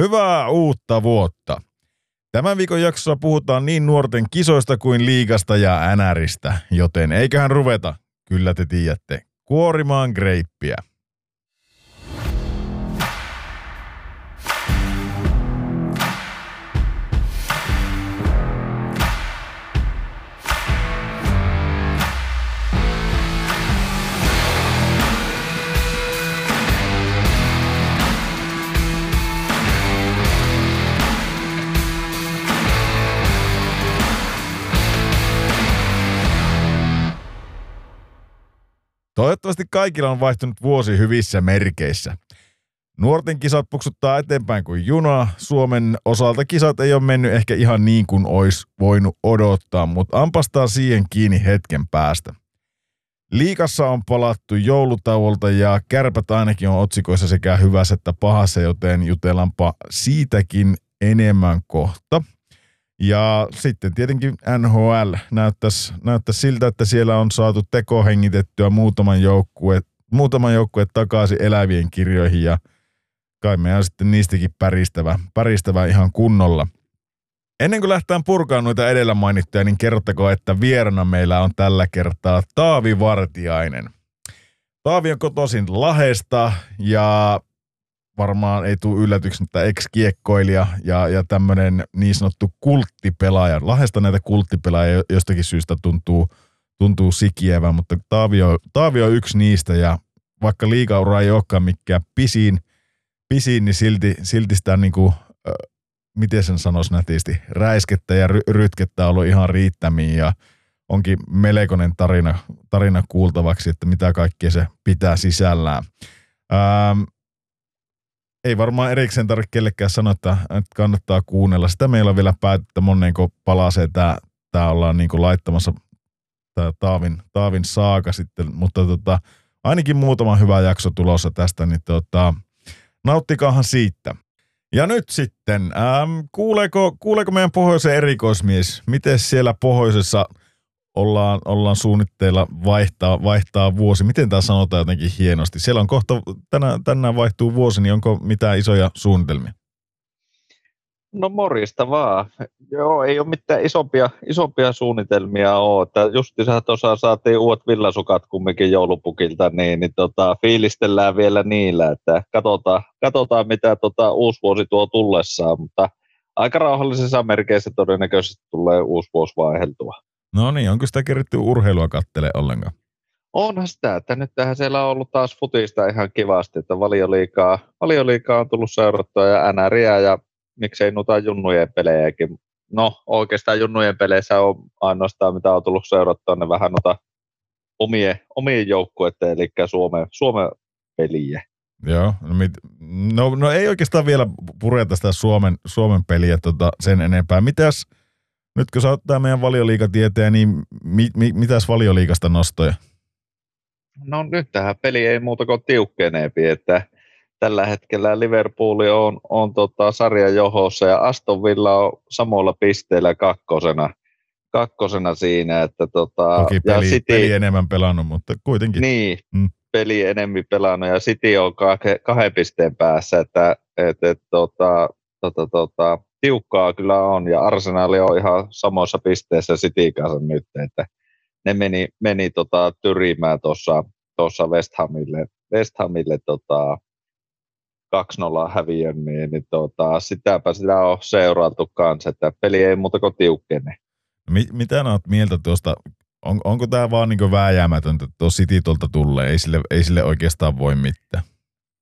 Hyvää uutta vuotta! Tämän viikon jaksossa puhutaan niin nuorten kisoista kuin liigasta ja NRistä, joten eiköhän ruveta, kyllä te tiedätte, kuorimaan greippiä. Toivottavasti kaikilla on vaihtunut vuosi hyvissä merkeissä. Nuorten kisat puksuttaa eteenpäin kuin juna. Suomen osalta kisat ei ole mennyt ehkä ihan niin kuin olisi voinut odottaa, mutta ampastaa siihen kiinni hetken päästä. Liikassa on palattu joulutauolta ja kärpät ainakin on otsikoissa sekä hyvässä että pahassa, joten jutellaanpa siitäkin enemmän kohta. Ja sitten tietenkin NHL näyttäisi, näyttäisi siltä, että siellä on saatu tekohengitettyä muutaman joukkue, muutaman joukkue takaisin elävien kirjoihin ja kai meidän sitten niistäkin päristävä, päristävä ihan kunnolla. Ennen kuin lähtään purkaan noita edellä mainittuja, niin kerrottako, että vierana meillä on tällä kertaa Taavi Vartiainen. Taavi on kotoisin Lahesta ja varmaan ei tule yllätyksen, että ex-kiekkoilija ja, ja tämmöinen niin sanottu kulttipelaaja. Lahesta näitä kulttipelaajia jostakin syystä tuntuu, tuntuu sikiävän, mutta Taavio, Taavio on yksi niistä ja vaikka liikaura ei olekaan mikään pisin, pisin niin silti, silti sitä niin kuin, miten sen sanoisi nätisti, räiskettä ja ry- rytkettä on ollut ihan riittämiin ja onkin melkoinen tarina, tarina kuultavaksi, että mitä kaikkea se pitää sisällään. Ähm, ei varmaan erikseen tarvitse kellekään sanoa, että, kannattaa kuunnella. Sitä meillä on vielä päätettä monenko palasee tämä, tämä ollaan niin kuin laittamassa tämä Taavin, Taavin saaka sitten, mutta tota, ainakin muutama hyvä jakso tulossa tästä, niin tota, nauttikaahan siitä. Ja nyt sitten, ähm, kuuleeko, kuuleeko meidän pohjoisen erikoismies, miten siellä pohjoisessa – ollaan, ollaan suunnitteilla vaihtaa, vaihtaa vuosi. Miten tämä sanotaan jotenkin hienosti? Siellä on kohta, tänään, tänään vaihtuu vuosi, niin onko mitään isoja suunnitelmia? No morjesta vaan. Joo, ei ole mitään isompia, isompia suunnitelmia ole. Että justiinsa tuossa saatiin uudet villasukat kumminkin joulupukilta, niin, niin tota, fiilistellään vielä niillä, että katsotaan, katsotaan mitä tota, uusi vuosi tuo tullessaan, mutta aika rauhallisessa merkeissä todennäköisesti tulee uusi vuosi vaihdeltua. No niin, onko sitä keritty urheilua kattele ollenkaan? Onhan sitä, että nyt tähän siellä on ollut taas futista ihan kivasti, että valioliikaa, valioliikaa on tullut seurattua ja NRiä ja miksei noita junnujen pelejäkin. No oikeastaan junnujen peleissä on ainoastaan mitä on tullut seurattua, ne vähän noita omien, omien joukkueiden, eli Suomen, Suomen peliä. Joo, no, mit, no, no, ei oikeastaan vielä pureta sitä Suomen, Suomen peliä tota, sen enempää. Mitäs, nyt kun sä oot meidän valioliikatieteen, niin mi, mi, mitäs valioliikasta nostoja? No nyt tähän peli ei muuta kuin tiukkeneepi, että tällä hetkellä Liverpool on, on tota sarjan johossa ja Aston Villa on samoilla pisteillä kakkosena, kakkosena siinä. Että tota, Toki peli, ja City, peli enemmän pelannut, mutta kuitenkin. Niin, mm. peli enemmän pelannut ja City on kahden, kahden pisteen päässä, että et, et, tota, tota, tota, tiukkaa kyllä on, ja Arsenal on ihan samoissa pisteissä City kanssa nyt, että ne meni, meni tota, tyrimään tuossa tuossa West Hamille, West Hamille tota, 2-0 häviön, niin, niin tota, sitäpä sitä on seurailtu kanssa, että peli ei muuta kuin tiukkene. Mitä olet mieltä tuosta, on, onko tämä vaan niin vääjäämätöntä, että tuo City tuolta tulee, ei sille, ei sille oikeastaan voi mitään?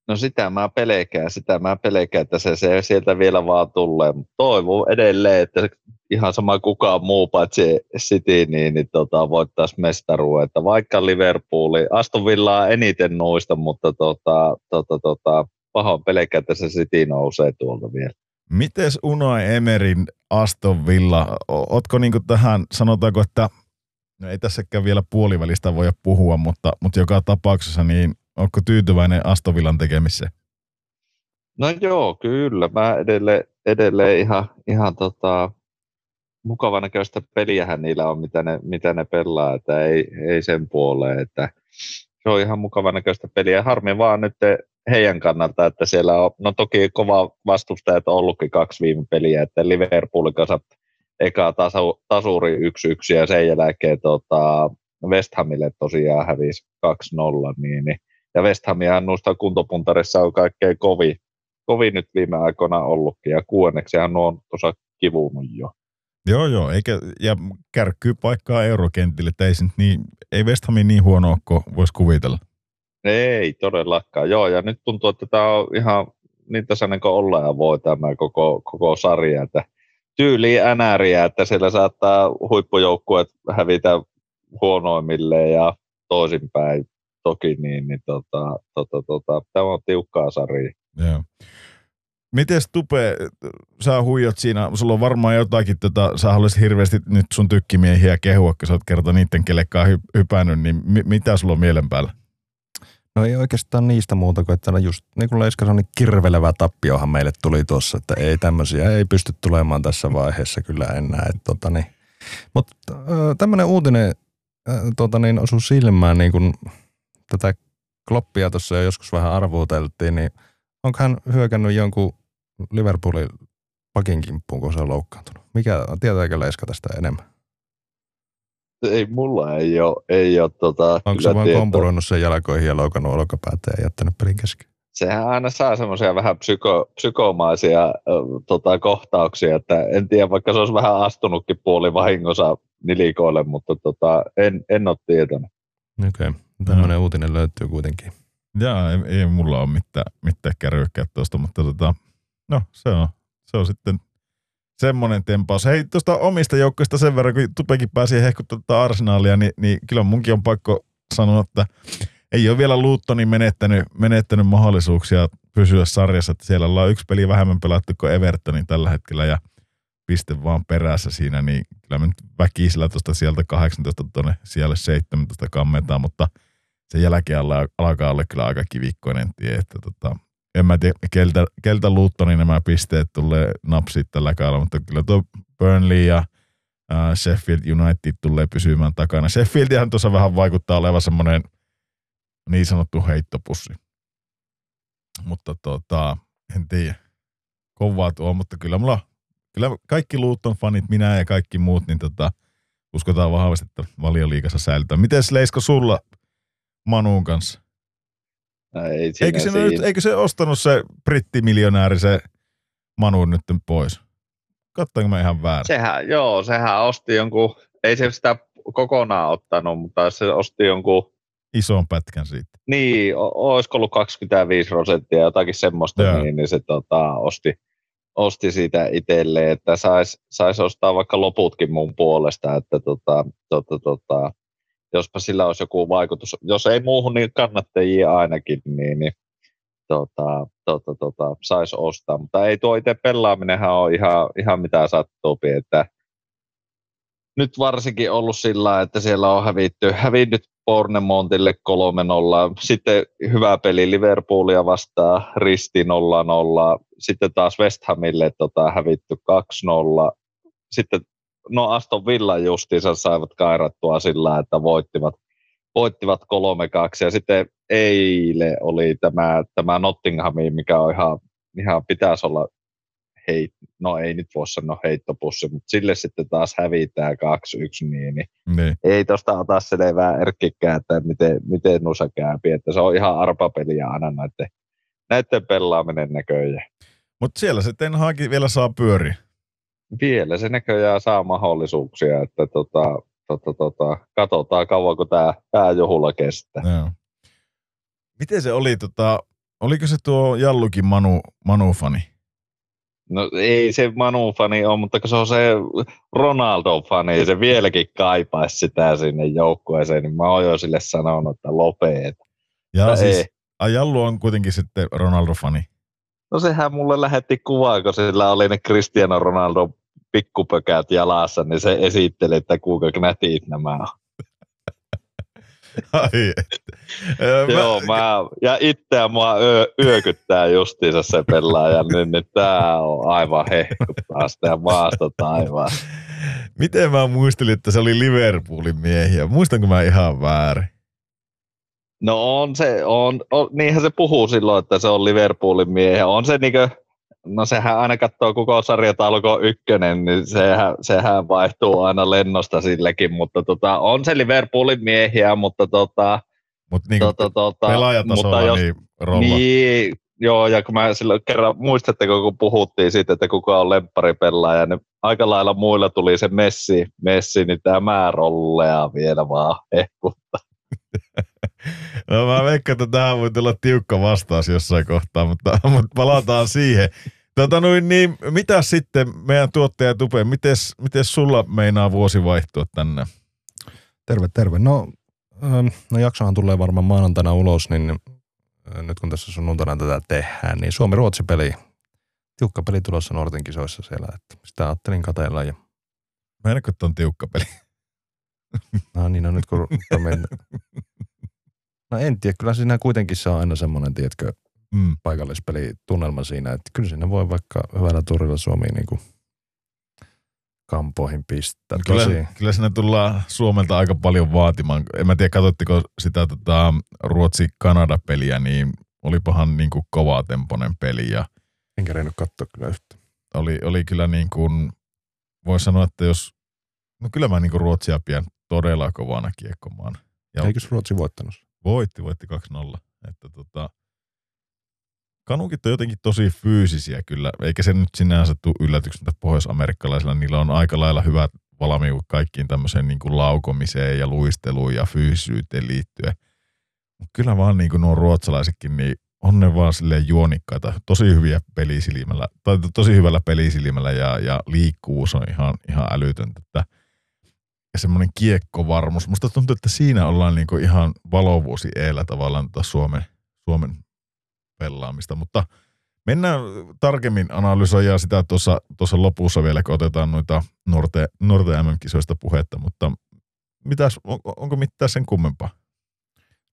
No sitä mä pelkään, sitä mä pelkään, että se, se sieltä vielä vaan tulee. Toivon edelleen, että ihan sama kukaan muu paitsi City, niin, niin tota, voittaisi mestaruuden. Että vaikka Liverpooli, Aston Villaa eniten noista, mutta tota, tota, tota, pahoin pelkään, että se City nousee tuolta vielä. Mites Unai Emerin Aston Villa, ootko niinku tähän, sanotaanko, että no ei tässäkään vielä puolivälistä voi puhua, mutta, mutta joka tapauksessa niin Onko tyytyväinen Astovillan tekemiseen? No joo, kyllä. Mä edelleen, edelleen ihan, ihan tota, mukava näköistä peliähän niillä on, mitä ne, mitä ne pelaa, että ei, ei sen puoleen, että se on ihan mukava näköistä peliä. Harmi vaan nyt heidän kannalta, että siellä on, no toki kova vastustajat on ollutkin kaksi viime peliä, että Liverpoolin kanssa eka tasu, tasuri 1-1 ja sen jälkeen tota, West Hamille tosiaan hävisi 2-0, niin, niin ja West Hamihan noista kuntopuntarissa on kaikkein kovin, kovin nyt viime aikoina ollutkin, ja kuuenneksihan nuo on tuossa kivunut jo. Joo, joo, eikä, ja kärkkyy paikkaa eurokentille, että ei, niin, ei West Hamin niin huono kuin voisi kuvitella. Ei todellakaan, joo, ja nyt tuntuu, että tämä on ihan niin tasainen kuin ollaan ja voi tämä koko, koko sarja, että tyyli NRiä, että siellä saattaa huippujoukkueet hävitä huonoimmilleen ja toisinpäin toki, niin, niin tota, tota, tota, tämä on tiukkaa sarja. Joo. Miten Tupe, sä huijot siinä, sulla on varmaan jotakin, tota, sä haluaisit hirveästi nyt sun tykkimiehiä kehua, kun sä oot kerta niiden kelekkaan hy, hypännyt, niin mi, mitä sulla on mielen päällä? No ei oikeastaan niistä muuta kuin, että just niin kuin Leiska sanoi, niin kirvelevä tappiohan meille tuli tuossa, että ei tämmöisiä, ei pysty tulemaan tässä vaiheessa kyllä enää. Että, tota, niin. Mutta tämmöinen uutinen tota, niin osui silmään, niin kuin tätä Kloppia tuossa jo joskus vähän arvuuteltiin, niin onko hän hyökännyt jonkun Liverpoolin pakin kimppuun, kun se on loukkaantunut? Mikä, tietääkö Leiska tästä enemmän? Ei, mulla ei ole. Ei ole tota, Onko se vaan kompuroinut sen jalkoihin ja loukannut olkapäätä ja jättänyt pelin kesken? Sehän aina saa semmoisia vähän psyko, psykomaisia äh, tota, kohtauksia, että en tiedä, vaikka se olisi vähän astunutkin puoli vahingossa nilikoille, mutta tota, en, en ole tietänyt. Okei, okay. Tämmöinen no. uutinen löytyy kuitenkin. Joo, ei, ei mulla ole mitään, mitään kärrykkää tuosta, mutta tota, no se on, se on sitten semmoinen tempaus. Hei, tuosta omista joukkoista sen verran, kun Tupekin pääsi hehkuttaa arsenaalia, niin, niin kyllä munkin on pakko sanoa, että ei ole vielä Luuttoni menettänyt, menettänyt mahdollisuuksia pysyä sarjassa, että siellä ollaan yksi peli vähemmän pelattu kuin Evertonin tällä hetkellä ja piste vaan perässä siinä, niin kyllä me nyt väkisellä tuosta sieltä 18 tuonne siellä 17 kammetaan, mutta sen jälkeen alkaa olla kyllä aika kivikkoinen tie, että tota, en mä tiedä, keltä, keltä Luuttonin nämä pisteet tulee napsit tällä kaudella, mutta kyllä tuo Burnley ja Sheffield United tulee pysymään takana. Sheffieldihan tuossa vähän vaikuttaa olevan semmoinen niin sanottu heittopussi. Mutta tota, en tiedä. Kovaa tuo, mutta kyllä mulla, kyllä kaikki Luutton fanit, minä ja kaikki muut, niin tota, uskotaan vahvasti, että valioliikassa säilytää. Miten Leisko sulla Manuun kanssa? Ei eikö, se nyt, eikö se ostanut se brittimiljonääri se Manu nyt pois? Katsoinko mä ihan väärin? Sehän, joo, sehän osti jonkun, ei se sitä kokonaan ottanut, mutta se osti jonkun ison pätkän siitä. Niin, olisiko ollut 25 prosenttia jotakin semmoista, niin, niin se tota, osti, osti siitä itselleen, että saisi sais ostaa vaikka loputkin mun puolesta, että tota, tota, tota, jospa sillä olisi joku vaikutus. Jos ei muuhun, niin kannattajia ainakin, niin, niin tota, tota, tota, saisi ostaa. Mutta ei tuo itse pelaaminenhan ole ihan, ihan mitä sattuu, että nyt varsinkin ollut sillä, että siellä on hävitty, hävinnyt Bournemouthille 3-0. Sitten hyvä peli Liverpoolia vastaan, risti 0-0. Sitten taas West Hamille tota, hävitty 2-0. Sitten no Aston Villa justiinsa saivat kairattua sillä, että voittivat, voittivat 3-2. Ja sitten eile oli tämä, tämä Nottinghami, mikä on ihan, ihan pitäisi olla hei, no ei nyt voi sanoa heittopussi, mutta sille sitten taas hävitään 2-1, niin, niin, niin. ei tosta ota selvää erkkikään, että miten, miten nusa käypi, että se on ihan arpapeliä aina näiden, näiden pelaaminen näköjään. Mutta siellä se Ten Hagi vielä saa pyöriä. Vielä se näköjään saa mahdollisuuksia, että tota, tota, tota, katsotaan kauanko tämä tää juhula kestää. Joo. Miten se oli, tota, oliko se tuo Jallukin Manu, Manu-fani? No ei se Manu-fani ole, mutta kun se on se Ronaldo-fani, se vieläkin kaipaisi sitä sinne joukkueeseen, niin mä oon jo sille sanonut, että lopeet. Ja siis, ei. Jallu on kuitenkin sitten Ronaldo-fani. No sehän mulle lähetti kuvaa, kun sillä oli ne Cristiano Ronaldo pikkupökät jalassa, niin se esitteli, että kuinka knätit nämä on. Ai, Joo, mä, ja itseä mua yö, yökyttää justiinsa se pelaaja, niin, niin tää on aivan hehkuttaa sitä maasta taivaan. Miten mä muistelin, että se oli Liverpoolin miehiä? Muistanko mä ihan väärin? No on se, on, on, niinhän se puhuu silloin, että se on Liverpoolin miehiä. On se niinkö, no sehän aina katsoo koko sarjatalko ykkönen, niin sehän, sehän vaihtuu aina lennosta sillekin, mutta tota, on se Liverpoolin miehiä, mutta tota, Mutta niin tota, tota, pelaajatasolla mutta jos, niin rolla. niin, joo, ja kun mä silloin kerran, muistatteko kun puhuttiin siitä, että kuka on lempparipelaaja, niin aika lailla muilla tuli se Messi, Messi niin tämä rollea vielä vaan ehkuttaa. No mä veikkaan, että tähän voi tulla tiukka vastaus jossain kohtaa, mutta, mutta palataan siihen. Tota noin, niin, mitä sitten meidän tuottaja Tupe, mites, mites sulla meinaa vuosi vaihtua tänne? Terve, terve. No, ähm, no jaksohan tulee varmaan maanantaina ulos, niin äh, nyt kun tässä sunnuntaina tätä tehdään, niin Suomi-Ruotsi-peli, tiukka peli tulossa nuorten kisoissa siellä, että sitä ajattelin katella ja Meinaatko, että on tiukka peli? No niin, no nyt kun mennä. No en tiedä, kyllä siinä kuitenkin on aina semmoinen, tiedätkö, Mm. paikallispeli tunnelma siinä, että kyllä siinä voi vaikka hyvällä turilla Suomi niin kuin kampoihin pistää. Tosi, Kyllä, kyllä siinä tullaan Suomelta aika paljon vaatimaan. En mä tiedä, katsottiko sitä tota, Ruotsi-Kanada-peliä, niin olipahan niin kuin kovatempoinen peli ja en kerennyt katsoa kyllä yhtä. oli, oli kyllä niin kuin, voi sanoa, että jos, no kyllä mä niin kuin Ruotsia pidän todella kovana kiekkomaan. Ja Eikös Ruotsi voittanut? voitti, voitti 2-0. Että tota, kanukit on jotenkin tosi fyysisiä kyllä, eikä se nyt sinänsä tule yllätyksenä pohjois-amerikkalaisilla. Niillä on aika lailla hyvät valmiudet kaikkiin tämmöiseen niin kuin laukomiseen ja luisteluun ja fyysisyyteen liittyen. Mutta kyllä vaan niin kuin nuo ruotsalaisetkin, niin on ne vaan silleen juonikkaita, tosi hyviä pelisilmällä, tai tosi hyvällä pelisilmällä ja, ja liikkuvuus on ihan, ihan älytöntä. Että, ja semmoinen kiekkovarmuus. Musta tuntuu, että siinä ollaan niinku ihan valovuosi eellä tavallaan tota Suomen, Suomen pelaamista, mutta mennään tarkemmin analysoidaan sitä tuossa, tuossa lopussa vielä, kun otetaan noita nuorten, nuorten MM-kisoista puhetta, mutta mitäs, on, onko mitään sen kummempaa?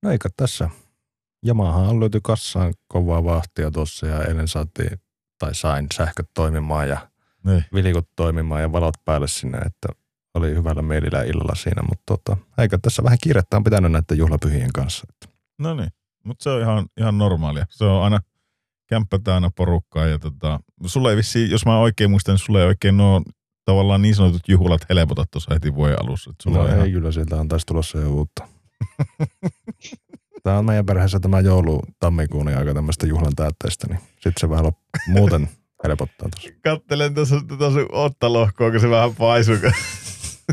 No eikä tässä. Yamaha on löyty kassaan kovaa vahtia tuossa ja eilen saatiin, tai sain sähköt toimimaan ja Niin. vilikot toimimaan ja valot päälle sinne, että oli hyvällä mielillä illalla siinä, mutta tota, eikä tässä vähän kiirettä on pitänyt näiden juhlapyhien kanssa. Että No niin, mutta se on ihan, ihan normaalia. Se on aina kämppä täynnä porukkaa ja tota, sulla ei vissiin, jos mä oikein muistan, niin sulla ei oikein nuo tavallaan niin sanotut juhlat helpota tuossa heti vuoden alussa. Et sulla no ei ihan, kyllä, sieltä on taas tulossa jo uutta. Tämä on meidän perheessä tämä joulu tammikuun aika tämmöistä juhlan täytteistä, niin sitten se vähän lop- muuten helpottaa tuossa. kattelen tuossa tota sun ottalohkoa, kun se vähän paisuu.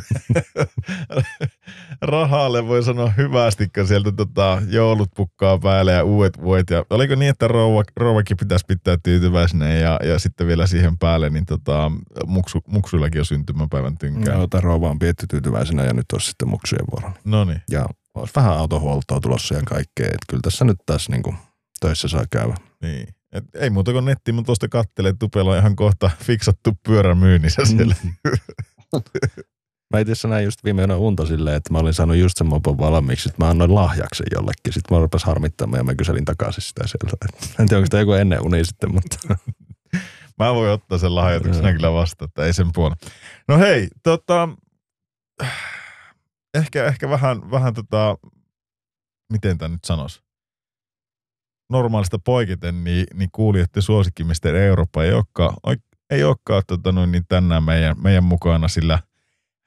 Rahalle voi sanoa hyvästi, kun sieltä tota, joulut pukkaa päälle ja uudet vuodet. Ja oliko niin, että rouva, rouvakin pitäisi pitää tyytyväisenä ja, ja sitten vielä siihen päälle, niin tota, muksu, muksuillakin on syntymäpäivän tynkää. Joo, tämä rouva on pietty tyytyväisenä ja nyt olisi sitten muksujen vuoro. No niin. Ja olisi vähän autohuoltoa tulossa ja kaikkea. Että kyllä tässä nyt niin kuin töissä saa käydä. Niin. Et ei muuta kuin netti, mutta tuosta kattelee, Tupella on ihan kohta fiksattu pyörä myynnissä siellä. Mä itse asiassa näin just viime yönä unta silleen, että mä olin saanut just sen mopon valmiiksi, että mä annoin lahjaksi jollekin. Sitten mä rupesi harmittamaan ja mä kyselin takaisin sitä sieltä. En tiedä, onko sitä joku ennen uni sitten, mutta Mä voin ottaa sen lahjoituksena kyllä vasta, että ei sen puolella. No hei, tota, ehkä, ehkä vähän, vähän tota, miten tämä nyt sanoisi? Normaalista poiketen, niin, niin kuulijoiden suosikki Mr. Eurooppa ei olekaan, ei olekaan tota, noin, niin tänään meidän, meidän mukana, sillä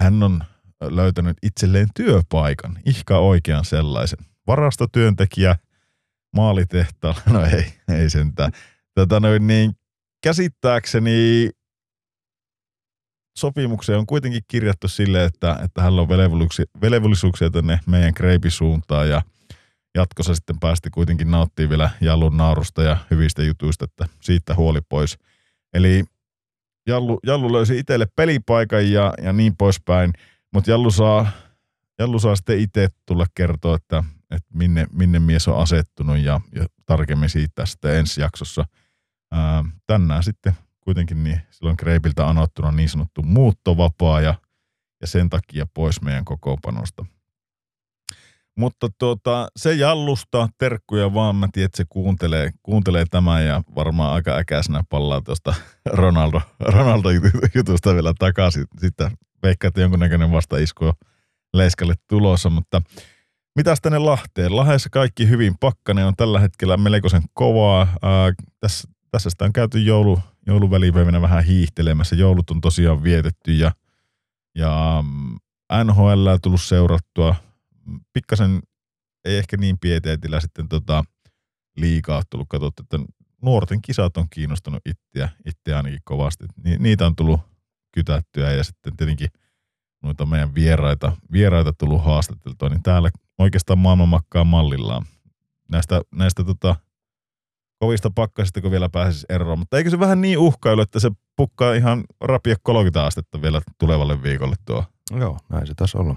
hän on löytänyt itselleen työpaikan, ihka oikean sellaisen. Varastotyöntekijä, maalitehtaalla, no ei, ei sentään. Tota, noin, niin, käsittääkseni sopimukseen on kuitenkin kirjattu sille, että, että hänellä on velvollisuuksia, velvollisuuksia tänne meidän kreipisuuntaan ja jatkossa sitten päästi kuitenkin nauttii vielä Jallun naarusta ja hyvistä jutuista, että siitä huoli pois. Eli Jallu, Jallu löysi itselle pelipaikan ja, ja niin poispäin, mutta Jallu saa, Jallu saa sitten itse tulla kertoa, että, että minne, minne mies on asettunut ja, ja tarkemmin siitä sitten ensi jaksossa. Ää, tänään sitten kuitenkin niin silloin Kreipiltä anottuna niin sanottu muuttovapaa ja, ja sen takia pois meidän kokoonpanosta. Mutta tuota, se jallusta, terkkuja vaan, mä tiedän, että se kuuntelee, kuuntelee tämän ja varmaan aika äkäisenä pallaa tuosta Ronaldo, Ronaldo jutusta vielä takaisin. Sitten veikkaa, että jonkunnäköinen vastaisku on Leiskalle tulossa, mutta Mitäs tänne Lahteen? Lahdessa kaikki hyvin. Pakkanen on tällä hetkellä melkoisen kovaa. Ää, tässä, tässä sitä on käyty joulu, jouluvälipäivänä vähän hiihtelemässä. Joulut on tosiaan vietetty ja, ja mm, NHL tullut seurattua. Pikkasen ei ehkä niin pieteetillä sitten tota, liikaa tullut katsottu, että nuorten kisat on kiinnostanut itseä, itseä ainakin kovasti. Ni, niitä on tullut kytättyä ja sitten tietenkin noita meidän vieraita, vieraita tullut haastateltua, niin täällä oikeastaan maailman makkaa mallillaan. Näistä, näistä tota, kovista pakkasista, kun vielä pääsisi eroon. Mutta eikö se vähän niin uhkailu, että se pukkaa ihan rapia 30 astetta vielä tulevalle viikolle tuo? Joo, näin se taisi olla.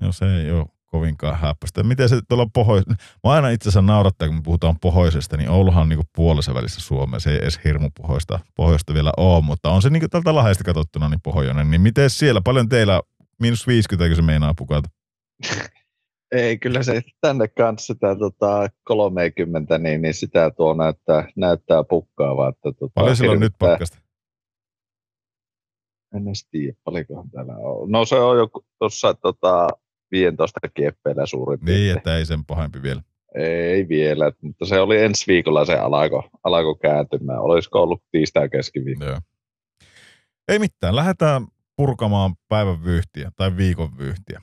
Joo, se ei ole kovinkaan häppäistä. Miten se tuolla pohjois... Mä aina itse asiassa naurattaa, kun me puhutaan pohjoisesta, niin Ouluhan on niinku puolessa välissä Suomea. Se ei edes hirmu pohjoista, pohjoista vielä ole, mutta on se niinku tältä laheista katsottuna niin pohjoinen. Niin miten siellä, paljon teillä, miinus 50, se meinaa pukata? Ei, kyllä se tänne kanssa sitä tota, 30, niin, niin sitä tuo näyttää, näyttää pukkaavaa. Että, tota, Paljon sillä on nyt pakkasta? En edes tiedä, paljonkohan täällä on. No se on jo tuossa tota, 15 kieppeillä suurin Niin, piirtein. että ei sen pahempi vielä. Ei vielä, mutta se oli ensi viikolla se alako, alako kääntymään. Olisiko ollut tiistai keskiviikko? Joo. Ei mitään, lähdetään purkamaan päivän vyyhtiä tai viikon vyyhtiä.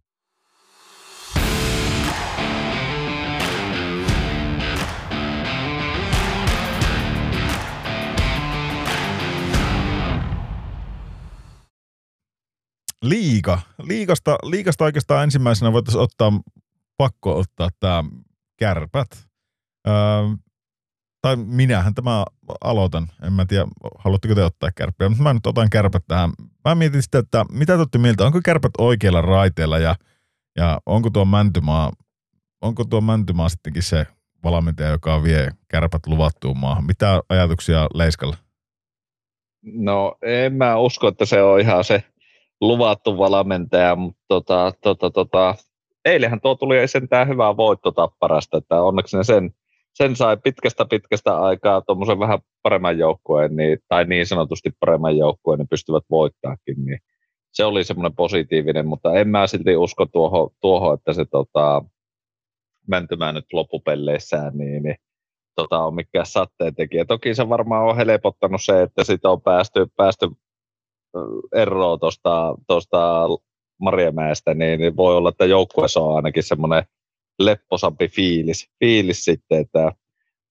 Liiga. Liigasta, liigasta oikeastaan ensimmäisenä voitaisiin ottaa, pakko ottaa tämä kärpät. Öö, tai minähän tämä aloitan. En mä tiedä, haluatteko te ottaa kärppiä, mutta mä nyt otan kärpät tähän. Mä mietin sitä, että mitä te mieltä, onko kärpät oikealla raiteella ja, ja onko tuo Mäntymaa, onko tuo Mäntymaa sittenkin se valmentaja, joka vie kärpät luvattuun maahan. Mitä ajatuksia Leiskalla? No en mä usko, että se on ihan se luvattu valmentaja, mutta tota, tota, tota, eilenhän tuo tuli sentään hyvää voitto Tapparasta, että onneksi ne sen, sen sai pitkästä pitkästä aikaa tuommoisen vähän paremman joukkueen, niin, tai niin sanotusti paremman joukkueen, niin pystyvät voittaakin, niin se oli semmoinen positiivinen, mutta en mä silti usko tuohon, tuohon että se tota, Mäntymään nyt loppupelleissään, niin, niin tota, on mikään satteentekijä. Toki se varmaan on helpottanut se, että sitä on päästy, päästy eroon tuosta tosta Marjamäestä, niin, niin voi olla, että joukkueessa on ainakin semmoinen lepposampi fiilis, fiilis sitten, että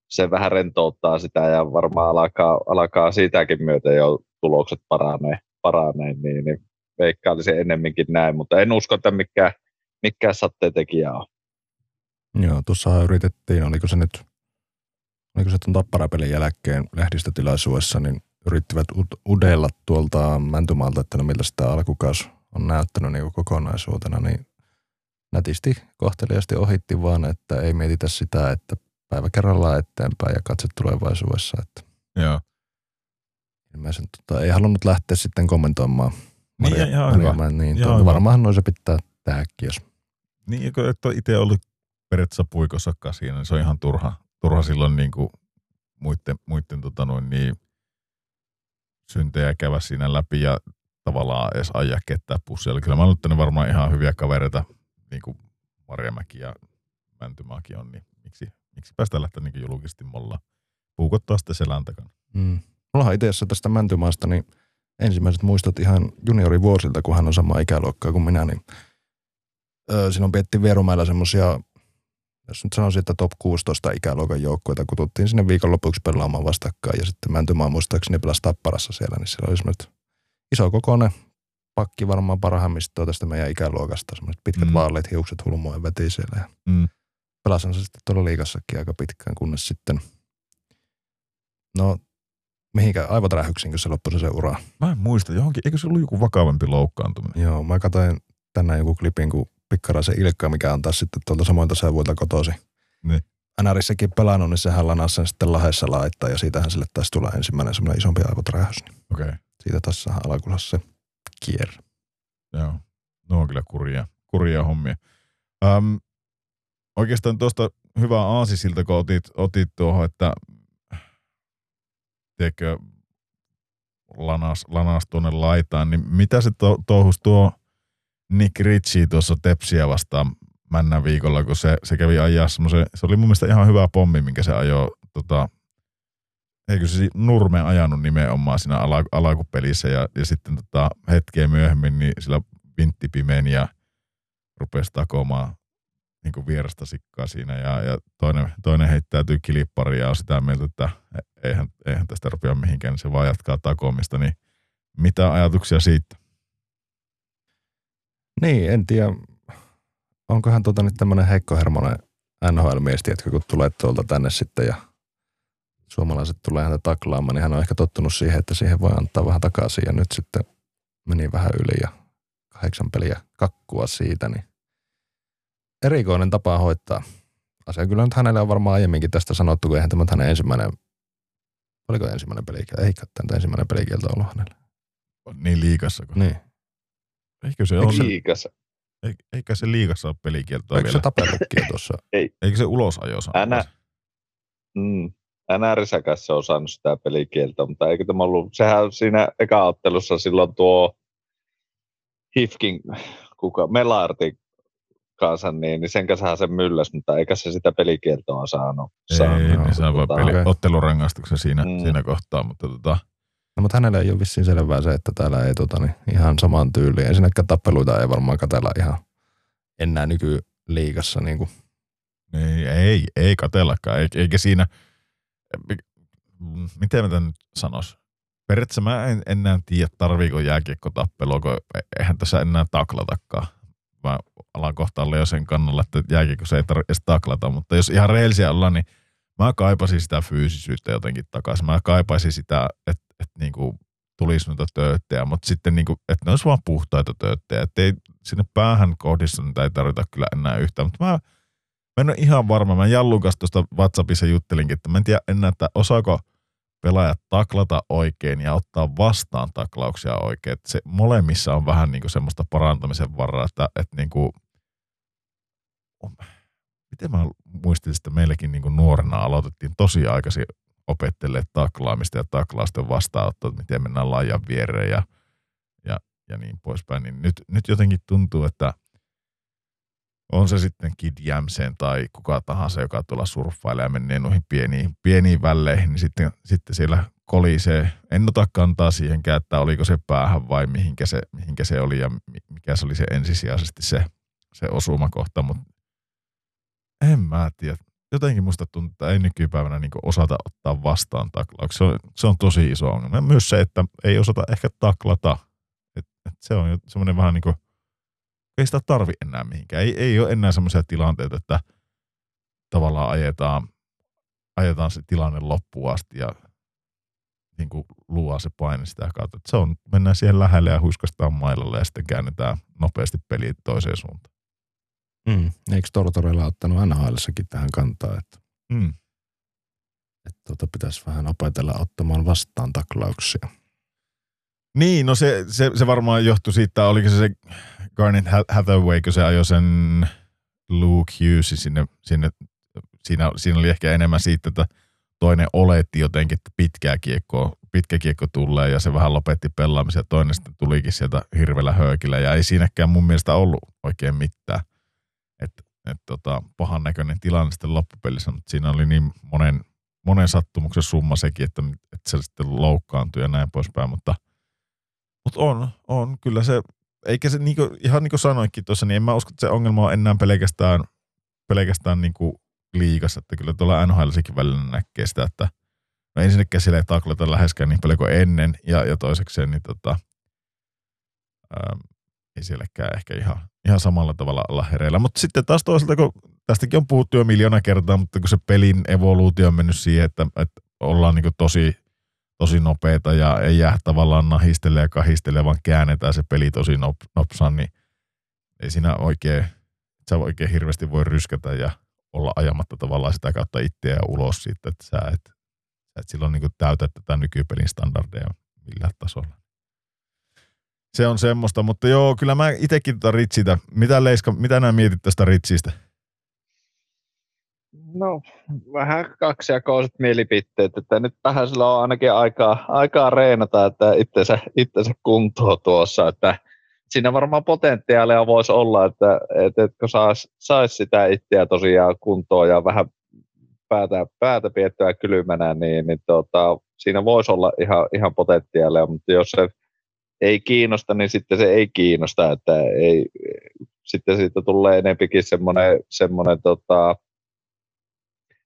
se vähän rentouttaa sitä ja varmaan alkaa, alkaa siitäkin myötä jo tulokset paranee, paranee niin, niin veikkailisin ennemminkin näin, mutta en usko, että mikään, mikään satteentekijä on. Joo, tuossa yritettiin, oliko se nyt, oliko se tuon tapparapelin jälkeen lehdistötilaisuudessa, niin yrittivät udella tuolta Mäntymaalta, että no miltä sitä alkukaus on näyttänyt niin kokonaisuutena, niin nätisti kohteliasti ohitti vaan, että ei mietitä sitä, että päivä kerrallaan eteenpäin ja katse tulevaisuudessa. Että Joo. ilmeisen, tota, ei halunnut lähteä sitten kommentoimaan Niin, Maria, ihan hyvä. Maria, niin Ihan hyvä. varmaan noin se pitää tehdäkin, jos Niin, kun et ole itse ollut periaatteessa puikossakaan siinä, niin se on ihan turha, turha silloin niin kuin muiden, muiden tota noin, niin syntejä käydä siinä läpi ja tavallaan edes ajaa ketään pussia. Eli kyllä mä olen varmaan ihan hyviä kavereita, niin kuin Marjamäki ja Mäntymaakin on, niin miksi, miksi päästä lähteä niin julkisesti molla puukottaa sitten selän takana. Mm. Mulla itse asiassa tästä Mäntymaasta, niin ensimmäiset muistot ihan juniorivuosilta, kun hän on sama ikäluokkaa kuin minä, niin öö, on Pietti Vierumäellä semmosia, jos nyt sanoisin, että top 16 ikäluokan joukkoita, kun tultiin sinne viikonlopuksi pelaamaan vastakkain ja sitten Mäntymaa muistaakseni pelasi Tapparassa siellä, niin siellä oli semmoinen iso kokoinen pakki varmaan parhaimmista tästä meidän ikäluokasta, semmoiset pitkät Mm. vaaleat hiukset hulmoen veti siellä ja Mm. pelasin se sitten tuolla liigassakin aika pitkään, kunnes sitten, no mihinkä aivotärähyksiinkö se loppui se, se ura. Mä en muista, johonkin, eikö se ollut joku vakavampi loukkaantuminen? Joo, mä katsoin tänään joku klipin, kun Pikkaraisen Ilkka, mikä on taas sitten tuolta samoilta seuvuilta kotosi. Niin. NRissäkin pelannut, niin sehän lanasi sen sitten lahessa laittaa ja siitähän sille taisi tulla ensimmäinen semmoinen isompi aivotärähys. Niin okay. siitä taas saadaan alakulassa se kierre. joo. No on kyllä kurjia, kurjia hommia. Öm, oikeastaan tuosta hyvä aasisilta, kun otit, otit tuohon, että tiedätkö, lanas, lanas tuonne laitaan, niin mitä se to, touhus tuo Nick Ritchie tuossa Tepsiä vastaan männä viikolla, kun se, se kävi ajaa semmoisen, se oli mun mielestä ihan hyvä pommi, minkä se ajoi, tota, eikö se Nurme ajanut nimenomaan siinä ala, alakupelissä ja, ja sitten tota, hetkeä myöhemmin niin sillä vintti pimeni ja rupesi takomaan niin kuin vierasta sikkaa siinä ja, ja toinen, toinen heittäytyy kilippari ja on sitä mieltä, että eihän, eihän tästä rupea mihinkään, niin se vaan jatkaa takomista, niin mitä ajatuksia siitä? Niin, en tiedä. Onkohan tota nyt tämmöinen heikkohermonen NHL-mies, tiedätkö, kun tulee tuolta tänne sitten ja suomalaiset tulee häntä taklaamaan, niin hän on ehkä tottunut siihen, että siihen voi antaa vähän takaisin ja nyt sitten meni vähän yli ja kahdeksan peliä kakkua siitä, niin erikoinen tapa hoitaa. Asia kyllä nyt hänelle on varmaan aiemminkin tästä sanottu, kun eihän tämä hänen ensimmäinen, oliko ensimmäinen pelikielto? Ei tämä ensimmäinen pelikielto ollut hänelle. Niin liikassa. Kun... Niin. Eikö se ole? Liikassa. Eikä se liikassa ole pelikieltoa Eikö vielä? se tapellutkin tuossa? Eikö se ulosajo saa? Änä- Mm. NR-säkässä on saanut sitä pelikieltä, mutta eikö tämä ollut, sehän siinä eka ottelussa silloin tuo Hifkin, kuka, Melartin kanssa, niin, niin sen kanssa se mylläs, mutta eikä se sitä pelikieltoa saanut. Ei, saanut. niin saa vaan Tota, peli, ottelurangaistuksen siinä, Mm. siinä kohtaa, mutta tota, No, mutta hänelle ei ole vissiin selvää se, että täällä ei tota, niin, ihan samaan tyyliin. Ensinnäkään tappeluita ei varmaan katella ihan enää nykyliigassa. Niin kuin. Ei, ei, ei katellakaan, Eik- eikä siinä, mm, miten mä tämän nyt sanois? Periaatteessa mä en enää tiedä, tarviiko jääkiekkotappelua, kun eihän tässä enää taklatakaan. Mä alan kohta olla jo sen kannalla, että jääkiekossa ei tarvitse edes taklata, mutta jos ihan rehellisiä ollaan, niin mä kaipasin sitä fyysisyyttä jotenkin takaisin. Mä kaipaisin sitä, että, että niinku tulisi noita tööttejä, mutta sitten niinku, että ne olisi vaan puhtaita tööttejä, että ei sinne päähän kohdissa niitä ei tarvita kyllä enää yhtään, mutta mä Mä en ole ihan varma. Mä Jallun kanssa tuosta WhatsAppissa juttelinkin, että mä en tiedä enää, että osaako pelaajat taklata oikein ja ottaa vastaan taklauksia oikein. Että se molemmissa on vähän niin kuin semmoista parantamisen varaa, että, että niin kuin, miten mä muistin, että meilläkin niin kuin nuorena aloitettiin tosi aikaisin opettelemaan taklaamista ja taklausten vastaanottoa, että miten mennään laajan viereen ja, ja, ja niin poispäin. Niin nyt, nyt jotenkin tuntuu, että on se sitten Kid Jämsen tai kuka tahansa, joka tuolla surffailee ja menee noihin pieniin, pieniin välleihin, niin sitten, sitten siellä kolisee. En ota kantaa siihenkään, että oliko se päähän vai mihinkä se, mihinkä se oli ja mi- mikä se oli se ensisijaisesti se, se osumakohta, mutta en mä tiedä. Jotenkin musta tuntuu, että ei nykypäivänä niin osata ottaa vastaan taklauksia. Se on, se on tosi iso ongelma. Myös se, että ei osata ehkä taklata. Et, et se on semmoinen vähän niin kuin ei sitä tarvi enää mihinkään. Ei, ei ole enää semmoisia tilanteita, että tavallaan ajetaan, ajetaan se tilanne loppuun asti ja niin kuin luo se paine sitä kautta. Että se on, mennään siihen lähelle ja huiskastaan mailalle ja sitten käännetään nopeasti peli toiseen suuntaan. Mm. Eikö Tortorella ottanut nhl tähän kantaa, että, Mm. että tota pitäisi vähän opetella ottamaan vastaan taklauksia? Niin, no se, se, se varmaan johtui siitä, oliko se se Garnet Hathaway, kun se ajoi sen Luke Hughesin sinne, sinne siinä, siinä oli ehkä enemmän siitä, että toinen oletti jotenkin, että pitkää kiekkoa, pitkä kiekko tulee ja se vähän lopetti pelaamisen ja toinen sitten tulikin sieltä hirveellä höökillä ja ei siinäkään mun mielestä ollut oikein mitään. Että et tota, pahan näköinen tilanne sitten loppupelissä, mutta siinä oli niin monen, monen sattumuksen summa sekin, että, että se sitten loukkaantui ja näin poispäin, mutta, mutta on, on, kyllä se, eikä se niinku, ihan niin kuin sanoinkin tuossa, niin en mä usko, että se ongelma on enää pelkästään, pelkästään niin kuin liigassa, että kyllä tuolla NHLsikin välillä näkee sitä, että no ensinnäkään siellä ei taklata läheskään niin paljon kuin ennen, ja, ja toisekseen niin tota, ää, ei sielläkään ehkä ihan, ihan samalla tavalla hereillä. Mutta sitten taas toisaalta, kun tästäkin on puhuttu jo miljoona kertaa, mutta kun se pelin evoluutio on mennyt siihen, että, että ollaan niin tosi, tosi nopeita ja ei jää tavallaan nahistele ja kahistele, vaan käännetään se peli tosi nop, nopsaan, niin ei siinä oikein, sä oikein hirveästi voi ryskätä ja olla ajamatta tavallaan sitä kautta itseä ulos siitä, että sä et, sä et silloin niin täytä tätä nykypelin standardeja millään tasolla. Se on semmoista, mutta joo, kyllä mä itsekin tätä Ritsitä. Mitä Leiska, mitä nämä mietit tästä Ritsistä? No, vähän kaksijakoiset mielipiteet, että nyt vähän sillä on ainakin aikaa, aikaa reenata, että itsensä, itsensä kuntoon tuossa, että siinä varmaan potentiaalia voisi olla, että, että, että kun saisi sais sitä itseä tosiaan kuntoon ja vähän päätä, päätä piettyä kylmänä, niin, niin tota, siinä voisi olla ihan, ihan potentiaalia, mutta jos se ei kiinnosta, niin sitten se ei kiinnosta, että ei, sitten siitä tulee enempikin semmoinen, semmoinen tota,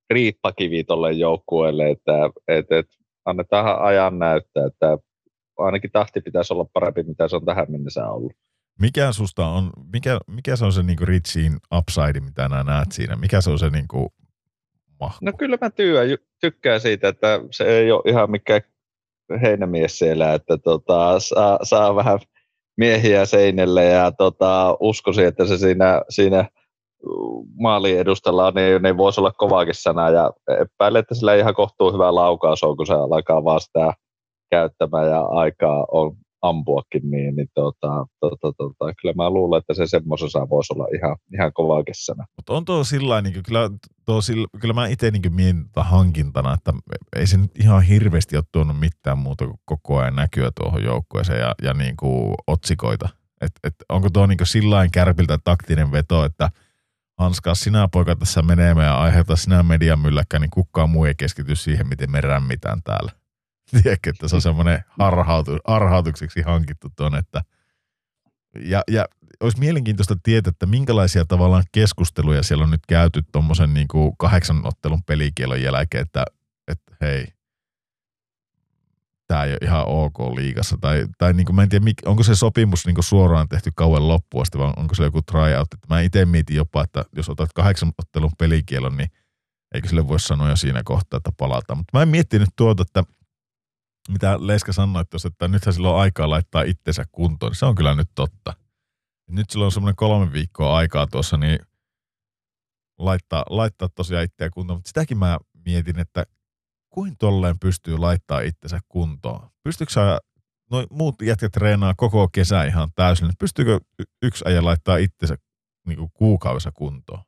riippakivi tuolle joukkueelle, että et, et, annetaan ajan näyttää, että ainakin tahti pitäisi olla parempi, mitä se on tähän mennessä ollut. Mikä susta on, mikä, mikä se on se niinku Ritsiin upside, mitä nää näet siinä? Mikä se on se niinku mahku? No kyllä mä työ, tykkään siitä, että se ei ole ihan mikään heinämies siellä, että tota, saa, saa vähän miehiä seinille ja tota, uskoisin, että se siinä, siinä maalin edustalla niin, niin voisi olla kovaakin sana ja epäilen, että sillä ihan kohtuu hyvä laukaus on, kun se alkaa vaan sitä käyttämään ja aikaa on ampuakin, niin, niin tota, tota, tota, kyllä mä luulen, että se semmoisessa voisi olla ihan, ihan kovaa kesänä. Mutta on tuo sillä niin kyllä, tuo, sillä, kyllä mä itse niin mietin hankintana, että ei se nyt ihan hirveästi ole tuonut mitään muuta kuin koko ajan näkyä tuohon joukkueeseen ja, ja niin kuin otsikoita. Et, et onko tuo niin sillä kärpiltä taktinen veto, että Hanskaa sinä poika tässä menemään ja aiheuta sinä median mylläkkä, niin kukaan muu ei keskity siihen, miten me rämmitään täällä. Tiedätkö, että se on semmoinen arhautu, arhautukseksi hankittu tuonne, että ja, ja olisi mielenkiintoista tietää, että minkälaisia tavallaan keskusteluja siellä on nyt käyty tuommoisen niin kahdeksan ottelun pelikielon jälkeen, että, että hei, tämä ei ole ihan ok liigassa. Tai, tai niin kuin, mä en tiedä, onko se sopimus niin kuin suoraan tehty kauan loppuun asti, vai onko se joku tryout. Mä itse mietin jopa, että jos otat kahdeksan ottelun pelikielon, niin eikö sille voi sanoa jo siinä kohtaa, että palataan. Mutta mä en miettinyt tuota, että mitä Leska sanoi tuossa, että nythän sillä on aikaa laittaa itsensä kuntoon, niin se on kyllä nyt totta. Nyt sillä on semmoinen kolme viikkoa aikaa tuossa, niin laittaa, laittaa tosiaan itseä kuntoon. Mutta sitäkin mä mietin, että kuin tolleen pystyy laittaa itsensä kuntoon? Pystyykö sä, noin muut jätkät treenaa koko kesä ihan täysin, pystyykö yksi äijä laittaa itsensä niin kuukaudessa kuntoon?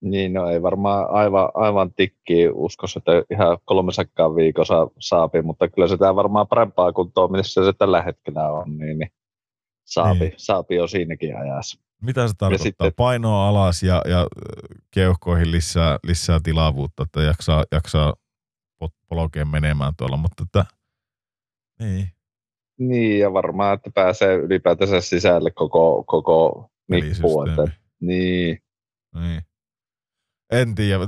Niin, no ei varmaan aivan, aivan tikki uskos, että ihan kolme sakkaa viikossa saapi, mutta kyllä se tämä varmaan parempaa kuntoa, missä se tällä hetkellä on, niin, niin saapi, niin. saapi jo siinäkin ajassa. Mitä se tarkoittaa? Sitten, Painoa alas ja, ja keuhkoihin lisää, lisää tilavuutta, että jaksaa, jaksaa polkeen menemään tuolla, mutta että, niin. Niin, ja varmaan, että pääsee ylipäätänsä sisälle koko, koko nippu. Että, niin. niin. En tiedä.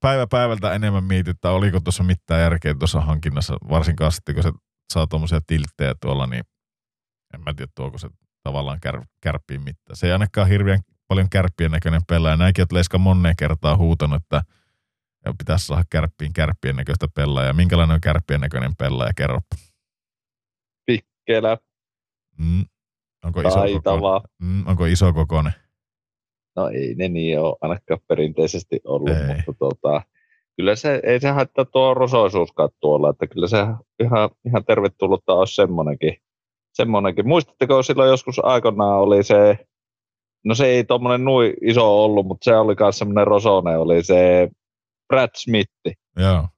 Päivä päivältä enemmän mietin, että oliko tuossa mitään järkeä tuossa hankinnassa, varsinkaan sitten kun se saa tuommoisia tilttejä tuolla, niin en mä tiedä, tuoko se tavallaan kär, kärppiin mitään. Se ei ainakaan hirveän paljon kärppien näköinen pelaaja. Näinkin, että Leiska moneen kertaa huutanut, että pitäisi saada kärppiin kärppien näköistä pelaajaa. Minkälainen on kärppien näköinen pelaaja? Kerro. Pikkelä. Mm. Onko iso kokoinen? Mm. Onko iso kokoinen? No ei ne niin ole ainakaan perinteisesti ollut, ei. mutta tota, kyllä se, ei se haittaa tuo rosoisuuskaan tuolla, että kyllä se ihan, ihan tervetullutta olisi semmoinenkin. semmoinenkin. Muistatteko silloin joskus aikoinaan oli se, no se ei tuommoinen nui iso ollut, mutta se oli myös semmoinen rosone, oli se Brad Smithi. Joo.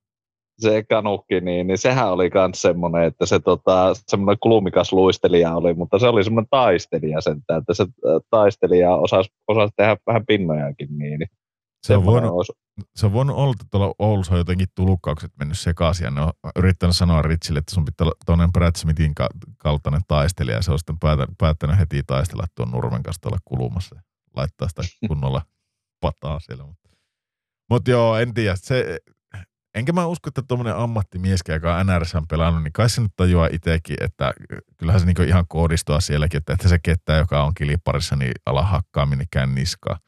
Se kanukki, niin, niin sehän oli myös semmoinen, että se tota, semmoinen kulumikas luistelija oli, mutta se oli semmoinen taistelija sentään, että se taistelija osasi, osasi tehdä vähän pinnojakin. Niin, niin se on, voinut, olisi... se on voinut olla, että tuolla Oulussa on jotenkin tulukkaukset mennyt sekaisin ja ne on yrittänyt sanoa Ritsille, että sun pitää olla tuollainen Brad Smithin kaltainen taistelija ja se on sitten päättänyt heti taistella tuon Nurmen kanssa tuolla kulumassa laittaa sitä kunnolla pataa siellä. Mutta joo, en tiedä. Se, enkä mä usko, että tuommoinen ammattimies, joka on NRS on pelannut, niin kai se nyt tajuaa itsekin, että kyllähän se niinku ihan koodistua sielläkin, että, että se kettä, joka on kiliparissa, niin ala hakkaa minnekään niskaa.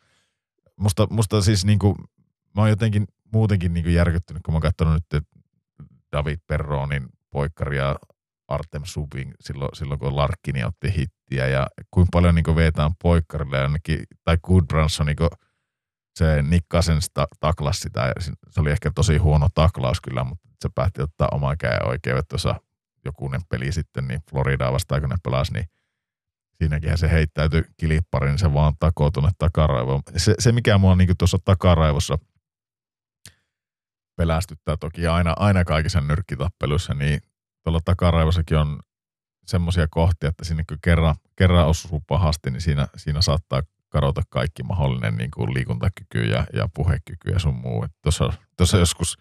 Musta, musta siis niinku, mä oon jotenkin muutenkin niinku järkyttynyt, kun mä oon katsonut nyt David Perronin poikkaria Artem Subin silloin, silloin kun Larkkini otti hittiä ja kuinka paljon niin vetään poikkarille ainakin, tai Goodbranson niin se Nick Cousins taklasi sitä. Se oli ehkä tosi huono taklaus kyllä, mutta se päätti ottaa oman käden oikeudet tuossa jokunen peli sitten, niin Floridaa vastaan kun ne pelasi, niin siinäkin se heittäytyi kilipparin, niin se vaan takoo tuonne takaraivoon. Se, se mikä mua niin tuossa takaraivossa pelästyttää toki aina, aina kaikissa nyrkkitappeluissa, niin tuolla takaraivossakin on semmoisia kohtia, että sinne kun kerran, kerran osuu pahasti, niin siinä, siinä saattaa kadota kaikki mahdollinen niin kuin liikuntakyky ja, ja puhekyky ja sun muu. Tuossa, joskus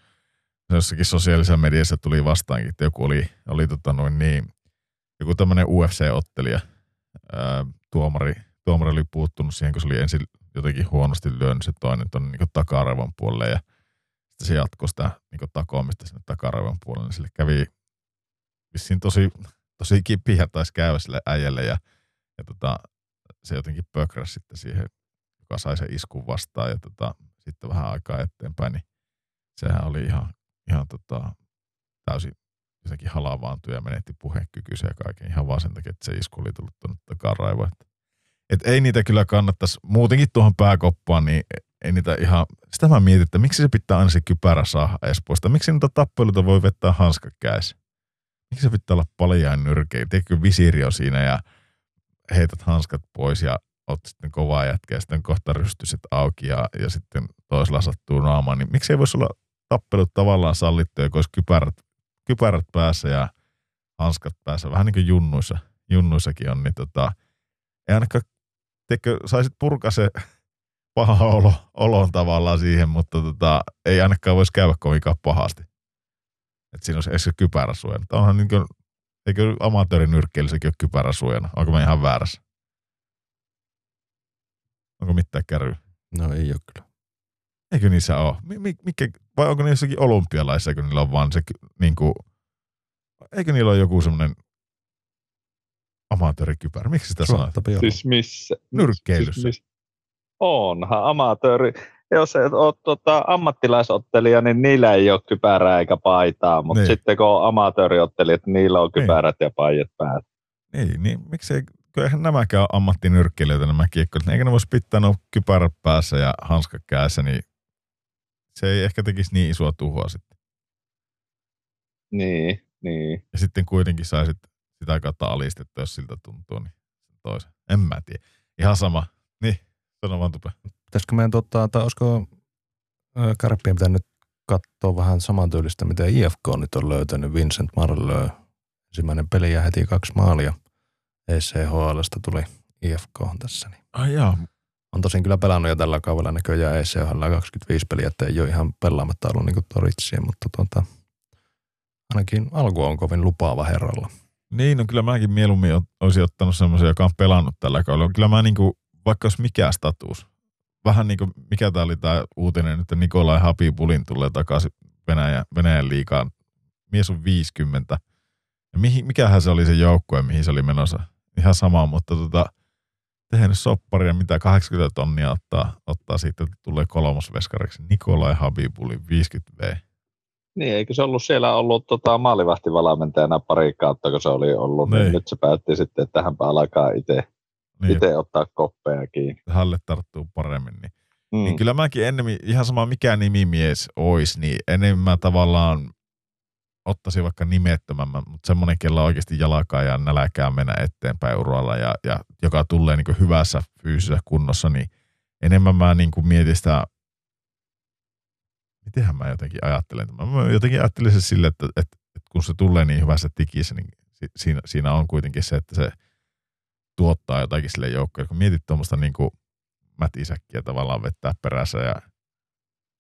jossakin sosiaalisessa mediassa tuli vastaankin, että joku oli, oli tota noin niin, joku tämmöinen UFC-ottelija, ää, tuomari, tuomari oli puuttunut siihen, kun se oli ensin jotenkin huonosti lyönyt se toinen tuonne niin takarevon puolelle ja sitten se jatkoi sitä niin takoamista sinne takarevon puolelle, niin sille kävi vissiin tosi, tosi kipiä taisi käydä sille äijälle ja, ja tota, se jotenkin pökräsi sitten siihen, joka sai sen iskun vastaan ja tota, sitten vähän aikaa eteenpäin, niin sehän oli ihan, ihan tota, täysin jotenkin halavaantui ja menetti puhekykyisiä ja kaiken ihan vaan sen takia, että se isku oli tullut tuonne takaraivoon. Et ei niitä kyllä kannattaisi, muutenkin tuohon pääkoppaan, niin ei niitä ihan, sitä mä mietin, että miksi se pitää aina se kypärä saada Espoosta, miksi niitä tappeluita voi vettää hanskakäis? Miksi se pitää olla paljain nyrkein? Tiedätkö, visiiri on siinä ja heität hanskat pois ja oot sitten kovaa jätkeä ja sitten kohta rystyset auki ja, ja sitten toisella sattuu naamaan, niin miksi ei voisi olla tappelut tavallaan sallittuja, kun olisi kypärät, kypärät päässä ja hanskat päässä, vähän niin kuin junnuissa, junnuissakin on, niin tota, ei ainakaan, teikö, saisit purkaa se paha olo, olon tavallaan siihen, mutta tota, ei ainakaan voisi käydä kovinkaan pahasti. Että siinä olisi edes se kypärä. Tämä onhan niin kuin, eikö amatöörinyrkkeilissäkin ole kypärä suojana? Onko mä ihan väärässä? Onko mitään kärryä? No ei ole kyllä. Eikö niissä ole? Mikä, vai onko niissäkin olympialaissa, kun niillä on vaan se, niin kuin, eikö niillä ole joku semmoinen amatöörikypärä? Miksi sitä sanoo? Siis missä? Nyrkkeilyssä. Siis miss? Onhan amatööri. Jos et ole tota, ammattilaisottelija, niin niillä ei ole kypärää eikä paitaa, mutta niin. sitten kun on amatööriottelijat, niin niillä on niin. kypärät niin. ja paijat päät. Niin, niin miksei eihän nämäkään ole ammattinyrkkeilijöitä nämä kiekkoilijat. Eikö ne voisi pitää no kypärät päässä ja hanskat kädessä, niin se ei ehkä tekisi niin isoa tuhoa sitten. Niin, niin. Ja sitten kuitenkin saisit sitä kautta alistettua, jos siltä tuntuu, niin toisen. En mä tiedä. Ihan sama. Niin, sano vaan tupe. Pitäisikö meidän tota, tai olisiko Karppien pitänyt katsoa vähän samantyylistä, mitä IFK nyt on löytänyt. Vincent Marlö, ensimmäinen peli ja heti kaksi maalia. ECHLstä tuli IFK tässä. Niin. Ai jaa, on tosin kyllä pelannut jo tällä kaudella näköjään ECHL 25 peliä, että ei ole ihan pelaamatta ollut niin Toritsiin, mutta tuota, ainakin alku on kovin lupaava herralla. Niin, no kyllä mäkin mieluummin olisin ottanut semmoisen, joka on pelannut tällä kaudella. Kyllä mä niin kuin, vaikka olisi mikä status, vähän niin kuin mikä tämä oli tämä uutinen, että Nikolai Habibulin tulee takaisin Venäjä, Venäjän liikaan. Mies on 50. Ja mihin, mikähän se oli se joukkue, mihin se oli menossa? Ihan sama, mutta tota, tehnyt sopparia, mitä 80 tonnia ottaa, ottaa siitä, että tulee kolmosveskariksi. Nikolai Habibuli, 50V. Niin, eikö se ollut siellä ollut tota, maalivahtivalmentajana pari kautta, kun se oli ollut, niin, niin nyt se päätti sitten, että hänpä alkaa itse niin. itse ottaa koppeja kiinni. Halle tarttuu paremmin. Niin. Mm. niin kyllä mäkin enemmän, ihan sama mikä nimimies olisi, niin enemmän tavallaan ottaisi vaikka nimettömämmän, mutta semmoinen, kella oikeasti jalkaa ja näläkää mennä eteenpäin uralla ja, ja joka tulee niin hyvässä fyysisessä kunnossa, niin enemmän mä niin mietin sitä, mitenhän mä jotenkin ajattelen. Mä jotenkin ajattelin se sille, että, että, että kun se tulee niin hyvässä tikissä, niin siinä, siinä on kuitenkin se, että se tuottaa jotakin sille joukkoon. Kun mietit tuommoista niin mätisäkkiä tavallaan vettää perässä ja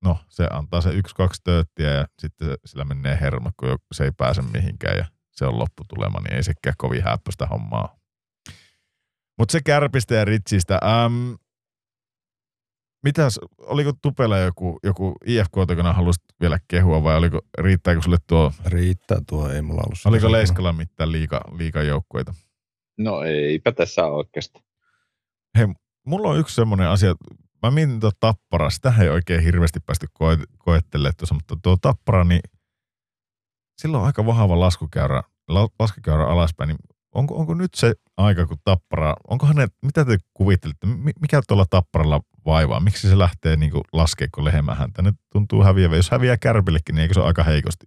no se antaa se yksi-kaksi tööttiä ja sitten sillä menee hermo, kun se ei pääse mihinkään ja se on lopputulema, niin ei sekään kovin häppöstä hommaa. Mutta se kärpistä ja ritsistä. Ähm, mitäs, oliko Tupella joku, joku IFK, joka halusit vielä kehua vai oliko, riittääkö sulle tuo? Riittää tuo, ei mulla ollut. Oliko Leiskalla mitään liika, liika joukkueita? No eipä tässä oikeasti. Hei, mulla on yksi semmoinen asia, mä mietin tuo tappara, sitä ei oikein hirveästi päästy koe- koettelemaan tuossa, mutta tuo tappara, niin sillä on aika vahva laskukäyrä, laskukäyrä alaspäin, niin onko, onko nyt se aika, kun tappara, onko ne, mitä te kuvittelitte, mikä tuolla tapparalla vaivaa, miksi se lähtee niin laskemaan, kun lehmä ne tuntuu häviävä, jos häviää kärpillekin, niin eikö se ole aika heikosti?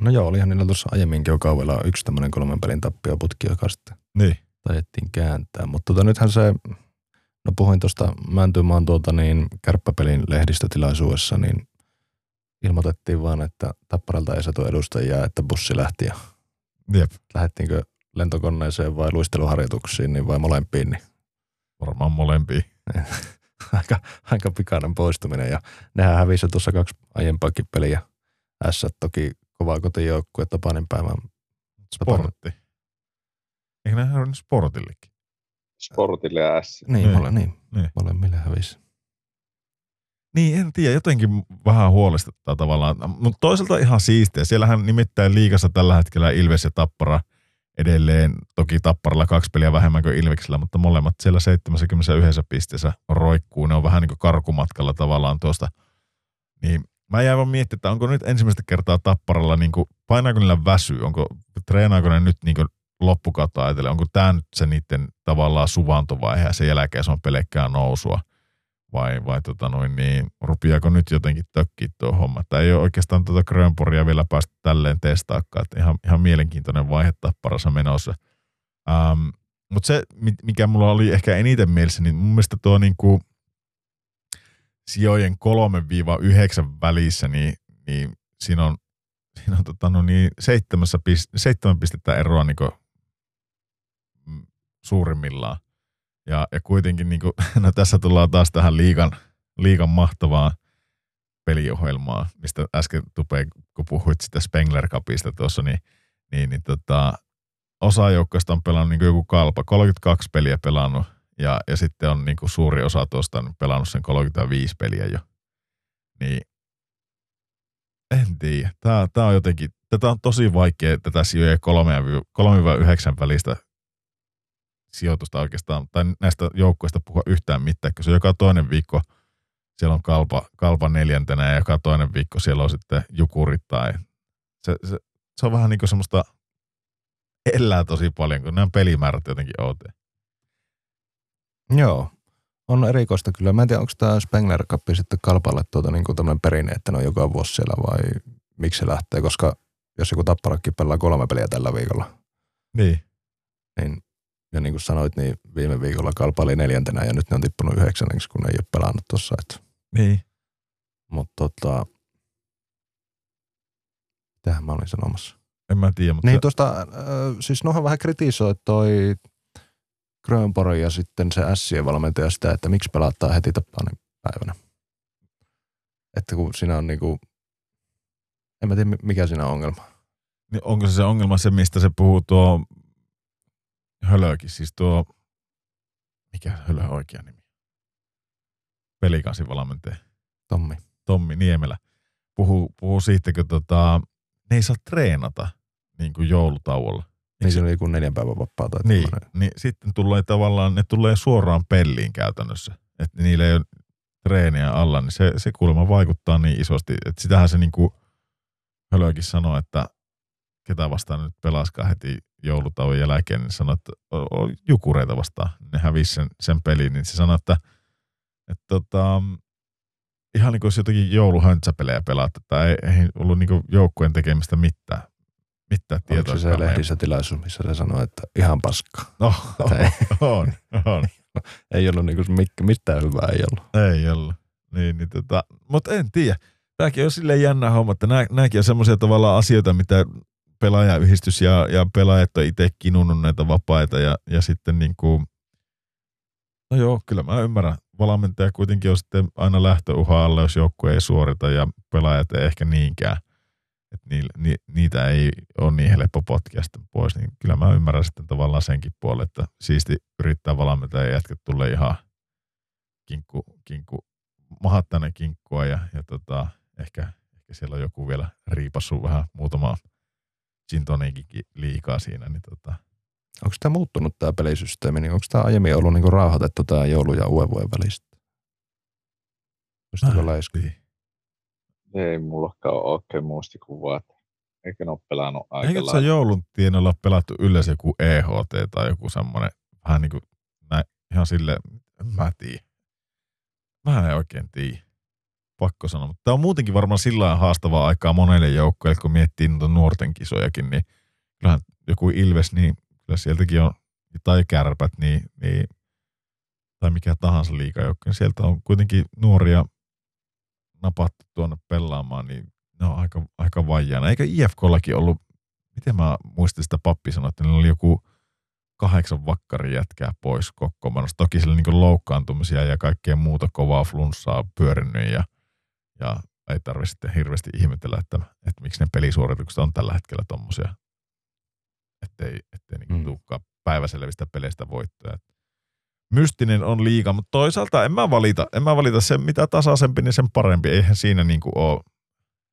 No joo, olihan niillä tuossa aiemminkin jo kaudella yksi tämmöinen kolmen pelin putki, joka sitten niin. tajettiin kääntää, mutta tota, nythän se No puhuin tuosta Mäntymaan tuota niin kärppäpelin lehdistötilaisuudessa, niin ilmoitettiin vaan, että Tapparalta ei saatu edustajia, että bussi lähti ja Jep, Lähettiinkö lentokoneeseen vai luisteluharjoituksiin niin vai molempiin, niin varmaan molempia. aika, aika pikainen poistuminen. Ja nehän hävisi tuossa kaksi aiempaakin peliä. S toki kovaa kotijoukkue Tapanin päivän. Sportti. Eikö ne hävinnyt sportillekin? Sportille ja S. Niin, Niin. mole, niin, Niin. molemmille hävisi. Niin, en tiedä, jotenkin vähän huolestuttaa tavallaan, mutta toisaalta ihan siistiä. Siellähän nimittäin liikassa tällä hetkellä Ilves ja Tappara edelleen, toki Tapparalla kaksi peliä vähemmän kuin Ilveksellä, mutta molemmat siellä 71 pisteessä roikkuu. Ne on vähän niin kuin karkumatkalla tavallaan tuosta. Niin mä jäin vaan miettimään, että onko nyt ensimmäistä kertaa Tapparalla, niin kuin, painaako niillä väsy, onko, treenaako ne nyt niin kuin loppukautta ajatellen, onko tämä nyt se niiden tavallaan suvantovaihe ja sen jälkeen se on pelkkää nousua vai, vai tota noin, niin rupiaako nyt jotenkin tökkiä tuo homma. Että ei ole oikeastaan tuota Grönporia vielä päästä tälleen testaakaan. Että ihan, ihan mielenkiintoinen vaihe tapparassa menossa. Ähm, Mutta se, mi- mikä mulla oli ehkä eniten mielessä, niin mun mielestä tuo niinku sijojen 3-9 välissä, niin, niin siinä on, siinä on tota, no niin, seitsemässä pist, seitsemän pistettä eroa niinku, mm, suurimmillaan. Ja, ja kuitenkin, niin kuin, no tässä tullaan taas tähän liikan, liikan mahtavaan peliohjelmaan, mistä äsken tupeen, kun puhuit sitä Spengler Cupista tuossa, niin, niin, niin tota, osa joukkoista on pelannut niin kuin joku kalpa, 32 peliä pelannut, ja, ja sitten on niin kuin suuri osa tuosta niin pelannut sen 35 peliä jo. Niin en tiedä. Tämä, tämä on jotenkin, tätä on tosi vaikea tätä sijoja 3-9 välistä sijoitusta oikeastaan, tai näistä joukkueista puhua yhtään mitään, se joka toinen viikko siellä on kalpa, kalpa neljäntenä ja joka toinen viikko siellä on sitten jukurit tai se, se, se on vähän niin kuin semmoista elää tosi paljon, kun nämä pelimäärät jotenkin outoja. Joo. On erikoista kyllä. Mä en tiedä, onko tämä Spengler Cup sitten kalpalle tuota, niin kuin tämmöinen perinne, että ne on joka vuosi siellä vai miksi se lähtee, koska jos joku tapparakki pelaa kolme peliä tällä viikolla, Niin. niin ja niin kuin sanoit, niin viime viikolla kalpa oli neljäntenä ja nyt ne on tippunut yhdeksänneksi, kun ne ei ole pelannut tuossa. Niin. Mutta tota, mitähän mä olin sanomassa? En mä tiedä, mutta Niin tuosta, äh, siis nohan vähän kritisoi toi Grönborg ja sitten se Sien valmentaja sitä, että miksi pelataan heti Tappanin päivänä. Että kun siinä on niinku, en mä tiedä mi- mikä siinä on ongelma. niin onko se se ongelma se, mistä se puhuu tuo Hölökin, siis tuo, mikä Hölö oikea nimi? Pelikansin valmentaja. Tommi. Tommi Niemelä puhuu, puhuu siitä, kun tota, ne ei saa treenata niin kuin joulutauolla. Niin se oli joku neljän päivän vapaa tai Niin, tämmönen. niin sitten tulee tavallaan, ne tulee suoraan pelliin käytännössä. Että niillä ei ole treeniä alla, niin se, se kuulemma vaikuttaa niin isosti. Että sitähän se niin kuin Hölökin sanoi, että ketä vastaan nyt pelaskaa heti joulutauon jälkeen, niin sanoi, että jukureita vastaan. Ne hävisi sen, sen pelin, niin se sanoi, että, että tota, ihan niin kuin olisi jotakin jouluhöntsäpelejä pelattu, tai ei, ei ollut niin joukkueen tekemistä mitään, mitään tietoa. se se lehdissä tilaisuus, missä se sanoi, että ihan paska. No, Tai- on, on. Ei ollut niinku mitään hyvää, ei ollut. Ei ollut. Niin, niin tota, mutta en tiedä. Tämäkin on silleen jännä homma, että nämäkin on semmoisia tavallaan asioita, mitä pelaajayhdistys ja, ja pelaajat on itse kinunnut näitä vapaita ja, ja sitten niin kuin, no joo, kyllä mä ymmärrän. Valmentaja kuitenkin on sitten aina lähtöuha alle, jos joukkue ei suorita ja pelaajat ei ehkä niinkään. Että ni, ni, niitä ei ole niin helppo potkia sitten pois, niin kyllä mä ymmärrän sitten tavallaan senkin puolen, että siisti yrittää valmentaja ja jätkät tulee ihan kinkku, kinkku mahat tänne kinkkua ja, ja tota, ehkä, ehkä siellä on joku vielä riipassu vähän muutama gin tonicinkin liikaa siinä, niin tota, Onko tämä muuttunut tämä pelisysteemi, niin onko tämä aiemmin ollut niinku rauhoitettu tämä joulu- ja uuden vuoden välistä? Laiska? Ei mullakaan ole oikein muistikuvaa, että eikö ne ole pelannut aika Eikö lailla. joulun tienoilla pelattu yleensä joku EHT tai joku semmoinen vähän niin kuin näin, ihan sille, mä tiedä. Mä en oikein tiedä. Pakko sanoa. Mutta tämä on muutenkin varmaan sillä lailla haastavaa aikaa monelle joukkueelle, kun miettii noita nuorten kisojakin, niin kyllähän joku Ilves, niin kyllä sieltäkin on, tai kärpät, niin, niin tai mikä tahansa liikajoukko, niin sieltä on kuitenkin nuoria napattu tuonne pelaamaan, niin ne on aika, aika vajaana. Eikö IFKllakin ollut miten mä muistin sitä pappi sanoa, että niillä oli joku kahdeksan vakkari jätkää pois kokkoomanosta. Toki sillä niin loukkaantumisia ja kaikkea muuta kovaa flunssaa pyörinyt ja, ja ei tarvitse sitten hirveästi ihmetellä, että, että miksi ne pelisuoritukset on tällä hetkellä tommosia, ettei, ettei niin mm. tulekaan päiväselvistä peleistä voittoja. Mystinen on liiga, mutta toisaalta en mä valita, en mä valita sen, mitä tasaisempi, niin sen parempi. Eihän siinä niin kuin ole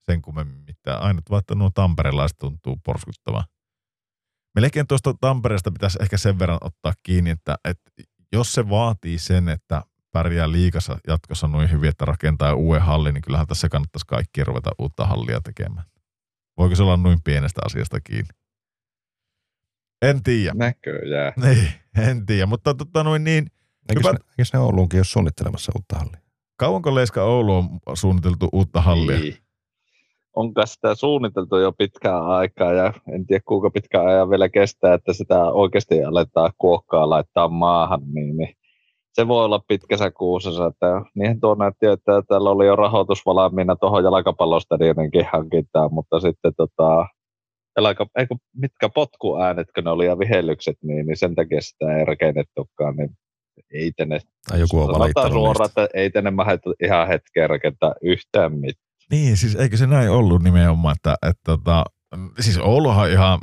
sen kummemmin mitään. Ainut vaan, että nuo tamperelaiset tuntuu porskuttavan. Melkein tuosta Tampereesta pitäisi ehkä sen verran ottaa kiinni, että, että jos se vaatii sen, että pärjää liikassa jatkossa noin hyvin, että rakentaa uuden hallin, niin kyllähän tässä kannattaisi kaikki ruveta uutta hallia tekemään. Voiko se olla noin pienestä asiasta kiinni? En tiedä. Näköjään. Niin, en tiedä, mutta tota noin niin. Eikö, hyvä... se, eikö se Ouluunkin ole suunnittelemassa uutta hallia? Kauanko Leiska Oulu on suunniteltu uutta hallia? Niin. Onko sitä suunniteltu jo pitkään aikaa ja en tiedä kuinka pitkään ajan vielä kestää, että sitä oikeasti aletaan kuokkaa laittaa maahan, niin, niin se voi olla pitkässä kuusessa. Että niihin tuo näytti, että täällä oli jo rahoitus valmiina tuohon jalkapallostadioninkin hankintaan, mutta sitten tota, jalka, eikö, mitkä potkuäänetkö ne oli ja vihellykset, niin, niin sen takia sitä ei rakennettukaan, niin ei tänne, tai joku on valittanut suoraan, että ei tänne mahdu ihan hetkeen rakentaa yhtään mitään. Niin, siis eikö se näin ollut nimenomaan, että, että, että tota, siis Ouluhan on ihan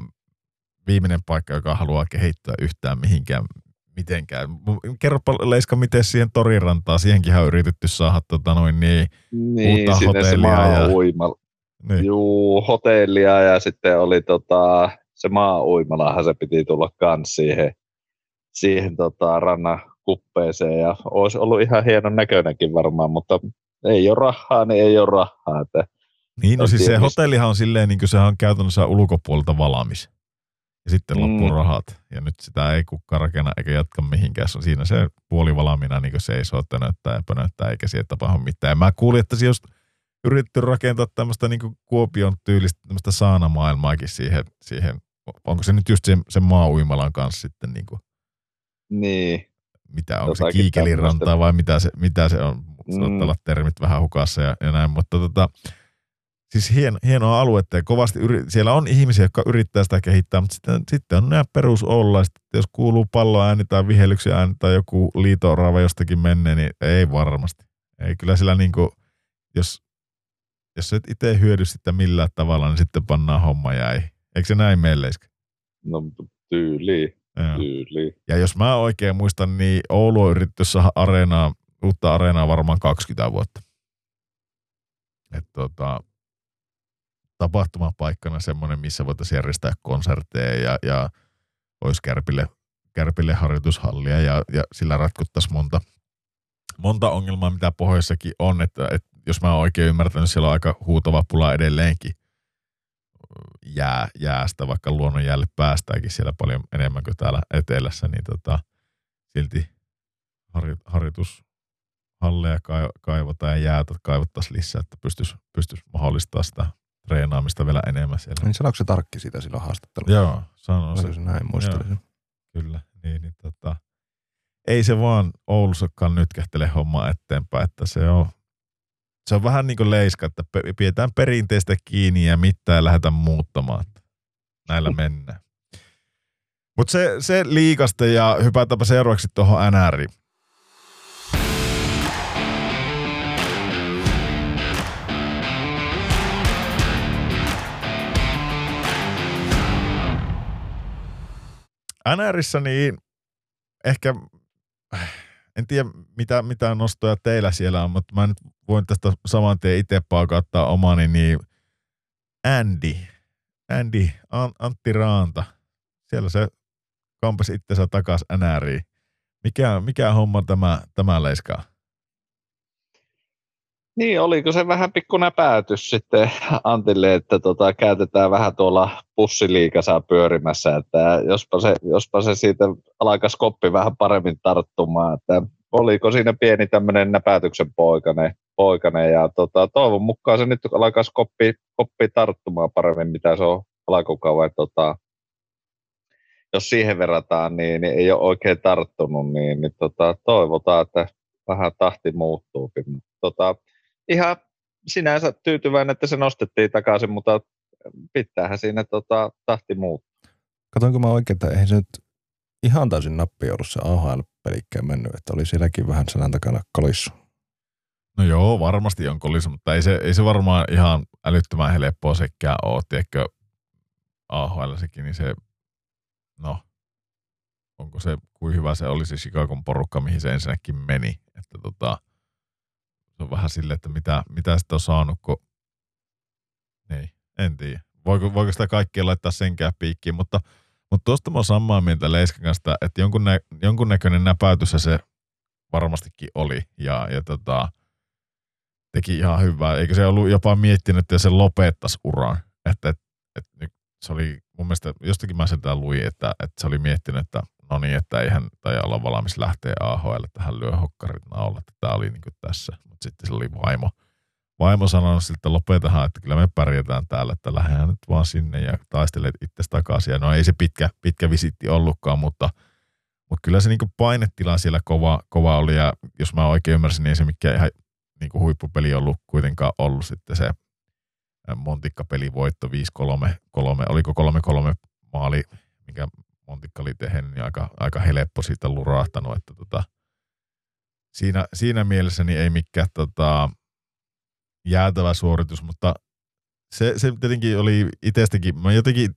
viimeinen paikka, joka haluaa kehittää yhtään mihinkään mitenkään. Kerropa Leiska, miten siihen torirantaan, siihenkin on yritetty saada tota noin niin, niin uutta hotellia. ja... Niin. Juu, hotellia ja sitten oli tota, se maa-uimalahan se piti tulla kans siihen, siihen tota, rannan kuppeeseen ja olisi ollut ihan hienon näköinenkin varmaan, mutta ei ole rahaa, niin ei ole rahaa. Että niin, no siis se hotellihan on silleen, niin kuin sehän on käytännössä ulkopuolelta valmis ja sitten loppuu mm. rahat. Ja nyt sitä ei kukaan rakenna eikä jatka mihinkään. Se on siinä se puoli valmiina niin seisoo, tönöttää ja pönöttää, eikä siitä tapahdu mitään. Ja mä kuulin, että se just yritetty rakentaa tämmöistä niin Kuopion tyylistä tämmöistä saanamaailmaakin siihen, siihen. Onko se nyt just se, se maa-uimalan kanssa sitten niin kuin, niin. Mitä, onko Jotakin se kiikelirantaa vai mitä se, mitä se on? Mm. olla termit vähän hukassa ja, ja näin, mutta tota, siis hien, hienoa aluetta ja kovasti yri, siellä on ihmisiä, jotka yrittää sitä kehittää, mutta sitten, sitten on nämä perusollaiset, jos kuuluu ääni tai vihellyksen ääni tai joku liitoorava jostakin menee, niin ei varmasti. Ei kyllä sillä niin kuin, jos, jos et itse hyödy sitä millään tavalla, niin sitten pannaan homma jäi. Eikö se näin meille? No tyyli, tyyli. Ja jos mä oikein muistan, niin Oulu on yritetty saada areenaa, uutta areenaa varmaan 20 vuotta. Et tota, tapahtumapaikkana semmoinen, missä voitaisiin järjestää konsertteja ja, ja olisi kärpille, kärpille harjoitushallia ja, ja sillä ratkottaisiin monta, monta ongelmaa, mitä pohjoissakin on, että, että jos mä oon oikein ymmärtänyt, siellä on aika huutava pula edelleenkin jää, jäästä, vaikka luonnon jäälle päästäänkin siellä paljon enemmän kuin täällä etelässä, niin tota, silti harjoitushalleja kaivataan ja jäätä kaivottaisiin lisää, että pystyisi, pystyisi mahdollistamaan sitä treenaamista vielä enemmän siellä. Niin sanoiko se tarkki sitä silloin haastattelussa? Joo, sanoo se. se. näin muistelisin. Kyllä, niin, niin tota, ei se vaan Oulussakaan nyt kehtele homma eteenpäin, että se on, se on vähän niin kuin leiska, että pidetään perinteistä kiinni ja mitään lähdetään muuttamaan. Näillä mennään. Mutta se, se liikasta ja hypätäänpä seuraavaksi tuohon NRiin. NRissä niin ehkä, en tiedä mitä, mitä nostoja teillä siellä on, mutta mä nyt voin tästä saman tien itse paukattaa omani, niin Andy, Andy, Antti Raanta, siellä se kampasi itsensä takas NRiin. Mikä, mikä homma tämä, tämä leiskaa? Niin, oliko se vähän pikkuinen päätys sitten Antille, että tota, käytetään vähän tuolla pussiliikassa pyörimässä, että jospa se, jospa se siitä alkaisi koppi vähän paremmin tarttumaan, että oliko siinä pieni tämmöinen näpäytyksen poikane, poikane ja tota, toivon mukaan se nyt alkaisi koppi, koppi tarttumaan paremmin, mitä se on alkukauden, tota, jos siihen verrataan, niin, niin, ei ole oikein tarttunut, niin, niin tota, toivotaan, että vähän tahti muuttuu. Tota, ihan sinänsä tyytyväinen, että se nostettiin takaisin, mutta pitäähän siinä tota, tahti muuttaa. Katoinko mä oikein, että eihän se nyt ihan täysin nappi ollut se AHL-pelikään mennyt, että oli sielläkin vähän selän takana kolissu. No joo, varmasti on kolis, mutta ei se, ei se varmaan ihan älyttömän helppoa sekään ole, tiedätkö, AHL sekin, niin se, no, onko se, kuin hyvä se oli se Chicagon porukka, mihin se ensinnäkin meni, että tota, se on vähän silleen, että mitä, mitä sitä on saanut, kun, ei, en tiedä. Voiko, voiko sitä kaikkea laittaa senkään piikkiin, mutta, mutta tuosta mä oon samaa mieltä Leiskan kanssa, että jonkun, nä, jonkunnäköinen näpäytys se varmastikin oli, ja, ja tota, teki ihan hyvää. Eikö se ollut jopa miettinyt, että se lopettaisi uran? Että, että, että se oli mun mielestä, jostakin mä sen luin, että, että se oli miettinyt, että no niin, että eihän tai olla valmis lähteä AHL, että hän lyö hokkarit naula, että tämä oli niin tässä. Mutta sitten se oli vaimo, vaimo sanonut siltä, lopetahan, että kyllä me pärjätään täällä, että lähdehän nyt vaan sinne ja taistelet itse takaisin. Ja no ei se pitkä, pitkä visitti ollutkaan, mutta, mutta kyllä se niin painetila siellä kova, kova oli ja jos mä oikein ymmärsin, niin ei se mikään ihan niin kuin huippupeli ollut kuitenkaan ollut sitten se Montikka-peli voitto 5-3, 3, oliko 3-3 maali, mikä Montikka oli tehnyt, niin aika, aika helppo siitä lurahtanut, että tota, siinä, siinä mielessä niin ei mikään tota, jäätävä suoritus, mutta se, se tietenkin oli itsestäkin, mä jotenkin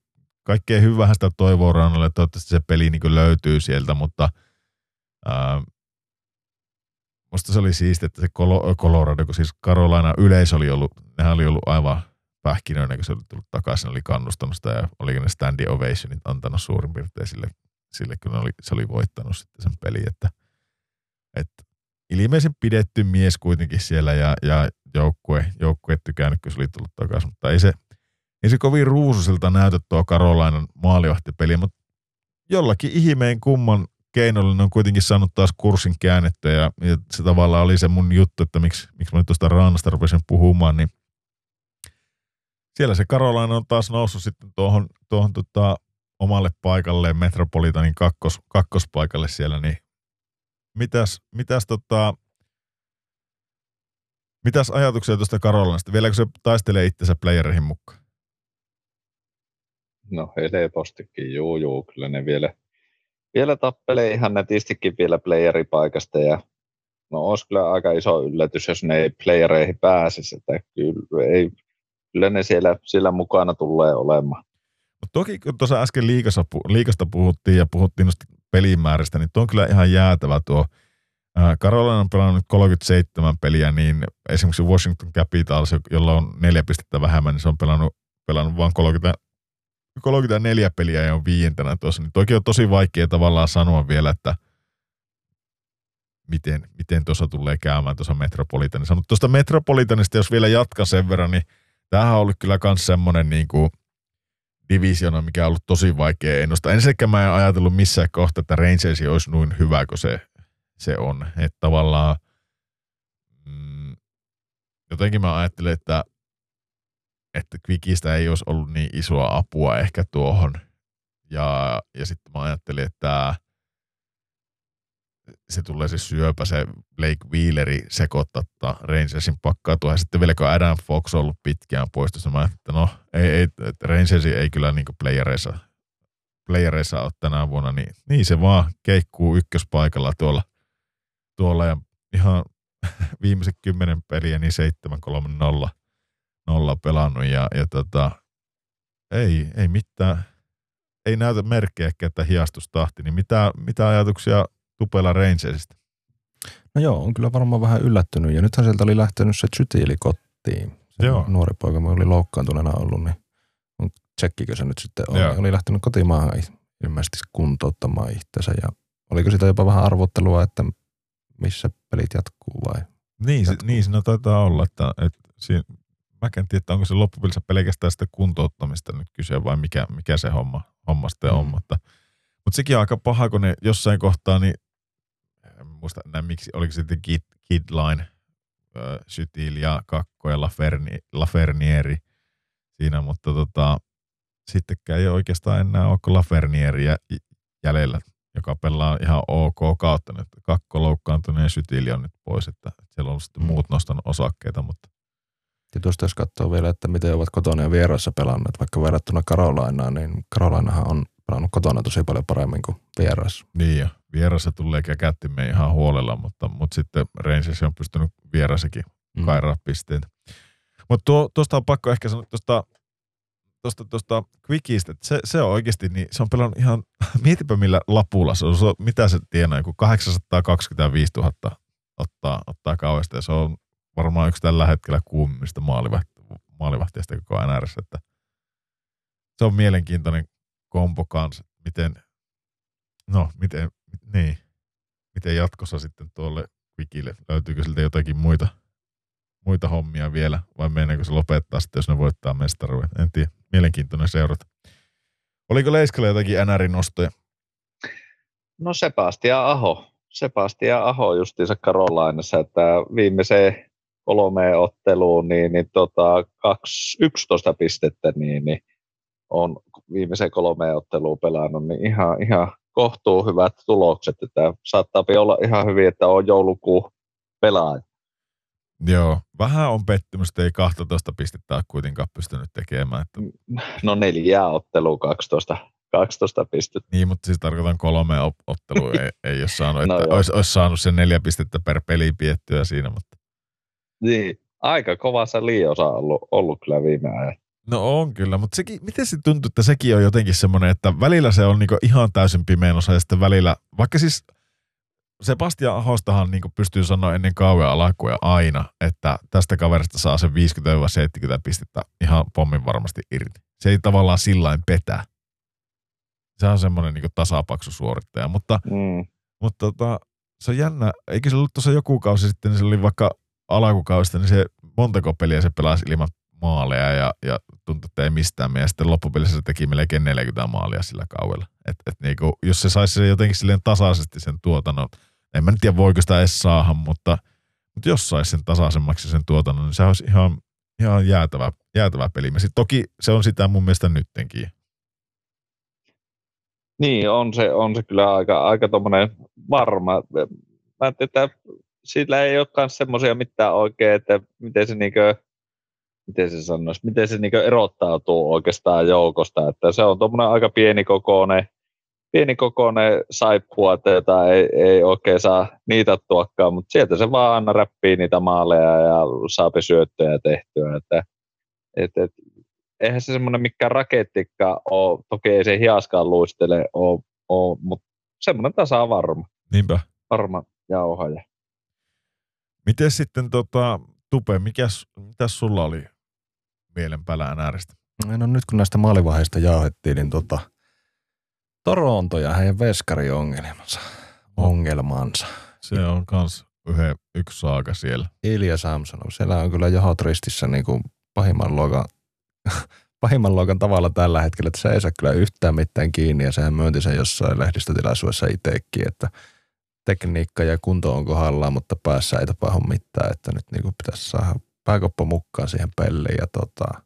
kaikkea hyvää sitä toivoa rannalle, toivottavasti se peli niin löytyy sieltä, mutta ää, musta se oli siistiä, että se Colorado, kun siis Carolina yleisö oli ollut, nehän oli ollut aivan pähkinöinä, kun se oli tullut takaisin, oli kannustanut sitä ja oli ne standi ovationit antanut suurin piirtein sille, sille kun oli, se oli voittanut sitten sen peli, että, että ilmeisen pidetty mies kuitenkin siellä ja, ja joukkue, joukkue tykännyt, kun se oli tullut takaisin, mutta ei se, ei se kovin ruususilta näytä tuo Karolainan maalivahtipeli, mutta jollakin ihmeen kumman keinolla ne on kuitenkin saanut taas kurssin käännettyä ja, ja se tavallaan oli se mun juttu, että miksi, miksi mä nyt tuosta Ranasta rupesin puhumaan, niin siellä se Karolainen on taas noussut sitten tuohon, tuohon tota, omalle paikalleen Metropolitanin kakkos, kakkospaikalle siellä, niin mitäs, mitäs, tota, mitäs ajatuksia tuosta Karolanasta? Vieläkö se taistelee itsensä playereihin mukaan? No helpostikin, juu juu, kyllä ne vielä, vielä tappelee ihan netistikin vielä playeripaikasta ja no olisi kyllä aika iso yllätys, jos ne ei playereihin pääsisi, että kyllä ei kyllä ne siellä, siellä mukana tulee olemaan. Mut toki kun tuossa äsken liikasta, liikasta puhuttiin ja puhuttiin noista pelimääristä, niin tuo on kyllä ihan jäätävä tuo. Carolina on pelannut 37 peliä, niin esimerkiksi Washington Capitals, jolla on neljä pistettä vähemmän, niin se on pelannut, pelannut vain 30, 34 peliä ja on viientänä tuossa. Niin toki on tosi vaikea tavallaan sanoa vielä, että miten, miten tuossa tulee käymään tuossa Metropolitanissa. Mutta tuosta Metropolitanista, jos vielä jatkaa sen verran, niin tämähän on ollut kyllä myös semmoinen niin kuin divisiona, mikä on ollut tosi vaikea ennustaa. Ensinnäkin mä en ajatellut missään kohtaa, että Rangers olisi noin hyvä kuin se, se on. Että tavallaan mm, jotenkin mä ajattelen, että, että Quickistä ei olisi ollut niin isoa apua ehkä tuohon. Ja, ja sitten mä ajattelin, että se tulee se syöpä, se Blake Wheeleri sekoittaa Rangersin tuo. Ja sitten vielä kun Adam Fox on ollut pitkään poistossa, mä että no, ei, ei, Rangersi ei kyllä niin playereissa, playereissa ole tänä vuonna, niin, niin se vaan keikkuu ykköspaikalla tuolla, tuolla ja ihan viimeiset kymmenen peliä niin 7-3-0 nolla pelannut ja, ja tota, ei, ei mitään, ei näytä merkkejä, että hiastustahti, niin mitä, mitä ajatuksia Tupela Rangersista? No joo, on kyllä varmaan vähän yllättynyt. Ja nythän sieltä oli lähtenyt se Chytili kotiin. Se joo. nuori poika, oli loukkaantuneena ollut, niin on tsekkikö se nyt sitten oli, oli lähtenyt kotimaahan ilmeisesti kuntouttamaan itsensä. Ja oliko sitä jopa vähän arvottelua, että missä pelit jatkuu vai? Niin, jatkuu? niin siinä taitaa olla, että, että siinä, mä en tiedä, että onko se loppupelissä pelkästään sitä kuntouttamista nyt kyse vai mikä, mikä se homma, homma sitten mm. on, mutta, mutta sekin on aika paha, kun ne jossain kohtaa, niin muista enää miksi, oliko se sitten Kid, Kidline, äh, Sytil ja Kakko ja Laferni, Lafernieri siinä, mutta tota, sittenkään ei oikeastaan enää ole Lafernieri jäljellä, joka pelaa ihan ok kautta nyt. Kakko loukkaantunut ja Sytil on nyt pois, että siellä on sitten muut nostanut osakkeita, mutta Ja tuosta jos katsoo vielä, että miten ovat kotona ja vieraissa pelanneet, vaikka verrattuna Karolainaan, niin Karolainahan on pelannut kotona tosi paljon paremmin kuin vieraissa. Niin ja vierassa tulee käkättimme ihan huolella, mutta, mutta sitten Rangers on pystynyt vierassakin mm. kairaa pisteitä. Mutta tuosta on pakko ehkä sanoa tuosta tuosta, tuosta Quickistä, että se, se on oikeasti, niin se on pelannut ihan, mietipä millä lapulla se on, se on mitä se tienaa, joku 825 000 ottaa, ottaa kauesta ja se on varmaan yksi tällä hetkellä kuumimmista maalivahtiasta koko NRS, että se on mielenkiintoinen kompo kanssa, miten, no miten, niin, miten jatkossa sitten tuolle Quickille, löytyykö siltä jotakin muita, muita hommia vielä, vai meneekö se lopettaa sitten, jos ne voittaa mestaruuden, en tiedä, mielenkiintoinen seurata. Oliko Leiskalla jotakin NRin nostoja? No Sebastian Aho, Sebastian Aho justiinsa Karolainassa, että viimeiseen kolmeen otteluun, niin, niin tota, kaksi, 11 pistettä, niin, niin on viimeiseen kolmeen otteluun pelannut, niin ihan, ihan kohtuu hyvät tulokset, että saattaa olla ihan hyvin, että on joulukuu pelaaja. Joo, vähän on pettymystä, ei 12 pistettä ole kuitenkaan pystynyt tekemään. Että... No neljää ottelua, 12, 12 pistettä. Niin, mutta siis tarkoitan kolme ottelua, ei, ei ole saanut, no että olisi, olisi, saanut sen neljä pistettä per peli piettyä siinä. Mutta... Niin, aika kovassa liiosa ollut, ollut kyllä viime ajan. No on kyllä, mutta sekin, miten se tuntuu, että sekin on jotenkin semmoinen, että välillä se on niinku ihan täysin pimeän osa ja sitten välillä, vaikka siis Sebastian Ahostahan niin pystyy sanoa ennen kauan alkuja aina, että tästä kaverista saa sen 50-70 pistettä ihan pommin varmasti irti. Se ei tavallaan sillain petä. Se on semmoinen niin tasapaksu suorittaja, mutta, mm. mutta tota, se on jännä. Eikö se ollut tuossa joku kausi sitten, niin se oli vaikka alakukausista, niin se montako peliä se pelasi ilman maaleja ja, ja tuntui, että ei mistään. Ja sitten loppupelissä se teki melkein 40 maalia sillä kaudella. Et, et niinku, jos se saisi jotenkin silleen tasaisesti sen tuotannon, en mä nyt tiedä voiko sitä edes saada, mutta, mutta jos saisi sen tasaisemmaksi sen tuotannon, niin se olisi ihan, ihan jäätävä, jäätävä peli. Sitten toki se on sitä mun mielestä nyttenkin. Niin, on se, on se kyllä aika, aika tommonen varma. Mä että sillä ei olekaan semmoisia mitään oikein, että miten se niinkö, miten se sanoisi, miten se niinkö erottautuu oikeastaan joukosta, että se on tuommoinen aika pienikokoinen, pienikokoinen saippua, jota ei, ei oikein saa niitä tuokkaan, mutta sieltä se vaan aina räppii niitä maaleja ja saapi syöttöjä tehtyä. Että, et, et, eihän se semmoinen mikään rakettikka ole, toki ei se hiaskaan luistele ole, ole mutta semmoinen tasa varma. Niinpä. Varma jauhaja. Miten sitten tota, Tupe, mikäs, mitäs sulla oli mielenpäällä NRistä? No nyt kun näistä maalivaiheista jauhettiin, niin tota, Toronto ja heidän veskariongelmansa. Ongelmansa. Se on kans yhden, yksi saaka siellä. Ilja Samsonov. Siellä on kyllä johot ristissä niin kuin pahimman luokan, pahimman luokan tavalla tällä hetkellä, että se ei saa kyllä yhtään mitään kiinni ja sehän myönti sen jossain lehdistötilaisuudessa itsekin, että tekniikka ja kunto on kohdallaan, mutta päässä ei tapahdu mitään, että nyt niin kuin pitäisi saada pääkoppa mukaan siihen peliin ja tota,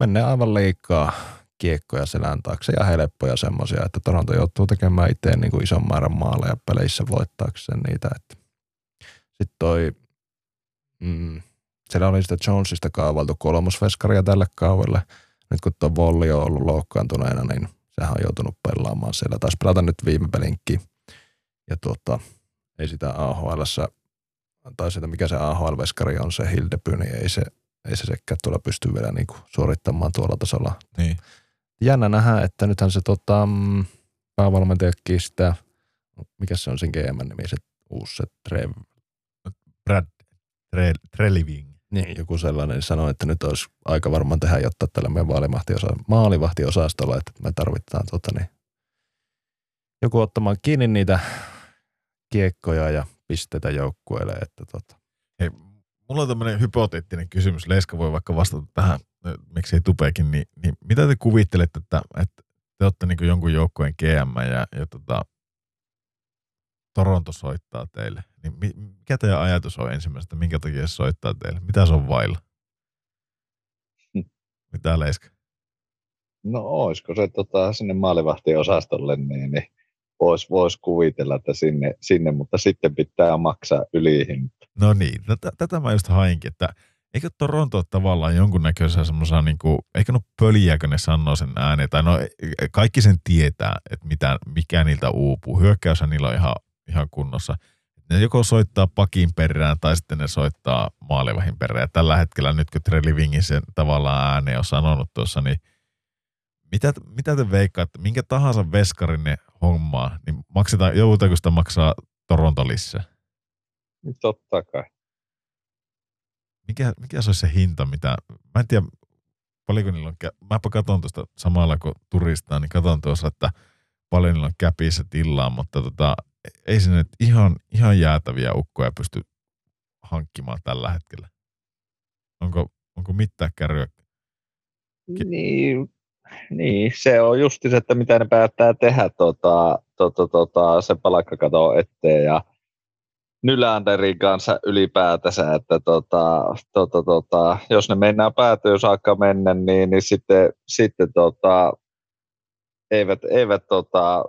menee aivan liikaa kiekkoja selän taakse ja helppoja semmoisia, että Toronto joutuu tekemään itse niin kuin ison määrän maaleja peleissä voittaakseen niitä. Sitten toi, mm, siellä oli sitä Jonesista kaavailtu kolmosveskaria tälle kaudelle. Nyt kun tuo Volli on ollut loukkaantuneena, niin sehän on joutunut pelaamaan siellä. Taisi pelata nyt viime pelinkin. Ja tuota, ei sitä AHL, tai sitä mikä se AHL-veskari on, se Hildeby, niin ei se, ei se sekään tuolla pysty vielä niin kuin suorittamaan tuolla tasolla. Niin jännä nähdä, että nythän se tota, mm, päävalmentajakin sitä, mikä se on sen GM nimi, se uusi se Trev. Brad Tre, Treliving. Niin, joku sellainen niin sanoi, että nyt olisi aika varmaan tehdä jotta tällä meidän maalivahtiosa, maalivahtiosastolla, että me tarvitaan tota, niin, joku ottamaan kiinni niitä kiekkoja ja pisteitä joukkueelle. Että tota. Hei, mulla on tämmöinen hypoteettinen kysymys. Leiska voi vaikka vastata tähän miksei tupeekin, niin, niin mitä te kuvittelette, että, että te olette niin jonkun joukkueen GM ja, ja tota, Toronto soittaa teille, niin mikä teidän ajatus on ensimmäistä, minkä takia se soittaa teille? Mitä se on vailla? Mitä Leiska? No olisiko se tota, sinne maalivahtiosastolle, niin, niin voisi vois kuvitella, että sinne, sinne, mutta sitten pitää maksaa ylihinta. No niin, tätä, tätä mä just hainkin, että eikö Toronto ole tavallaan jonkunnäköisessä semmoisena, niin eikö no pöliäkö ne sanoo sen ääneen, tai no kaikki sen tietää, että mitä, mikä niiltä uupuu. Hyökkäyshän niillä on ihan, ihan kunnossa. Ne joko soittaa pakin perään tai sitten ne soittaa maalivahin perään. Ja tällä hetkellä nyt kun Trey Livingin sen tavallaan ääneen on sanonut tuossa, niin mitä, mitä te veikkaatte, minkä tahansa veskarin ne hommaa, niin maksetaan, joudutaanko sitä maksaa Toronto lisää? Totta kai. Mikä, mikä se olisi se hinta, mitä, mä en tiedä paljonko niillä on, mäpä katson tuosta samalla kun turistaa, niin katson tuossa, että paljon niillä on käpissä tilaa, mutta tota, ei sinne ihan, ihan jäätäviä ukkoja pysty hankkimaan tällä hetkellä. Onko, onko mitään kärryä? Niin, niin, se on just se, että mitä ne päättää tehdä tota, tota, tota, se palakkakato eteen ja Nylanderin kanssa ylipäätänsä, että tota, tota, tota, jos ne mennään päätyy saakka mennä, niin, niin sitten, sitten tota, eivät, eivät tota,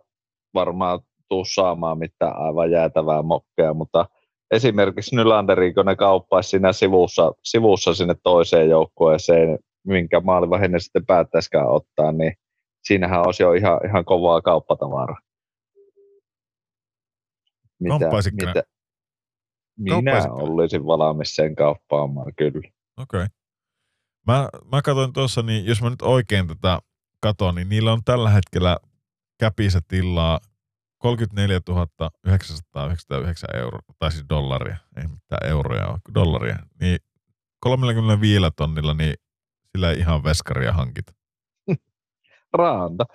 varmaan tuu saamaan mitään aivan jäätävää mokkea, mutta esimerkiksi Nylanderin, kun ne kauppaisi siinä sivussa, sivussa sinne toiseen joukkueeseen, minkä maalivahin ne sitten päättäisikään ottaa, niin siinähän olisi jo ihan, ihan kovaa kauppatavaraa. Mitä, mitä, minä olisin valmis sen kauppaamaan, kyllä. Okei. Okay. Mä, mä katsoin tuossa, niin jos mä nyt oikein tätä katon, niin niillä on tällä hetkellä käpissä tilaa 34 999 euroa, tai siis dollaria, ei mitään euroja ole, dollaria. Niin 35 tonnilla, niin sillä ei ihan veskaria hankit. Raanta.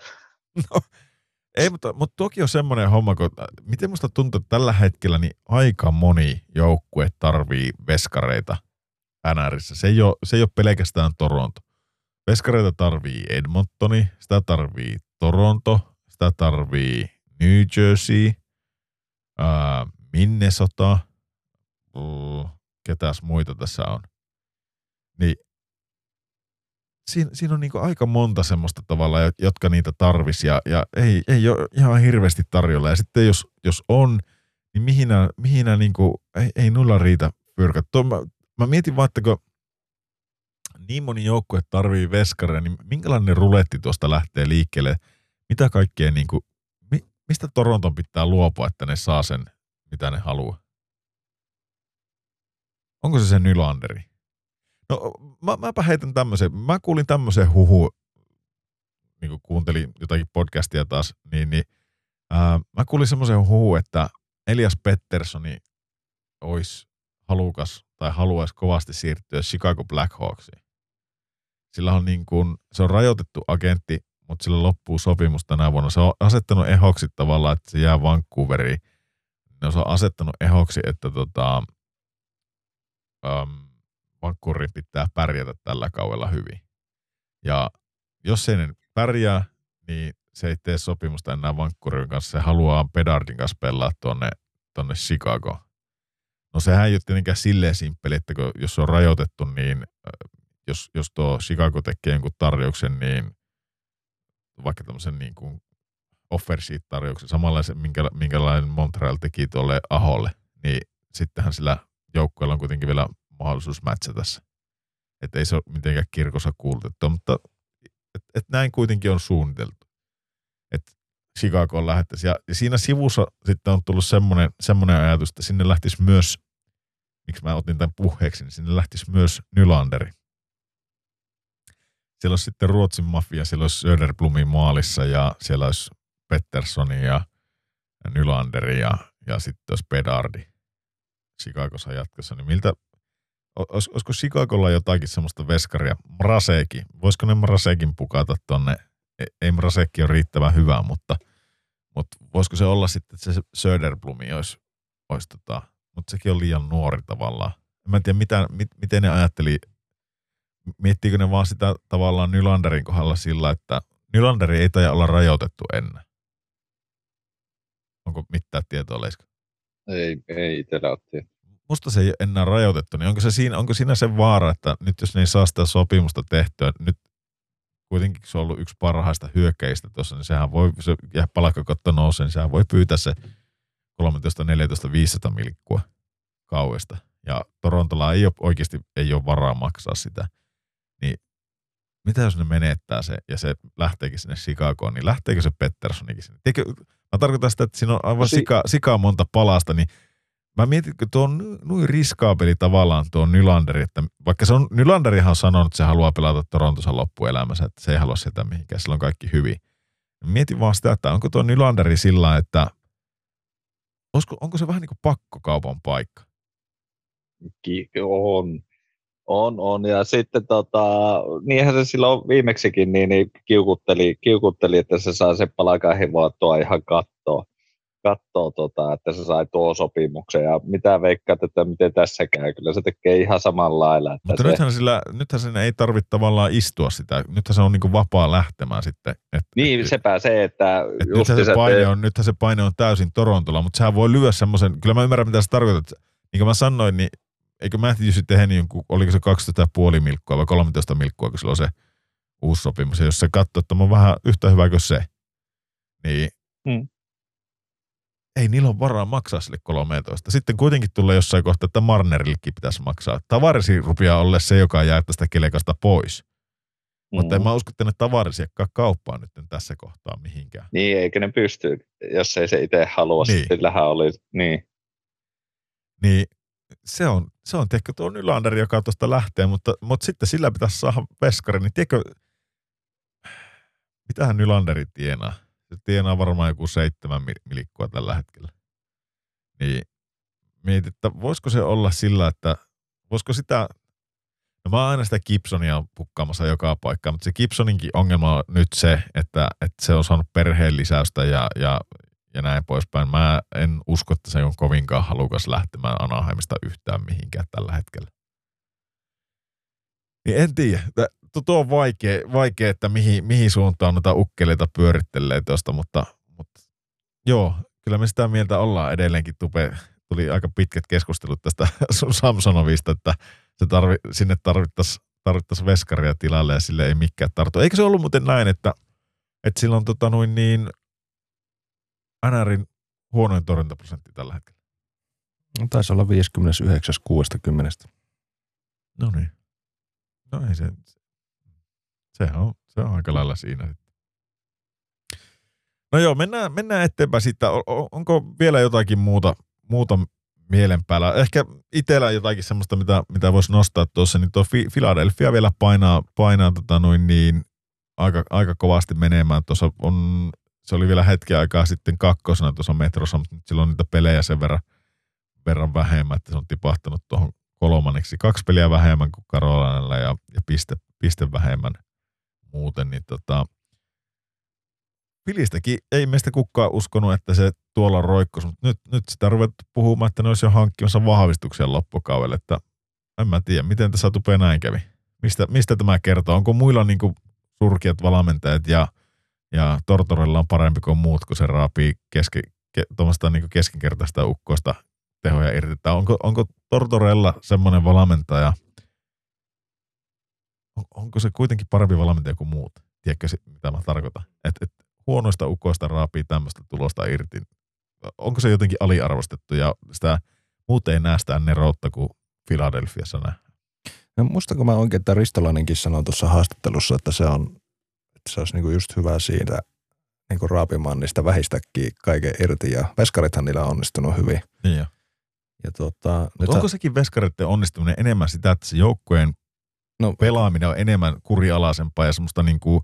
No, ei, mutta, mutta toki on semmoinen homma, kun äh, miten musta tuntuu, että tällä hetkellä niin aika moni joukkue tarvii veskareita NRissä. Se ei ole, se ei ole pelkästään Toronto. Veskareita tarvii Edmontoni, sitä tarvii Toronto, sitä tarvii New Jersey, ää, Minnesota, uh, ketäs muita tässä on. Niin siinä, siinä on niinku aika monta semmoista tavalla, jotka niitä tarvisi ja, ja ei, ei ole ihan hirveästi tarjolla. Ja sitten jos, jos on, niin mihin nämä, mihin nämä niinku, ei, ei nulla riitä pyrkät. Tuo, mä, mä mietin vaan, että kun niin moni joukkue tarvii veskareja, niin minkälainen ruletti tuosta lähtee liikkeelle? Mitä kaikkea, niinku, mi, mistä Toronton pitää luopua, että ne saa sen, mitä ne haluaa? Onko se se Nylanderi? No mä, mäpä heitän tämmöisen. Mä kuulin tämmöisen huhu, niin kuin kuuntelin jotakin podcastia taas, niin, niin ää, mä kuulin semmoisen huhu, että Elias Petterssoni olisi halukas tai haluaisi kovasti siirtyä Chicago Blackhawksiin. Sillä on niin kuin, se on rajoitettu agentti, mutta sillä loppuu sopimus tänä vuonna. Se on asettanut ehoksi tavallaan, että se jää Vancouveriin. Ne on asettanut ehoksi, että tota, um, Vancouverin pitää pärjätä tällä kaudella hyvin. Ja jos ei pärjää, niin se ei tee sopimusta enää Vancouverin kanssa. Se haluaa Pedardin kanssa pelaa tuonne, tuonne Chicago. No sehän ei ole tietenkään silleen simppeli, että kun, jos se on rajoitettu, niin jos, jos tuo Chicago tekee jonkun tarjouksen, niin vaikka tämmöisen niin kuin offer tarjouksen, samanlaisen, minkä, minkälainen Montreal teki tuolle Aholle, niin sittenhän sillä joukkueella on kuitenkin vielä mahdollisuus mätsätä se. Että ei se ole mitenkään kirkossa kuulutettu, mutta et, et näin kuitenkin on suunniteltu. Että Chicagoon lähettäisiin. Ja, ja siinä sivussa sitten on tullut semmoinen, semmoinen ajatus, että sinne lähtisi myös, miksi mä otin tämän puheeksi, niin sinne lähtisi myös Nylanderi. Siellä olisi sitten Ruotsin mafia, siellä olisi Söderblumi maalissa ja siellä olisi Petterssoni ja, ja Nylanderi ja, ja sitten olisi Pedardi Chicagossa jatkossa. Niin miltä, Olis, olisiko Chicagolla jotakin semmoista veskaria? Mraseekin. Voisiko ne Mraseekin pukata tonne? Ei, ei Mraseekki ole riittävän hyvä, mutta, mutta voisiko se olla sitten, että se Söderblumi olisi, olisi tota, mutta sekin on liian nuori tavallaan. Mä en tiedä, mitä, mit, miten ne ajatteli, miettiikö ne vaan sitä tavallaan Nylanderin kohdalla sillä, että Nylanderi ei taida olla rajoitettu ennen. Onko mitään tietoa, Leiska? Ei, ei itsellä ole musta se ei ole enää rajoitettu, niin onko, se siinä, onko siinä se vaara, että nyt jos ne ei saa sitä sopimusta tehtyä, nyt kuitenkin se on ollut yksi parhaista hyökkäistä tuossa, niin sehän voi, se jää palkkakotto nousee, niin sehän voi pyytää se 13, 14, 500 milkkua kauesta. ja Torontolla ei ole oikeasti ei ole varaa maksaa sitä, niin mitä jos ne menettää se ja se lähteekin sinne Chicagoon, niin lähteekö se Petterssonikin sinne? Teikö, mä tarkoitan sitä, että siinä on aivan No si- sika, sika monta palasta, niin mä mietin, kun tuo on noin riskaapeli tavallaan tuo Nylander, että vaikka se on, Nylanderihan on sanonut, että se haluaa pelata Torontossa loppuelämänsä, että se ei halua sitä mihinkään, sillä on kaikki hyvin. Mietin vaan sitä, että onko tuo Nylanderi sillä että olisiko, onko se vähän niin kuin pakkokaupan paikka? On. On, on. Ja sitten tota, niinhän se silloin viimeksikin niin, niin kiukutteli, kiukutteli, että se sai sen palakahivoittua ihan kattoa. Kattoo, tota, että se sai tuo sopimuksen ja mitä veikkaat, että miten tässä käy. Kyllä se tekee ihan samalla lailla. Että Mutta se, nythän, sillä, nythän sen ei tarvitse tavallaan istua sitä. Nythän se on niin vapaa lähtemään sitten. Et, niin, et, sepä se, että et nythän, se se, paine on, nythän se paine on täysin Torontolla, mutta sehän voi lyödä semmoisen, kyllä mä ymmärrän mitä sä tarkoitat. Niin kuin mä sanoin, niin eikö Matthews tehnyt jonkun, oliko se 12,5 milkkoa vai 13 milkkoa, kun sillä on se uusi sopimus. Ja jos se katsoo, että mä oon vähän yhtä hyvä kuin se, niin Mm. Ei niillä ole varaa maksaa sille 13. Sitten kuitenkin tulee jossain kohtaa, että Marnerillekin pitäisi maksaa. Tavarisi rupeaa olla se, joka jää tästä kelekasta pois. Mm. Mutta en mä usko, että ne tavarisiakkaan kauppaa nyt tässä kohtaa mihinkään. Niin, eikä ne pysty, jos ei se itse halua. Niin. Sillähän oli, niin. Niin se on, se on tehkö tuo Nylander, joka tuosta lähtee, mutta, mutta sitten sillä pitäisi saada veskari, niin tiedätkö, mitähän Nylanderi tienaa? Se tienaa varmaan joku seitsemän mil- milikkoa tällä hetkellä. Niin mietit, että voisiko se olla sillä, että voisiko sitä, no mä oon aina sitä Gibsonia pukkaamassa joka paikkaan, mutta se Gibsoninkin ongelma on nyt se, että, että se on saanut perheen lisäystä ja, ja, ja näin poispäin. Mä en usko, että se on kovinkaan halukas lähtemään Anaheimista yhtään mihinkään tällä hetkellä. Niin en tiedä. Tuo on vaikea, vaikea että mihin, mihin suuntaan noita ukkeleita pyörittelee tuosta, mutta, mutta joo, kyllä me sitä mieltä ollaan edelleenkin. Tupe, tuli aika pitkät keskustelut tästä sun Samsonovista, että se tarvi, sinne tarvittaisiin tarvittais veskaria tilalle ja sille ei mikään tartu. Eikö se ollut muuten näin, että, että sillä on tota noin niin NRin huonoin torjuntaprosentti tällä hetkellä? Taisi olla 59.60. No niin. No ei se, sehän on, se on aika lailla siinä. sitten. No joo, mennään, mennään eteenpäin o- onko vielä jotakin muuta, muuta mielen päällä? Ehkä itsellä jotakin semmoista, mitä, mitä voisi nostaa tuossa, niin tuo Philadelphia vielä painaa, painaa tota noin niin, aika, aika kovasti menemään. Tuossa on, se oli vielä hetken aikaa sitten kakkosena tuossa metrossa, mutta nyt sillä on niitä pelejä sen verran, verran vähemmän, että se on tipahtanut tuohon kolmanneksi. Kaksi peliä vähemmän kuin Carolinalla ja, ja piste, piste vähemmän muuten, niin tota, Filistäkin ei meistä kukaan uskonut, että se tuolla roikkos, mutta nyt, nyt sitä ruvettu puhumaan, että ne olisi jo hankkimassa vahvistuksia loppukaudelle, että en mä tiedä, miten tässä tupea näin kävi. Mistä, mistä tämä kertoo? Onko muilla niin kuin surkeat valmentajat ja, ja Tortorella on parempi kuin muut, kun se raapii keski, ke, niin keskinkertaista ukkoista tehoja irti? Onko, onko Tortorella semmoinen valmentaja, on, onko se kuitenkin parempi valmentaja kuin muut? Tiedätkö mitä mä tarkoitan? Et, et huonoista ukoista raapii tämmöistä tulosta irti. Onko se jotenkin aliarvostettu ja sitä muut ei näe sitä neroutta kuin Philadelphiassa näe? No, muistako mä oikein, että Ristolainenkin sanoi tuossa haastattelussa, että se on, että se olisi niinku just hyvä siitä niinku raapimaan niistä vähistäkin kaiken irti ja veskarithan niillä on onnistunut hyvin. Niin jo. Ja tota, nyt onko sekin veskareiden onnistuminen enemmän sitä, että se joukkueen No- pelaaminen on enemmän kurialaisempaa ja semmoista niin kuin,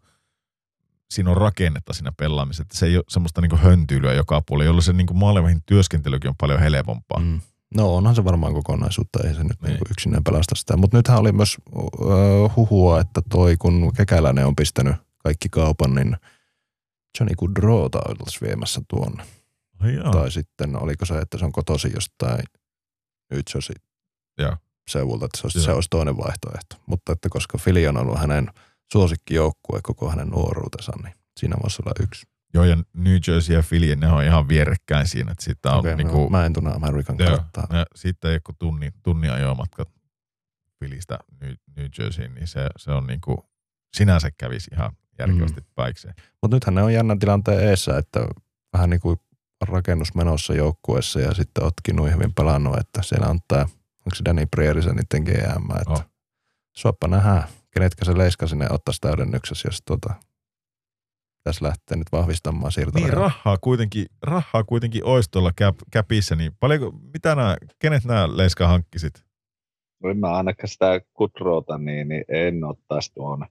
siinä on rakennetta siinä pelaamisessa, että se ei ole semmoista niin kuin höntyilyä joka puolella, jolloin se niin kuin maalivahin työskentelykin on paljon helpompaa. Mm. No onhan se varmaan kokonaisuutta, ei se nyt Niin. niin. yksinään pelasta sitä. Mutta nythän oli myös äh, huhua, että toi kun Kekäläinen on pistänyt kaikki kaupan, niin Johnny Goodrowta oltaisiin viemässä tuonne. Jaa. Tai sitten oliko se, että se on kotosi jostain New Jersey seudulta, että se olisi, Joo. se olisi toinen vaihtoehto. Mutta että koska Fili on ollut hänen suosikkijoukkue koko hänen nuoruutensa, niin siinä voisi olla yksi. Joo, ja New Jersey ja Philly, ne on ihan vierekkäin siinä, että siitä on okay, no, niinku, mä en tunne Amerikan Joo. karttaa. ja sitten ei ole kuin tunni, tunnin ajomatka Phillystä New, New Jerseyin, niin se, se on niinku, sinänsä kävisi ihan järkevästi mm. päikseen. Mutta nythän ne on jännän tilanteen eessä, että vähän niin kuin rakennus menossa joukkueessa ja sitten ootkin noin hyvin pelannut, että siellä on tämä onko se Danny Prairie se niiden GM, että Oh. suoppa nähdään, kenetkä se leiska sinne ottaisi täydennyksessä, jos tota, tässä lähtee nyt vahvistamaan siirtoja. Niin rahaa kuitenkin, rahaa kuitenkin olisi tuolla cap, capissa, niin paljonko, mitä nämä, kenet nämä Leiska hankkisit? En mä ainakaan sitä kudrota, niin, niin en ottaisi tuonne.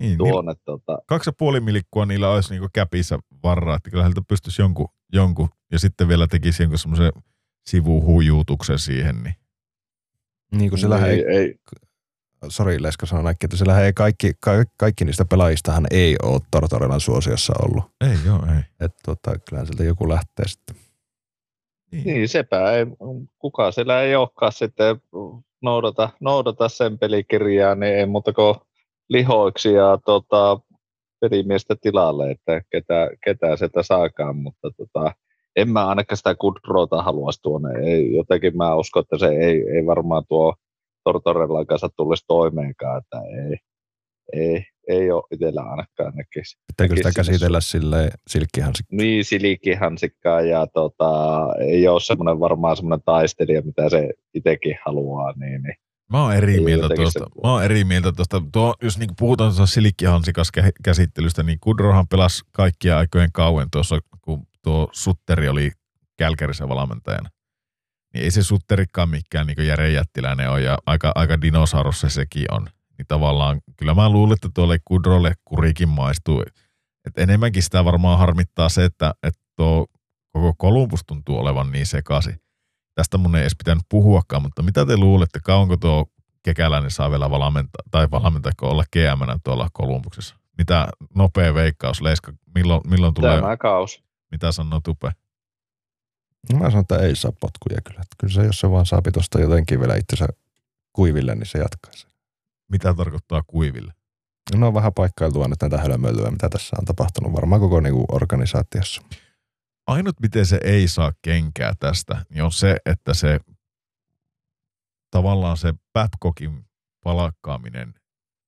Niin, niin tuonne tota, kaksi ja puoli milikkua niillä olisi niinku käpissä varaa, että kyllä heiltä pystyisi jonkun, jonkun, ja sitten vielä tekisi jonkun semmoisen sivuhujuutuksen siihen, niin Niin kuin sillä ei, ei, ei, sori Leska sanoi näin, että sillä ei kaikki, kaikki, kaikki niistä pelajistahan ei ole Tortorelan suosiossa ollut. ei joo, ei. Että tota, kyllähän sieltä joku lähtee sitten. niin sepä ei, kukaan siellä ei olekaan sitten noudata, noudata sen pelikirjaa, niin ei muuta kuin lihoiksi ja tota, pelimiestä tilalle, että ketä, ketä sieltä saakaan, mutta tota, en mä ainakaan sitä kudrota haluaisi tuonne. Ei, jotenkin mä uskon, että se ei, ei varmaan tuo Tortorellan kanssa tulisi toimeenkaan, että ei, ei, ei ole itsellä ainakaan näkisi. Pitääkö sitä käsitellä sille silkkihansikka? Niin, silikihansikkaa ja tota, ei ole semmoinen varmaan semmoinen taistelija, mitä se itsekin haluaa, niin, niin Mä oon eri mieltä tuosta. Mä oon eri mieltä tuosta. Tuo, jos niinku puhutaan tuossa silikkihansikas kä- käsittelystä, niin Kudrohan pelasi kaikkia aikojen kauan tuossa, kun tuo Sutteri oli Kälkärissä valmentajana. Niin ei se Sutterikaan mikään niin Jere Jättiläinen ole, ja aika, aika dinosaurus se sekin on. Niin tavallaan, kyllä mä luulen, että tuolle Kudrolle kurikin maistuu. Et enemmänkin sitä varmaan harmittaa se, että, että tuo koko Kolumbus tuntuu olevan niin sekaisin tästä mun ei edes pitänyt puhuakaan, mutta mitä te luulette, kauanko tuo kekäläinen saa vielä valmentaa, tai valmentajako olla gm tuolla Kolumbuksessa? Mitä nopea veikkaus, Leiska, milloin, milloin tulee, tämä kausi. Mitä sanoo Tupe? Mä sanon, että ei saa potkuja kyllä. Että kyllä se, jos se vaan saapi tuosta jotenkin vielä itsensä kuiville, niin se jatkaa sen. Mitä tarkoittaa kuiville? No on vähän paikkailtua nyt näitä hölmöilyä, mitä tässä on tapahtunut varmaan koko niinku organisaatiossa. Ainut, miten se ei saa kenkää tästä, niin on se, että se tavallaan se Babcockin palakkaaminen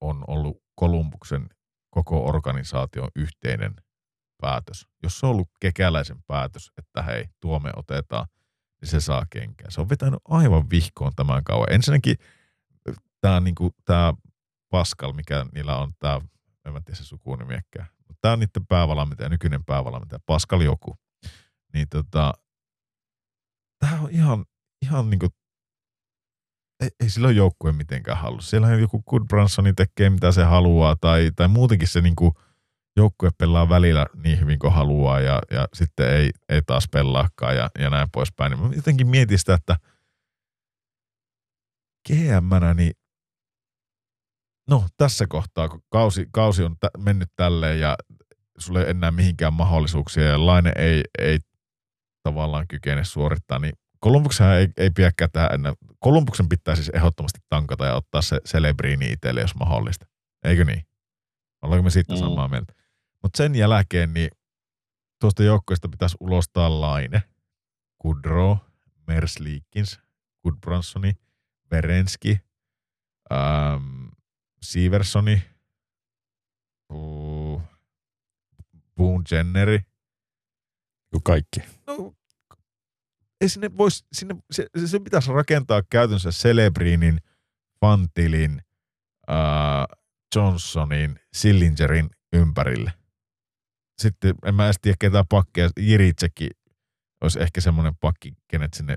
on ollut Kolumbuksen koko organisaation yhteinen päätös. Jos se on ollut kekäläisen päätös, että hei, tuo me otetaan, niin se saa kenkää. Se on vetänyt aivan vihkoon tämän kauan. Ensinnäkin tämä niinku, Pascal, mikä niillä on, tämä, en tiedä se sukunimiäkään, mutta tämä on niiden päävalmentaja, nykyinen päävalmentaja, Pascal joku niin tota, tämä on ihan, ihan niinku, ei, ei sillä ole joukkue mitenkään halua. Siellähän joku Goodbransoni tekee mitä se haluaa, tai, tai muutenkin se niinku, joukkue pelaa välillä niin hyvin kuin haluaa, ja, ja sitten ei, ei taas pelaakaan, ja, ja näin poispäin. Niin mä jotenkin mietin sitä, että gm niin no tässä kohtaa, kun kausi, kausi on tä, mennyt tälleen, ja sulle ei enää mihinkään mahdollisuuksia, ja Laine ei, ei tavallaan kykene suorittaa, niin Kolumbuksen ei, ei pidäkään tähän enää. Kolumbuksen pitää siis ehdottomasti tankata ja ottaa se Celebriini itselle, jos mahdollista. Eikö niin? Ollaanko me siitä Mm. samaa mieltä? Mutta sen jälkeen niin tuosta joukkueesta pitäisi ulostaa Laine, Kudro, Merslikins, Gudbranssoni, Verenski, ähm, Siversoni, uh, Boone Jenneri, Kuin kaikki. no, ei sinne vois, sinne, se, se, pitäisi rakentaa käytännössä Celebrinin, Fantilin, ää, Johnsonin, Sillingerin ympärille. Sitten en mä edes tiedä ketään pakkeja, Jiritsekin olisi ehkä semmoinen pakki, kenet sinne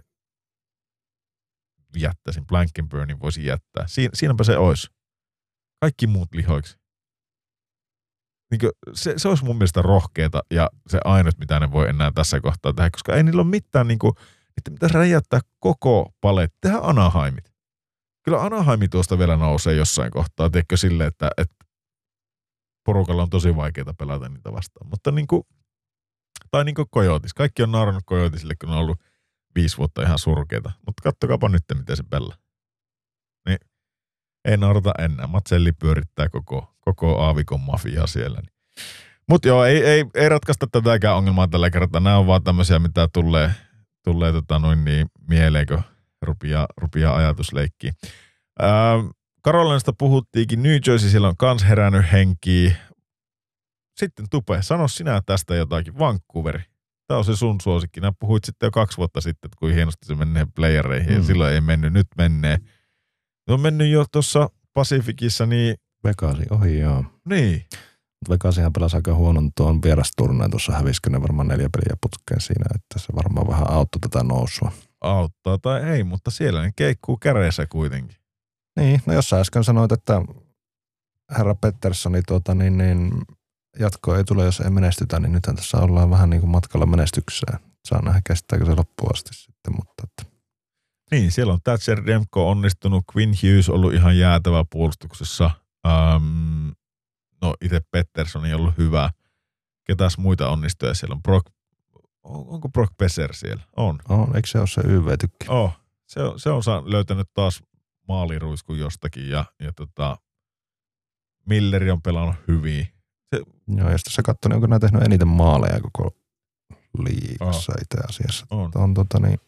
jättäisin. Blankenburnin voisi jättää. Siin, siinäpä se olisi. Kaikki muut lihoiksi. Niin se, se olisi mun mielestä rohkeeta ja se ainut, mitä ne voi enää tässä kohtaa tehdä, koska ei niillä ole mitään, niin kuin, niiden pitäisi räjäyttää koko paletti. Tehdä Anaheimit. Kyllä Anaheimi tuosta vielä nousee jossain kohtaa, tiedätkö sille, että, että porukalla on tosi vaikeaa pelata niitä vastaan. Mutta niin kuin, tai niin kuin Coyotes. Kaikki on naurannut Coyotesille, kun on ollut viisi vuotta ihan surkeita. Mutta kattokaapa nyt, miten se pelaa. Niin ei naurata enää. Matselli pyörittää koko, koko aavikon mafiaa siellä. Mutta joo, ei, ei, ei ratkaista tätäkään ongelmaa tällä kertaa. Nämä on vaan tämmöisiä, mitä tulee, tulee tota noin niin mieleen, kun rupia, rupia ajatusleikkiä. Ää, Karolinasta puhuttiinkin, New Jersey siellä on kans herännyt henkiä. Sitten Tupe, sano sinä tästä jotakin, Vancouveri. Tämä on se sun suosikki. Nää puhuit sitten jo kaksi vuotta sitten, että kuin hienosti se menee playereihin, mm. ja silloin ei mennyt, nyt menee. Ne on mennyt jo tuossa Pacificissa, niin, Vegasi ohi, joo. niin. Mutta Vegasihan pelasi aika huonon tuon vierasturneen tuossa hävisikö ne varmaan neljä peliä putkeen siinä, että se varmaan vähän auttoi tätä nousua. auttaa tai ei, mutta siellä ne keikkuu käreessä kuitenkin. Niin, no jos sä äsken sanoit, että herra Petterssoni tuota, niin, niin jatko ei tule, jos ei menestytä, niin nythän tässä ollaan vähän niin kuin matkalla menestykseen. Saa nähdä, kestääkö se loppuun asti sitten, mutta että, Niin, siellä on Thatcher Demko onnistunut, Quinn Hughes ollut ihan jäätävä puolustuksessa. Um, no itse Pettersson ei ollut hyvä. Ketäs muita onnistuja siellä on? Brock, on- onko Brock Besser siellä? On. on, eikö se ole se YV-tykki? Oh, se on, se on löytänyt taas maaliruiskun jostakin ja, ja tota, Milleri on pelannut hyvin. Joo, ja sitten sä katsoin, niin onko nämä tehnyt eniten maaleja koko liigassa itse asiassa. On. On, tota, niin,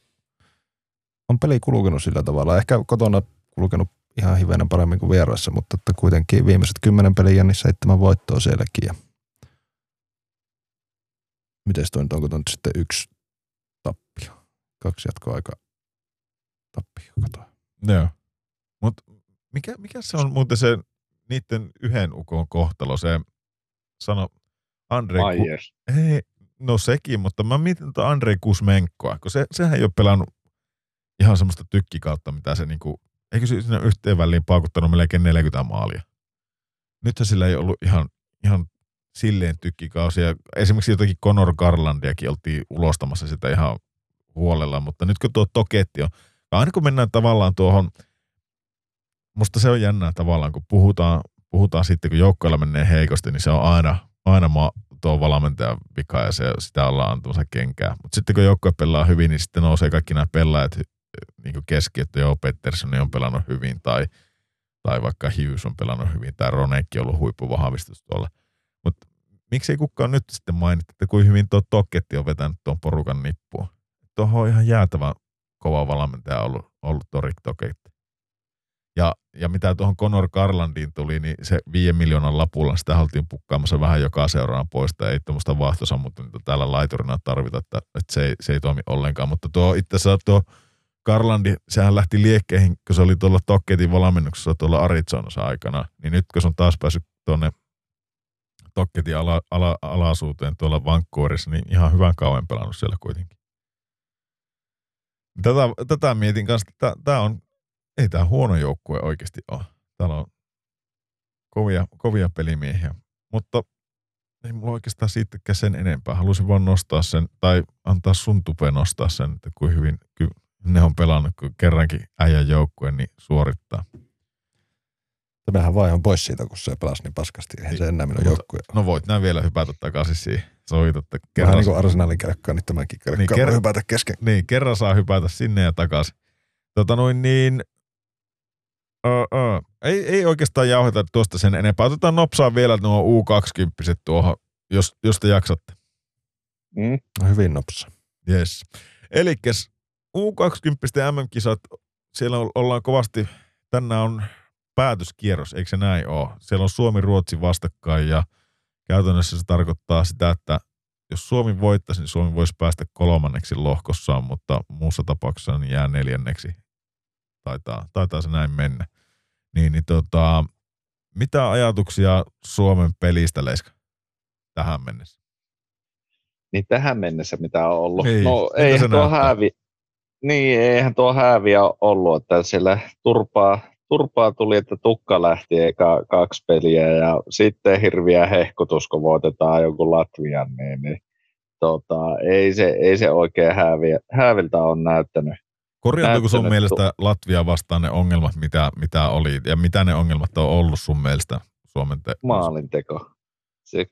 on peli kulkenut sillä tavalla. Ehkä kotona kulkenut ihan hivenen paremmin kuin vieraissa, mutta että kuitenkin viimeiset kymmenen peliä, niin seitsemän voittoa sielläkin. Ja Miten toi nyt, onko toi nyt sitten yksi tappio? Kaksi jatkoaika tappio, kato. Joo. Mutta mikä, mikä se on muuten se niiden yhden ukon kohtalo, se sano Andre Ku, ei, no sekin, mutta mä mietin tuota Andre Kusmenkoa, kun se, sehän ei ole pelannut ihan semmoista tykkikautta, mitä se niinku, eikö se siinä yhteen väliin paukuttanut melkein 40 maalia. Nythän sillä ei ollut ihan, ihan silleen tykkikausia. Esimerkiksi jotakin Conor Garlandiakin oltiin ulostamassa sitä ihan huolella, mutta nyt kun tuo toketti on, aina kun mennään tavallaan tuohon, musta se on jännää tavallaan, kun puhutaan, puhutaan sitten, kun joukkoilla menee heikosti, niin se on aina, aina maa, tuo valmentajan vika ja se, sitä ollaan antamassa kenkää. Mutta sitten kun joukkue pelaa hyvin, niin sitten nousee kaikki nämä pelaajat niin keski, että joo, Pettersson on pelannut hyvin tai, tai vaikka Hughes on pelannut hyvin tai Ronekki on ollut huippuvahvistus tuolla. Mutta miksei kukaan nyt sitten mainittu, että kuin hyvin tuo Tokketti on vetänyt tuon porukan nippuun. Tuohon on ihan jäätävä kova valmentaja ollut, ollut tuo Rick Tokketti. Ja, ja mitä tuohon Conor Garlandiin tuli, niin se 5 miljoonan lapulla, sitä oltiin pukkaamassa vähän joka seuraan poista. Ei tuommoista vaahtosammutinta täällä laiturina tarvita, että, että se, ei, se ei toimi ollenkaan. Mutta tuo itse asiassa tuo Garlandi, sehän lähti liekkeihin, kun se oli tuolla Tokketin valmennuksessa tuolla Arizonassa aikana. Niin nyt kun se on taas päässyt tuonne Tokketin ala, ala, alaisuuteen tuolla Vancouverissa, niin ihan hyvän kauan pelannut siellä kuitenkin. Tätä, tätä mietin kanssa, että tämä on, ei tämä huono joukkue oikeasti ole. Täällä on kovia, kovia pelimiehiä, mutta ei mulla oikeastaan siitäkään sen enempää. Halusin vaan nostaa sen, tai antaa sun tupe nostaa sen, että kuin hyvin ky, ne on pelannut, kun kerrankin äijän joukkue niin suorittaa. Tämähän vaihan pois siitä, kun se pelasi niin paskasti. Eihän se enää minun Mutta- joukkue. No voit näin vielä hypätä takaisin siihen. Soitatte Vähän kerran. niin kuin Arsenalin kelkkaan, niin tämäkin kelkka Niin, ker- voi hypätä kesken. Niin, kerran saa hypätä sinne ja takaisin. Tota noin niin, öö, öö. Ei, ei oikeastaan jauheta tuosta sen enempää. Otetaan nopsaa vielä nuo U20 tuohon, jos, jos te jaksatte. Mm? No, hyvin nopsa. Yes. Elikkäs U20 MM-kisat, siellä on- ollaan kovasti, tänään on päätöskierros, eikö se näin ole? Siellä on Suomi-Ruotsi vastakkain ja käytännössä se tarkoittaa sitä, että jos Suomi voittaisi, niin Suomi voisi päästä kolmanneksi lohkossaan, mutta muussa tapauksessa niin jää neljänneksi. Taitaa, taitaa se näin mennä. Niin, niin tota, mitä ajatuksia Suomen pelistä, Leiska, tähän mennessä? Niin tähän mennessä mitä on ollut. Niin, no eihän tuo häävi, niin eihän tuo hääviä ollut, että siellä turpaa, turpaa tuli, että tukka lähti eka kaksi peliä ja sitten hirviä hehkutus, kun voitetaan joku Latvian, niin, niin tota, ei, se, ei se oikein hääviä, hääviltä on näyttänyt. Korjaantuiko sun mielestä Latvia vastaan ne ongelmat, mitä, mitä oli, ja mitä ne ongelmat on ollut sun mielestä Suomen te- maalinteko.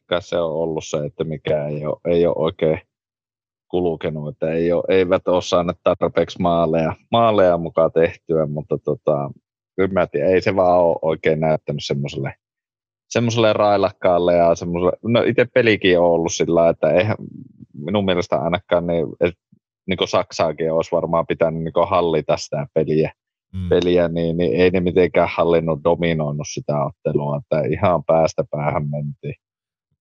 Kai se on ollut se, että mikä ei ole, ei ole oikein kulkenut, että ei ole, eivät ole saaneet tarpeeksi maaleja, maaleja mukaan tehtyä, mutta tota, kyllä mä tiedän, ei se vaan ole oikein näyttänyt semmoiselle semmoiselle railakkaalle ja semmoiselle, no itse pelikin on ollut sillä että eihän minun mielestä ainakaan niin, et, niin kuin Saksaakin olisi varmaan pitänyt niin kuin hallita sitä peliä, Mm. peliä niin, niin ei ne mitenkään hallinnut, dominoinut sitä ottelua, että ihan päästä päähän mentiin,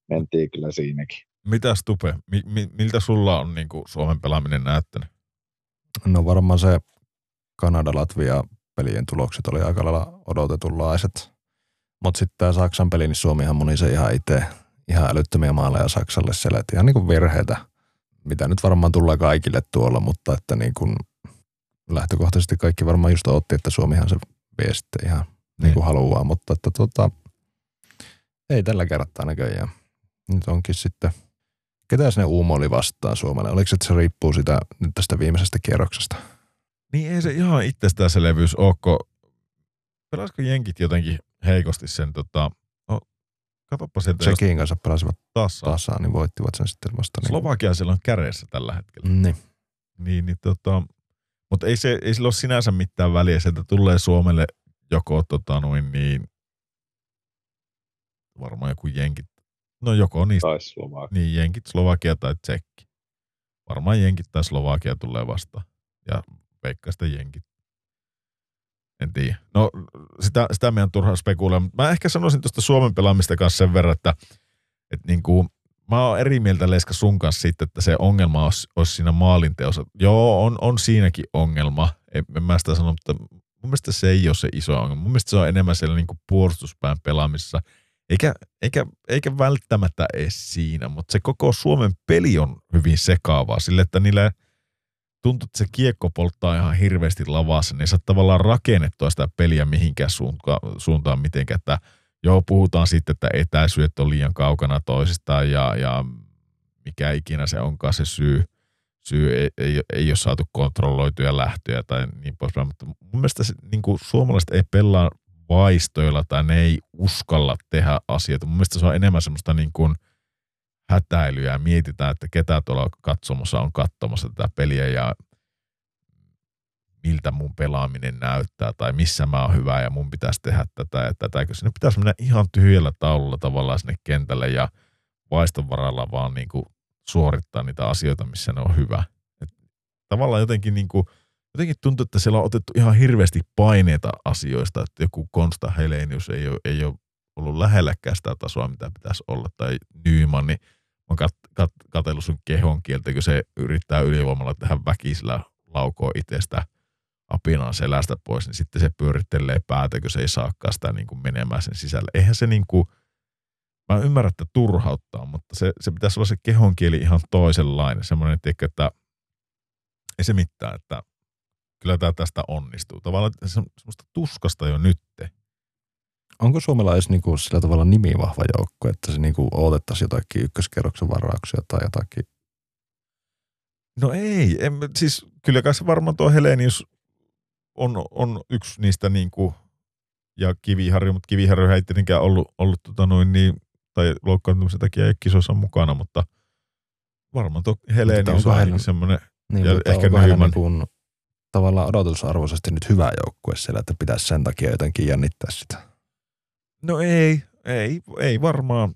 mentiin kyllä siinäkin. Mitäs Tupe, mi, mi, miltä sulla on niin kuin Suomen pelaaminen näyttänyt? No varmaan se Kanada-Latvia pelien tulokset oli aika lailla odotetunlaiset. Mutta sitten tämä Saksan peli, niin Suomihan muni se ihan itse ihan älyttömiä maaleja Saksalle siellä. Et ihan niin kuin virheitä, mitä nyt varmaan tulee kaikille tuolla, mutta että niin kuin lähtökohtaisesti kaikki varmaan just otti, että Suomihan se vie sitten ihan niin kuin haluaa, mutta että tota, ei tällä kertaa näköjään. Nyt onkin sitten, ketä sinne Uumo oli vastaan Suomelle? Oliko se, että se riippuu sitä nyt tästä viimeisestä kierroksesta? Niin ei se ihan itsestäänselvyys ole, kun pelasiko jenkit jotenkin heikosti sen tota, katoppa sieltä, jos Tsekin kanssa pelasivat tasa. tasaan, niin voittivat sen sitten vasta. Niin kuin- Slovakia siellä on käreessä tällä hetkellä. Niin. Niin, niin tota, mutta ei, se, ei sillä ole sinänsä mitään väliä, se, että tulee Suomelle joko tota, noin niin, varmaan joku jenkit, no joko niistä, Tai Slovakia. niin jenkit, Slovakia tai Tsekki. Varmaan jenkit tai Slovakia tulee vastaan. Ja veikkaa sitä jenkit. En tiedä. No sitä, sitä meidän on turha spekuloida, mutta mä ehkä sanoisin tuosta Suomen pelaamista kanssa sen verran, että, että niin kuin, mä oon eri mieltä Leska sun kanssa siitä, että se ongelma olisi, olisi siinä maalinteossa. Joo, on, on siinäkin ongelma. En, en mä sitä sano, mutta mun mielestä se ei ole se iso ongelma. Mun mielestä se on enemmän siellä niin kuin puolustuspään pelaamisessa. Eikä, eikä, eikä välttämättä edes siinä, mutta se koko Suomen peli on hyvin sekaavaa sille, että niille tuntuu, että se kiekko polttaa ihan hirveästi lavassa, niin sä tavallaan rakennettua sitä peliä mihinkään suuntaan, suuntaan mitenkään, että joo, puhutaan sitten, että etäisyydet on liian kaukana toisistaan ja, ja mikä ikinä se onkaan se syy, syy ei, ei, ei ole saatu kontrolloituja lähtöjä tai niin poispäin, mutta mun mielestä se, niin kuin suomalaiset ei pelaa vaistoilla tai ne ei uskalla tehdä asioita. Mun mielestä se on enemmän semmoista niin kuin hätäilyä ja mietitään, että ketä tuolla katsomassa on katsomassa tätä peliä ja miltä mun pelaaminen näyttää tai missä mä oon hyvä ja mun pitäisi tehdä tätä ja tätä. Eikö sinne pitäisi mennä ihan tyhjällä taululla tavallaan sinne kentälle ja vaiston varalla vaan niin kuin suorittaa niitä asioita, missä ne on hyvä. Et tavallaan jotenkin, niin kuin, jotenkin tuntuu, että siellä on otettu ihan hirveästi paineita asioista, että joku Konsta Helenius ei ole, ei ole ollut lähelläkään sitä tasoa, mitä pitäisi olla, tai Nyman, niin oon kat, kat, katsellut sun kehon kieltä, kun se yrittää ylivoimalla tehdä väkisellä laukoa itsestä apinaan selästä pois, niin sitten se pyörittelee päätä, kun se ei saakaan sitä niin kuin menemään sen sisälle. Eihän se niin kuin, mä ymmärrän, että turhauttaa, mutta se, se pitäisi olla se kehon kieli ihan toisenlainen. Semmoinen, tiedätkö, että ei se mitään, että kyllä tämä tästä onnistuu. Tavallaan se on semmoista tuskasta jo nytte. Onko Suomella edes niinku sillä tavalla nimivahva joukko, että se niinku odotettaisiin jotakin ykköskerroksen varauksia tai jotakin? No ei, en, siis kyllä kai se varmaan tuo Helenius on, on yksi niistä niin kuin, ja Kiviharju, mutta Kiviharju ei tietenkään ollut, ollut tota noin niin, tai loukkaantumisen takia ei ole kisoissa mukana, mutta varmaan tuo Helenius on ainakin semmoinen, Niin, Ja ehkä Nyman. niinku tavallaan odotusarvoisesti nyt hyvä joukkue siellä, että pitäisi sen takia jotenkin jännittää sitä? No ei, ei, ei varmaan,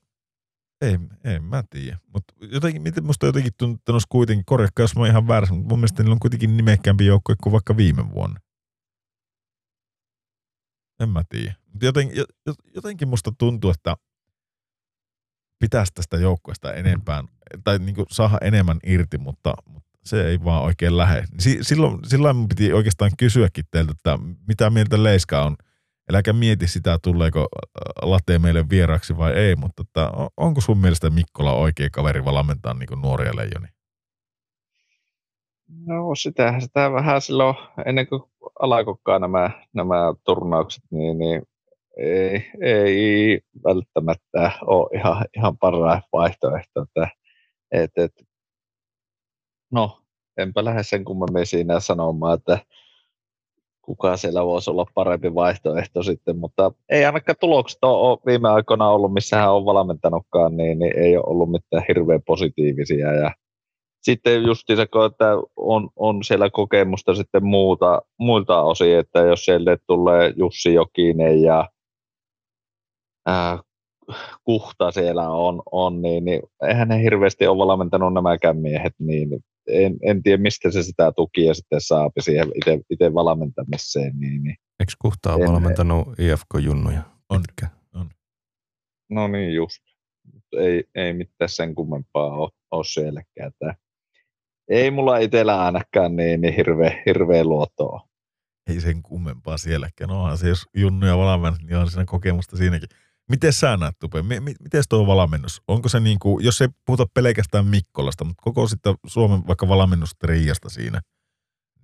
ei, en mä tiedä, mutta jotenkin, miten musta jotenkin olisi kuitenkin, korjakka jos mä ihan väärässä, mutta mun mielestä niillä on kuitenkin nimekkäämpi joukkue kuin vaikka viime vuonna. En mä tiedä. Joten, jo- jotenkin musta tuntuu, että pitäisi tästä joukkueesta enempää, tai niin kuin saada enemmän irti, mutta, mutta se ei vaan oikein lähde. Si- Silloin, silloin piti oikeastaan kysyäkin teiltä, että mitä mieltä Leiska on. Eläkä mieti sitä, tuleeko äh, Late meille vieraaksi vai ei, mutta että on- onko sun mielestä Mikkola oikea kaveri valmentaa niin nuoria leijonia? No sitähän sitä vähän silloin, ennen kuin alkoikaan nämä, nämä turnaukset, niin, niin ei, ei välttämättä ole ihan, ihan paras vaihtoehto. Että, et, et, no, enpä lähde sen kummemmin siinä sanomaan, että kuka siellä voisi olla parempi vaihtoehto sitten, mutta ei ainakaan tulokset ole viime aikoina ollut, missä hän on valmentanutkaan, niin, niin ei ole ollut mitään hirveän positiivisia. Ja sitten justiinsa, kun että on, on siellä kokemusta sitten muuta, muilta osin, että jos siellä tulee Jussi Jokinen ja ää, Kuhta siellä on, on niin, niin eihän ne hirveästi ole valmentanut nämäkään miehet, niin en, en tiedä mistä se sitä tukia sitten saapi siihen itse, valmentamiseen. Niin, niin. Eikö Kuhta ole En- valmentanut IFK-junnuja? On. pitkään? No niin just. ei, ei mitään sen kummempaa ole, ole sielläkään. Tää. Ei mulla itsellä ainakaan niin, niin hirveä, hirveä luottoa. Ei sen kummempaa sielläkään. No onhan se, jos Junnu ja valmennus, niin on siinä kokemusta siinäkin. Miten sä näet, Tupe? Miten tuo valmennus? Onko se niin kuin, jos ei puhuta pelkästään Mikkolasta, mutta koko sitten Suomen vaikka valmennustriasta siinä,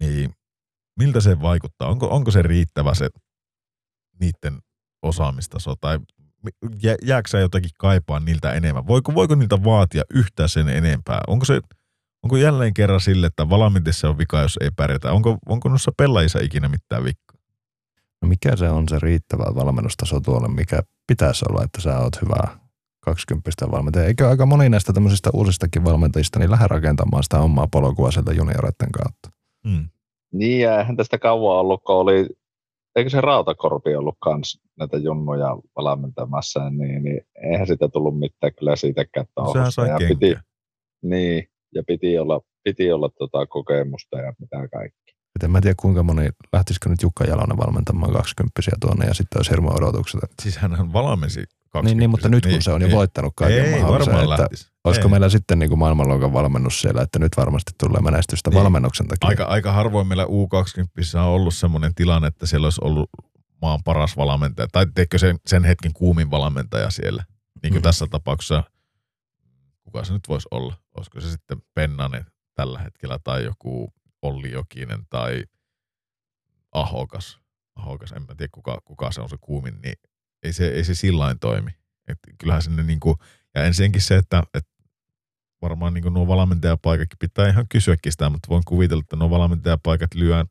niin miltä se vaikuttaa? Onko, onko se riittävä se niiden osaamistaso tai jääkö sä jotakin kaipaa niiltä enemmän? Voiko, voiko niiltä vaatia yhtään sen enempää? Onko se onko jälleen kerran sille, että valmiintissa on vika, jos ei pärjätä? Onko, onko noissa pelaajissa ikinä mitään vikkaa? No mikä se on se riittävä valmennustaso tuolle, mikä pitäisi olla, että sä oot hyvä 20 valmentaja. Eikö aika moni näistä tämmöisistä uusistakin valmentajista niin lähde rakentamaan sitä omaa polkua sieltä junioreiden kautta? Hmm. Niin, ja eihän tästä kauan ollut, kun oli, eikö se Rautakorpi ollut kans näitä junnuja valmentamassa, niin, niin eihän sitä tullut mitään kyllä siitäkään Sehän sai ja piti, Niin, ja piti olla, piti olla tota kokemusta ja mitä kaikkea. Et en mä tiedä kuinka moni, lähtisikö nyt Jukka Jalonen valmentamaan 20 tuonne ja sitten olisi hirveä odotukset. Siis hän valmensi 20 niin, niin, mutta nyt kun niin, se on jo niin. voittanut kaiken ei, mahdollisen, että lähtis. olisiko ei. meillä sitten niin kuin maailmanluokan valmennus siellä, että nyt varmasti tulee menestystä niin. valmennuksen takia. Aika, aika harvoin meillä U20 on ollut semmoinen tilanne, että siellä olisi ollut maan paras valmentaja, tai teikö sen, sen hetken kuumin valmentaja siellä. Niin kuin mm. tässä tapauksessa, kuka se nyt voisi olla? Olisiko se sitten Pennanen tällä hetkellä tai joku Olli Jokinen tai Ahokas. Ahokas, en mä tiedä kuka, kuka se on se kuumin, niin ei se, ei se sillain toimi. Et kyllähän sinne niinku, ja ensinnäkin se, että, että varmaan niinku nuo valmentajapaikatkin pitää ihan kysyäkin sitä, mutta voin kuvitella, että nuo valmentajapaikat lyön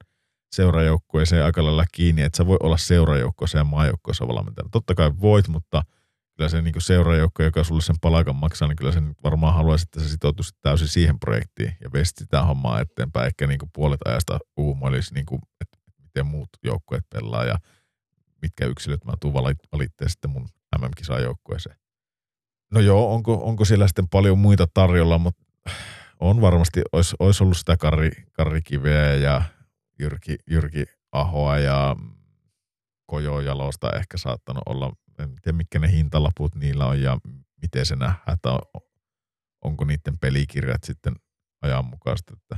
seurajoukkueeseen aika lailla kiinni, että sä voi olla seurajoukkueessa ja maajoukkueessa valmentajana. Totta kai voit, mutta kyllä se niin seurajoukko, joka sulle sen palkan maksaa, niin kyllä sen varmaan haluaisi, että se sitoutuisi täysin siihen projektiin ja veisi sitä hommaa eteenpäin. Ehkä niin puolet ajasta uumoilisi, niin kuin, että miten muut joukkueet pelaa ja mitkä yksilöt mä tuun valitteen sitten mun MM-kisajoukkueeseen. No joo, onko, onko siellä sitten paljon muita tarjolla, mutta on varmasti, olisi, olisi ollut sitä Karri, Karri Kiveä ja Jyrki, Jyrki Ahoa ja Kojo Jalosta ehkä saattanut olla en tiedä mitkä ne hintalaput niillä on ja miten se nähdään, että on, onko niiden pelikirjat sitten ajanmukaista. Että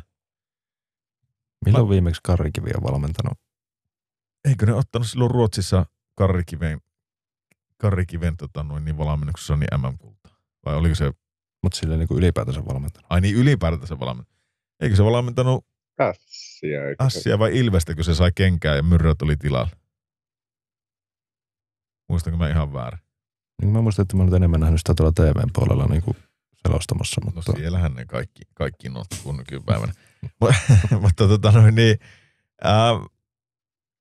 Milloin Mä... viimeksi Karrikivi on valmentanut? Eikö ne ottanut silloin Ruotsissa Karrikiven, Karrikiven tota noin, niin valmennuksessa niin MM-kulta? Vai oliko se... Mutta sille niin ylipäätänsä valmentanut. Ai niin, ylipäätänsä valmentanut. Eikö se valmentanut Assia. Assia vai Ilvestä, kun se sai kenkää ja Myrrö tuli tilalle? Muistanko mä ihan väärin? Niin mä muistan, että mä olen enemmän nähnyt sitä tuolla TVn puolella niin kuin selostamassa. No mutta... No siellähän ne kaikki, kaikki kuin nykypäivänä. mutta tota noin niin, ää,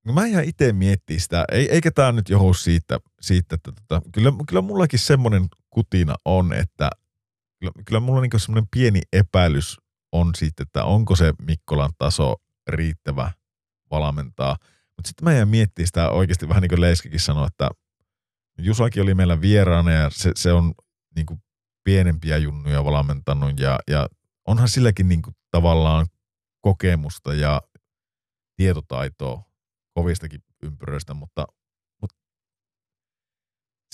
no mä ihan itse miettiä sitä, Ei, eikä tämä nyt johdu siitä, siitä että tota, kyllä, kyllä mullakin semmoinen kutina on, että kyllä, kyllä mulla niin semmoinen pieni epäilys on siitä, että onko se Mikkolan taso riittävä valmentaa. Mutta sitten mä jään miettiä sitä oikeasti vähän niin kuin Leiskikin sanoi, että Jusaki oli meillä vieraana ja se, se on niin kuin pienempiä junnuja valmentanut ja, ja onhan silläkin niin kuin tavallaan kokemusta ja tietotaitoa kovistakin ympyröistä, mutta, mutta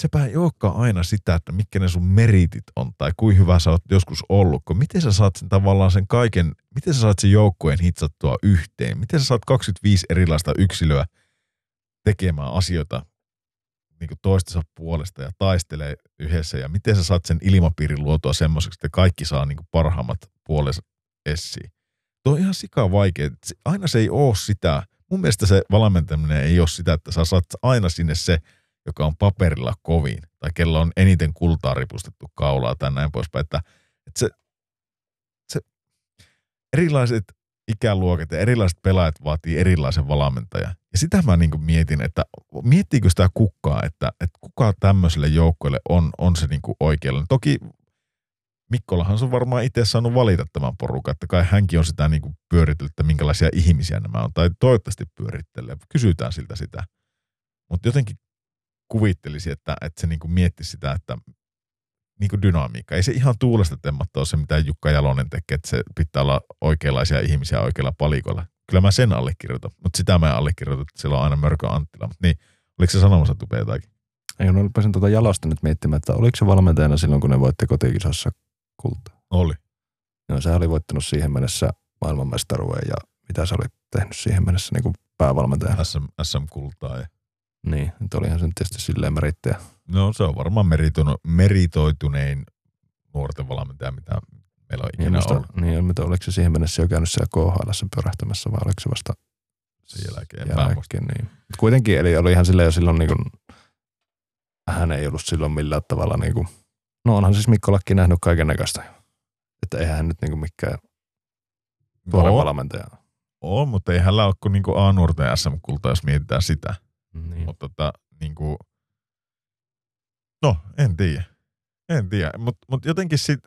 sepä ei olekaan aina sitä, että mitkä ne sun meritit on tai kuin hyvä sä oot joskus ollut, kun miten sä saat sen tavallaan sen kaiken, miten sä saat sen joukkueen hitsattua yhteen, miten sä saat 25 erilaista yksilöä tekemään asioita niin toistensa puolesta ja taistelee yhdessä ja miten sä saat sen ilmapiirin luotua semmoiseksi, että kaikki saa niin kuin parhaimmat puolensa esiin. Tuo on ihan sika vaikea. Aina se ei ole sitä. Mun mielestä se valmentaminen ei ole sitä, että sä saat aina sinne se, joka on paperilla kovin tai kello on eniten kultaa ripustettu kaulaa tai näin poispäin. Että, että se, se erilaiset ikäluokat ja erilaiset pelaajat vaatii erilaisen valmentajan. Ja sitä mä niin mietin, että miettiikö sitä kukkaa, että, että kuka tämmöiselle joukkueelle on, on se niin oikealla. Toki Mikkolahan on varmaan itse saanut valita tämän porukan, että kai hänkin on sitä niin pyöritellyt, että minkälaisia ihmisiä nämä on, tai toivottavasti pyörittelee. Kysytään siltä sitä. Mutta jotenkin kuvittelisi, että, että se niin miettisi sitä, että niin kuin dynamiikka. Ei se ihan tuulesta temmatta ole se, mitä Jukka Jalonen tekee, että se pitää olla oikeanlaisia ihmisiä oikealla palikolla. Kyllä mä sen allekirjoitan, mutta sitä mä en allekirjoita, että siellä on aina Mörkö Anttila. Mutta niin, oliko se sanomassa tupea jotakin? Ei, no rupesin tuota jalosta nyt miettimään, että oliko se valmentajana silloin, kun ne voitti kotikisassa kultaa. Oli. Joo, se oli voittanut siihen mennessä maailmanmestaruuden ja mitä se oli tehnyt siihen mennessä niin kuin päävalmentajana. SM, SM-kultaa. Ja... Niin, että olihan se nyt tietysti silleen merittäjä. No se on varmaan meritoitunein nuorten valmentaja, mitä meillä on Niin, ikinä musta, ollut niin, mutta oliko se siihen mennessä jo käynyt siellä KHL pyörähtämässä vai oliko se vasta sen jälkeen. Jälkeen? Niin. Mut kuitenkin, eli oli ihan silleen jo silloin niin kuin, hän ei ollut silloin millään tavalla niin kuin, no onhan siis Mikko Lakki nähnyt kaiken näköistä. Että eihän hän nyt niin kuin mikään tuore No, valmentaja. ole. on, mutta ei hänellä ole kuin niinku A-nuorten SM-kulta, jos mietitään sitä. Niin. Mutta tota, niinku, no, en tiedä. En tiedä, mutta mut jotenkin sit,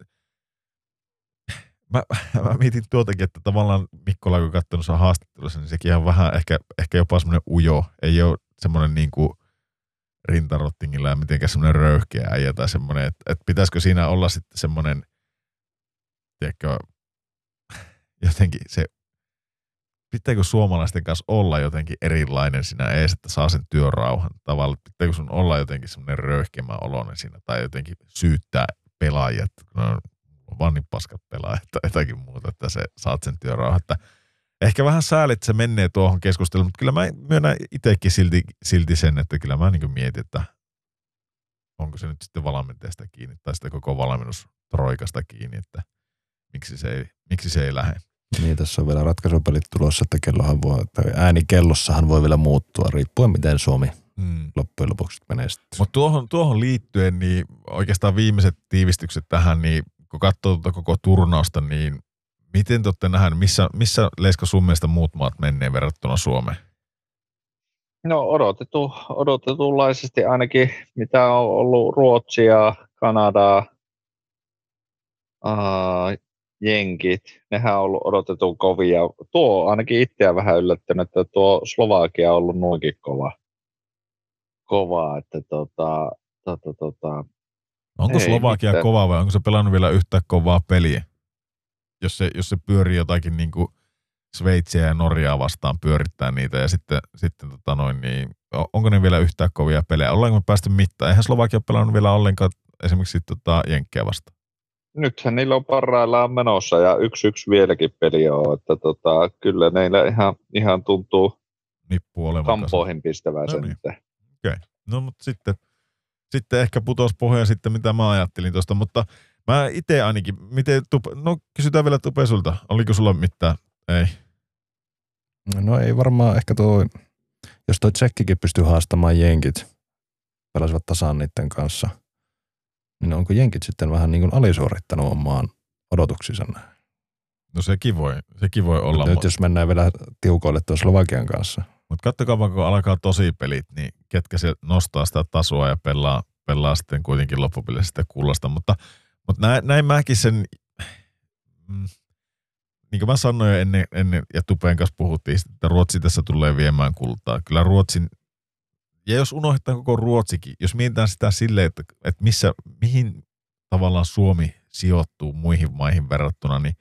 mä, mä mietin tuotakin, että tavallaan Mikkola, kun katsonut sen haastattelussa, niin sekin on vähän ehkä, ehkä jopa semmoinen ujo. Ei ole semmoinen niinku rintarottingilla ja mitenkään semmoinen röyhkeä äijä tai semmoinen, että, että pitäisikö siinä olla sitten semmoinen, tiedätkö, jotenkin se pitääkö suomalaisten kanssa olla jotenkin erilainen siinä ees, että saa sen työrauhan tavalla? Pitääkö sun olla jotenkin semmoinen röyhkemä oloinen siinä tai jotenkin syyttää pelaajia, että no, on vaan niin paskat pelaajat tai jotakin muuta, että sä saat sen työrauhan. Että ehkä vähän sääli, että se menee tuohon keskusteluun, mutta kyllä mä myönnän itsekin silti, silti sen, että kyllä mä niin mietin, että onko se nyt sitten valmentajasta kiinni tai sitä koko valmennustroikasta kiinni, että miksi se ei, miksi se ei lähde. Niin, tässä on vielä ratkaisupelit tulossa, että kellohan voi, että ääni kellossahan voi vielä muuttua, riippuen miten Suomi Mm. loppujen lopuksi menee sitten. Mutta tuohon, tuohon liittyen, niin oikeastaan viimeiset tiivistykset tähän, niin kun katsoo tuota koko turnausta, niin miten te olette nähneet, missä, missä Leiska sun mielestä muut maat menee verrattuna Suomeen? No odotetu, odotetunlaisesti ainakin, mitä on ollut Ruotsia, Kanadaa, ää, Jenkit, nehän on ollut odotetun kovia. Tuo ainakin itseä vähän yllättänyt, että tuo Slovakia on ollut noinkin kova. Kova, että tota, tota, tota, Onko Ei Slovakia mitään. kova vai onko se pelannut vielä yhtä kovaa peliä? Jos se, jos se pyörii jotakin niin kuin Sveitsiä ja Norjaa vastaan pyörittää niitä ja sitten, sitten tota noin, niin onko ne vielä yhtään kovia pelejä? Ollaanko me päästy mittaan? Eihän Slovakia ole pelannut vielä ollenkaan esimerkiksi tota Jenkkiä vastaan. nythän niillä on parhaillaan menossa ja yksi yksi vieläkin peli on, että tota, kyllä neillä ihan, ihan tuntuu Nippu kampoihin pistävää No niin. nyt. No mutta sitten, sitten ehkä putos pohja sitten, mitä mä ajattelin tuosta, mutta mä itse ainakin, miten tupe, no kysytään vielä Tupe sulta, oliko sulla mitään? Ei. No ei varmaan ehkä tuo, jos toi Tsekkikin pystyy haastamaan jenkit, pelasivat tasaan niiden kanssa, niin onko jenkit sitten vähän niin kuin alisuorittanut omaan odotuksensa? No sekin voi, sekin voi olla, Nyt jos mennään vielä tiukoille tuon Slovakian kanssa. Mut kattokaa vaan, kun alkaa tosi pelit, niin ketkä se nostaa sitä tasoa ja pelaa, pelaa sitten kuitenkin loppupelissä sitä kullasta, mutta, mutta näin, näin mäkin sen, mm, niin kuin mä sanoin jo ennen, ennen ja Tupeen kanssa puhuttiin, että Ruotsi tässä tulee viemään kultaa. Kyllä Ruotsin, ja jos unohdetaan koko Ruotsikin, jos mietitään sitä silleen, että, että missä, mihin tavallaan Suomi sijoittuu muihin maihin verrattuna, niin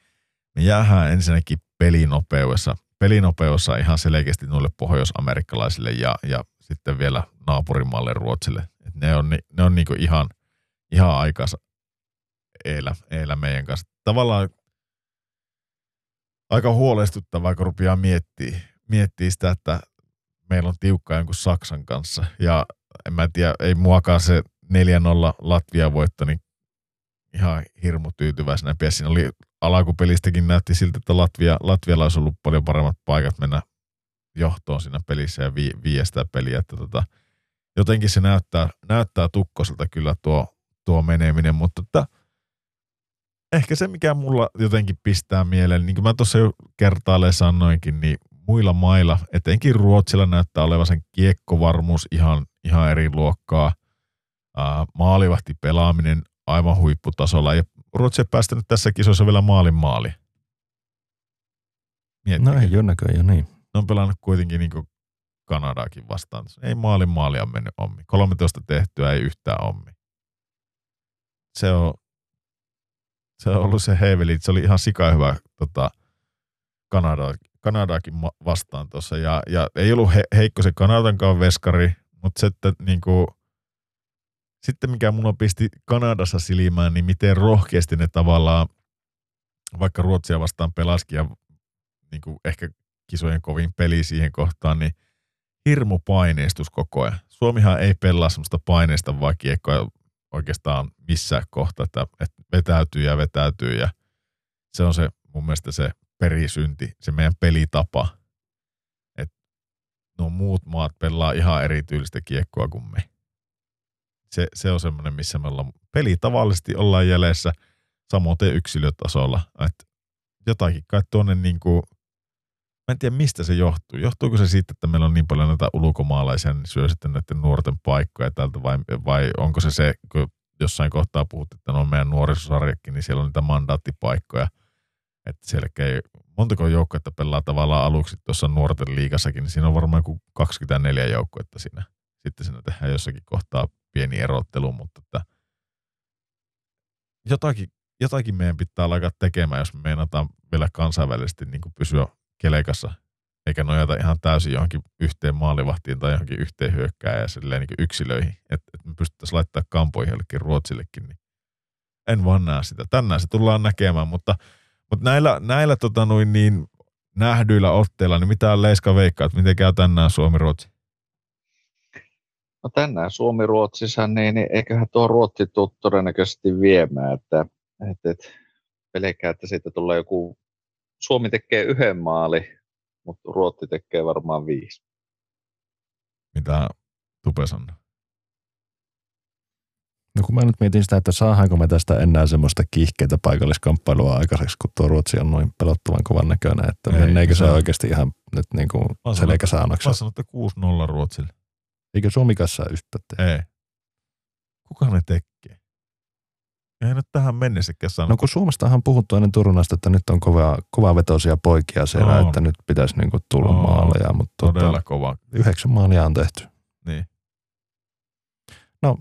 me jäähän ensinnäkin pelinopeudessa, pelinopeudessa ihan selkeästi noille pohjoisamerikkalaisille ja, ja sitten vielä naapurimaalle Ruotsille. Et ne on, ne on niinku ihan, ihan aikansa eellä, eellä meidän kanssa. Tavallaan aika huolestuttavaa, kun rupeaa miettiä, miettiä sitä, että meillä on tiukka jonkun Saksan kanssa. Ja en mä tiedä, ei muakaan se 4-0 Latvia voitto, niin ihan hirmu tyytyväisenä. Siinä oli alakupelistäkin näytti siltä, että Latvia, Latvialla olisi ollut paljon paremmat paikat mennä johtoon siinä pelissä ja vi, viestää peliä. Että tota, jotenkin se näyttää, näyttää tukkoselta kyllä tuo, tuo meneminen, mutta että ehkä se, mikä mulla jotenkin pistää mieleen, niin kuin mä tuossa jo kertaalleen sanoinkin, niin muilla mailla, etenkin Ruotsilla näyttää olevan sen kiekkovarmuus ihan, ihan eri luokkaa. Maalivahti pelaaminen aivan huipputasolla. Ja Ruotsi ei päästänyt tässä kisossa vielä maalin maali. No ei ole näköjään niin. Ne on pelannut kuitenkin niin Kanadaakin vastaan. Ei maalin maalia mennyt ommi. 13 tehtyä ei yhtään ommi. Se on, se on ollut se heiveli. Se oli ihan sika hyvä tota, Kanada, Kanadaakin vastaan tuossa. Ja, ja, ei ollut he, heikko se Kanadankaan veskari, mutta sitten niin kuin, sitten mikä mulla pisti Kanadassa silmään, niin miten rohkeasti ne tavallaan, vaikka Ruotsia vastaan pelasikin ja niin kuin ehkä kisojen kovin peli siihen kohtaan, niin hirmu paineistus koko ajan. Suomihan ei pelaa semmoista paineista vaan kiekkoa oikeastaan missään kohtaa, että, että vetäytyy ja vetäytyy ja se on se mun mielestä se perisynti, se meidän pelitapa. Että nuo muut maat pelaa ihan erityylistä kiekkoa kuin me. Se, se on semmoinen, missä me ollaan peli tavallisesti ollaan jäljessä, samoin yksilötasolla. Että jotakin kai tuonne niin kuin, mä en tiedä mistä se johtuu. Johtuuko se siitä, että meillä on niin paljon näitä ulkomaalaisia, niin syö sitten näiden nuorten paikkoja täältä vai, vai onko se se, kun jossain kohtaa puhuttiin, että no meidän nuorisosarjakin, niin siellä on niitä mandaattipaikkoja. Että siellä ei, montako joukkuetta pelaa tavallaan aluksi tuossa nuorten liigassakin, niin siinä on varmaan kuin 24 joukkuetta siinä. Sitten siinä tehdään jossakin kohtaa pieni erottelu, mutta että jotakin, jotakin meidän pitää alkaa tekemään, jos me meinataan vielä kansainvälisesti niin kuin pysyä kelekassa, eikä nojata ihan täysin johonkin yhteen maalivahtiin tai johonkin yhteen hyökkääjään silleen niin yksilöihin, että, että me pystyttäisiin laittaa kampoihin jollekin Ruotsillekin, niin en vaan näe sitä. Tänään se tullaan näkemään, mutta, mutta näillä, näillä tota noin niin nähdyillä otteilla, niin mitä Leiska veikkaa, että miten käy tänään Suomi-Ruotsi? No tänään Suomi-Ruotsissa, niin, niin eiköhän tuo Ruotsi tule todennäköisesti viemään, että, että, että pelkää, että siitä tulee joku Suomi tekee yhden maali, mutta Ruotti tekee varmaan viisi. Mitä Tupe sanoo? No kun mä nyt mietin sitä, että saadaanko me tästä enää semmoista kiihkeitä paikalliskamppailua aikaiseksi, kun tuo Ruotsi on noin pelottavan kovan näköinen, että Ei, menneekö se, oikeasti ihan nyt niin kuin selkäsaannoksi? Mä sanon, että 6-0 Ruotsille. Eikö Suomi kanssa yhtä tee? Ei. Kuka ne tekee? Ei nyt tähän mennessäkään sano. No kun Suomestahan on puhuttu ennen Turunasta, että nyt on kova, kova vetoisia poikia siellä, on. että nyt pitäisi niinku tulla on. maaleja. Mutta Todella tota, kova. Yhdeksän maalia on tehty. Niin. No,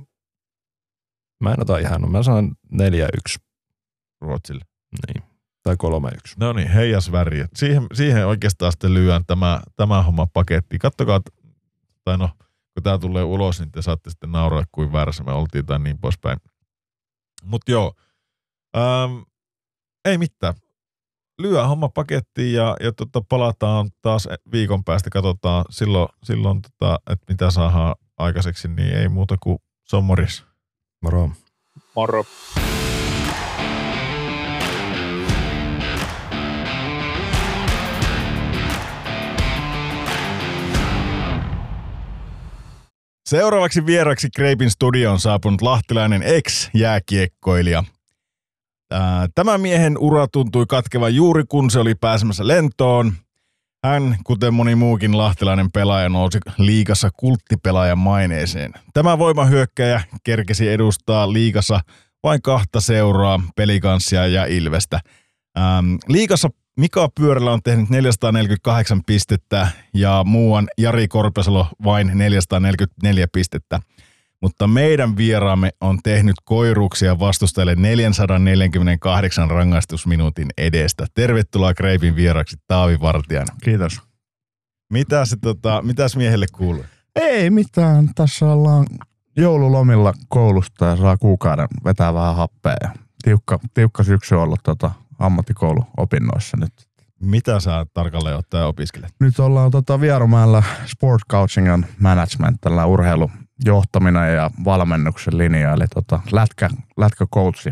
mä en ota ihan, no mä sanon neljä yksi Ruotsille. Niin. Tai kolme yksi. No niin, heijas väriä. Siihen, siihen oikeastaan sitten lyön tämä, tämä homma paketti. Kattokaa, tai no, kun tämä tulee ulos, niin te saatte sitten nauraa, kuin väärässä me oltiin tai niin poispäin. Mutta joo, ähm, ei mitään. Lyö homma pakettiin ja, ja tota, palataan taas viikon päästä. Katsotaan silloin, silloin tota, että mitä saadaan aikaiseksi, niin ei muuta kuin sommoris. Moro. Moro. Seuraavaksi vieraksi Kreipin studioon saapunut lahtilainen ex-jääkiekkoilija. Tämän miehen ura tuntui katkevan juuri kun se oli pääsemässä lentoon. Hän, kuten moni muukin lahtilainen pelaaja, nousi liikassa kulttipelaajan maineeseen. Tämä voimahyökkäjä kerkesi edustaa liikassa vain kahta seuraa, pelikanssia ja Ilvestä. Ähm, liikassa Mika Pyörällä on tehnyt 448 pistettä ja muuan Jari Korpesalo vain 444 pistettä. Mutta meidän vieraamme on tehnyt koiruksia vastustajille 448 rangaistusminuutin edestä. Tervetuloa Kreipin vieraksi Taavi Vartijainen. Kiitos. Mitäs, tota, mitäs miehelle kuuluu? Ei mitään. Tässä ollaan joululomilla koulusta ja saa kuukauden vetää vähän happea. Tiukka, tiukka syksy ollut tota, ammattikouluopinnoissa nyt. Mitä sä tarkalleen ottaa opiskelet? Nyt ollaan tota Vierumäellä Sport Coaching and Management, tällä urheilujohtaminen ja valmennuksen linja, eli tota, lätkä, lätkäcoachi.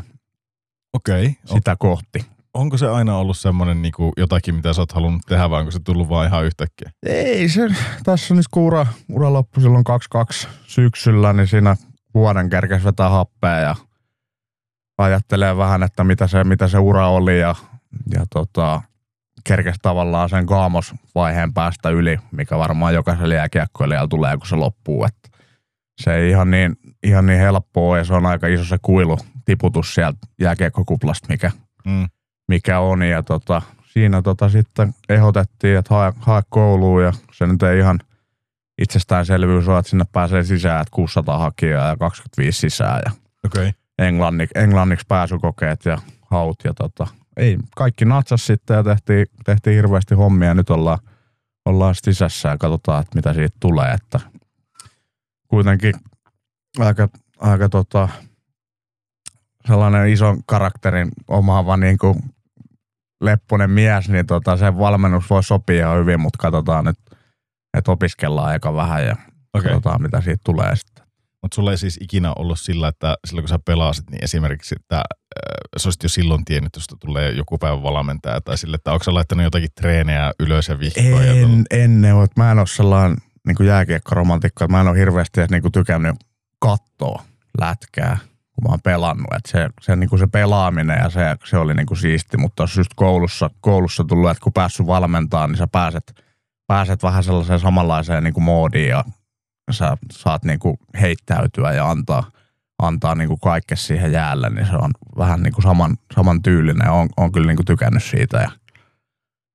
Okei. Okay. Sitä on, kohti. Onko se aina ollut semmoinen niin jotakin, mitä sä oot halunnut tehdä, vai onko se tullut vaan ihan yhtäkkiä? Ei se, tässä on nyt kun ura, ura loppu silloin 22 syksyllä, niin siinä vuoden kerkes vetää happea ja ajattelee vähän, että mitä se, mitä se ura oli ja, ja tota, kerkesi tavallaan sen kaamosvaiheen päästä yli, mikä varmaan jokaiselle jääkiekkoilijalla tulee, kun se loppuu. Että se ei ihan niin, ihan niin helppoa ja se on aika iso se kuilu tiputus sieltä jääkiekkokuplasta, mikä, mm. mikä on. Ja tota, siinä tota sitten ehdotettiin, että hae, hae kouluun ja se nyt ei ihan itsestäänselvyys ole, että sinne pääsee sisään, että 600 hakijaa ja 25 sisään. Ja okay englannik, englanniksi pääsykokeet ja haut. Ja tota, ei, kaikki natsas sitten ja tehtiin, tehtiin hirveästi hommia. Nyt ollaan, ollaan sisässä ja katsotaan, että mitä siitä tulee. Että kuitenkin aika aika tota, sellainen ison karakterin omaava niin kuin lepponen mies, niin tota, se valmennus voi sopia ihan hyvin, mutta katsotaan nyt, että opiskellaan aika vähän ja okay. Katsotaan mitä siitä tulee sitten. Mutta sulla ei siis ikinä ollut sillä, että silloin kun sä pelasit, niin esimerkiksi, että äh, sä olisit jo silloin tiennyt, jos tulee joku päivä valmentaja tai sille, että onko sä laittanut jotakin treenejä ylös ja vihkoja? ja En, ennen, että mä en ole sellainen niin jääkiekkoromantikko, että mä en ole hirveästi edes niin kuin tykännyt katsoa lätkää, kun mä oon pelannut. Et se, se, niin kuin se pelaaminen ja se, se oli niin kuin siisti, mutta jos just koulussa, koulussa tullut, että kun päässyt valmentamaan, niin sä pääset, pääset vähän sellaiseen samanlaiseen niin kuin moodiin ja sä saat niin kuin heittäytyä ja antaa, antaa niin kuin kaikkea siihen jäälle, niin se on vähän niin kuin saman, saman tyylinen. On, on kyllä niin kuin tykännyt siitä ja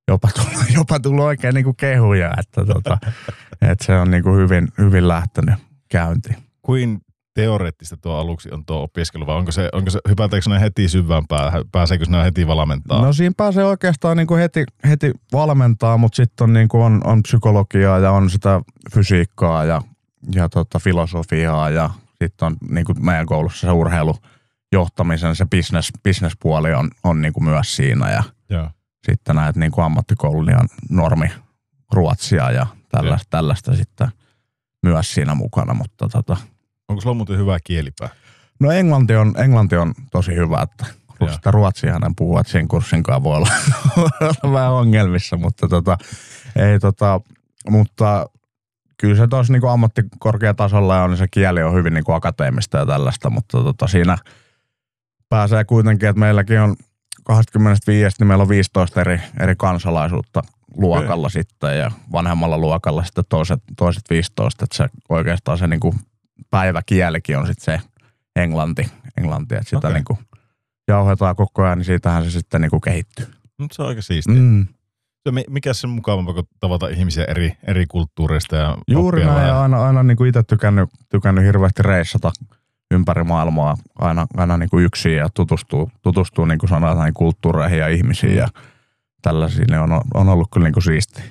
jopa tullut, jopa tullut oikein niin kuin kehuja, että, tota, että se on niin kuin hyvin, hyvin lähtenyt käyntiin. Kuin teoreettista tuo aluksi on tuo opiskelu, vai onko se, onko se hypätäänkö ne heti syvään päähän, pääseekö sinä heti valmentaa? No siinä pääsee oikeastaan niin kuin heti, heti valmentaa, mutta sitten on, niin kuin on, on psykologiaa ja on sitä fysiikkaa ja, ja tota filosofiaa ja sitten on niin kuin meidän koulussa se urheilujohtamisen, se business, businesspuoli on, on niin kuin myös siinä ja Joo. sitten näet niin kuin ammattikoulun ja normi ruotsia ja tällaista, tällaista sitten myös siinä mukana, mutta tota, Onko sulla muuten hyvä kielipää? No englanti on, englanti on tosi hyvä, että Joo. sitä ruotsia hän puhuu, että siinä kurssinkaan voi olla, olla vähän ongelmissa, mutta, tota, ei, tota, mutta kyllä se tuossa niin ammattikorkeatasolla on, niin se kieli on hyvin niin kuin akateemista ja tällaista, mutta tota, siinä pääsee kuitenkin, että meilläkin on 25, niin meillä on 15 eri, eri kansalaisuutta luokalla okay. sitten ja vanhemmalla luokalla sitten toiset, toiset 15, että se oikeastaan se niin kuin päiväkielikin on sitten se englanti, englanti että sitä okay. niin kuin jauhetaan koko ajan, niin siitähän se sitten niin kuin kehittyy. Nyt se on aika siistiä. Mm. Mm. Mikä se mukavampaa kuin tavata ihmisiä eri, eri kulttuureista ja Juuri näin, ja aina, aina niin kuin itse tykännyt, tykännyt hirveästi reissata ympäri maailmaa aina, aina niin kuin yksin ja tutustuu, tutustuu niin kuin sanotaan, niin kulttuureihin ja ihmisiin ja tällaisiin, niin on, on ollut kyllä niin kuin siistiä.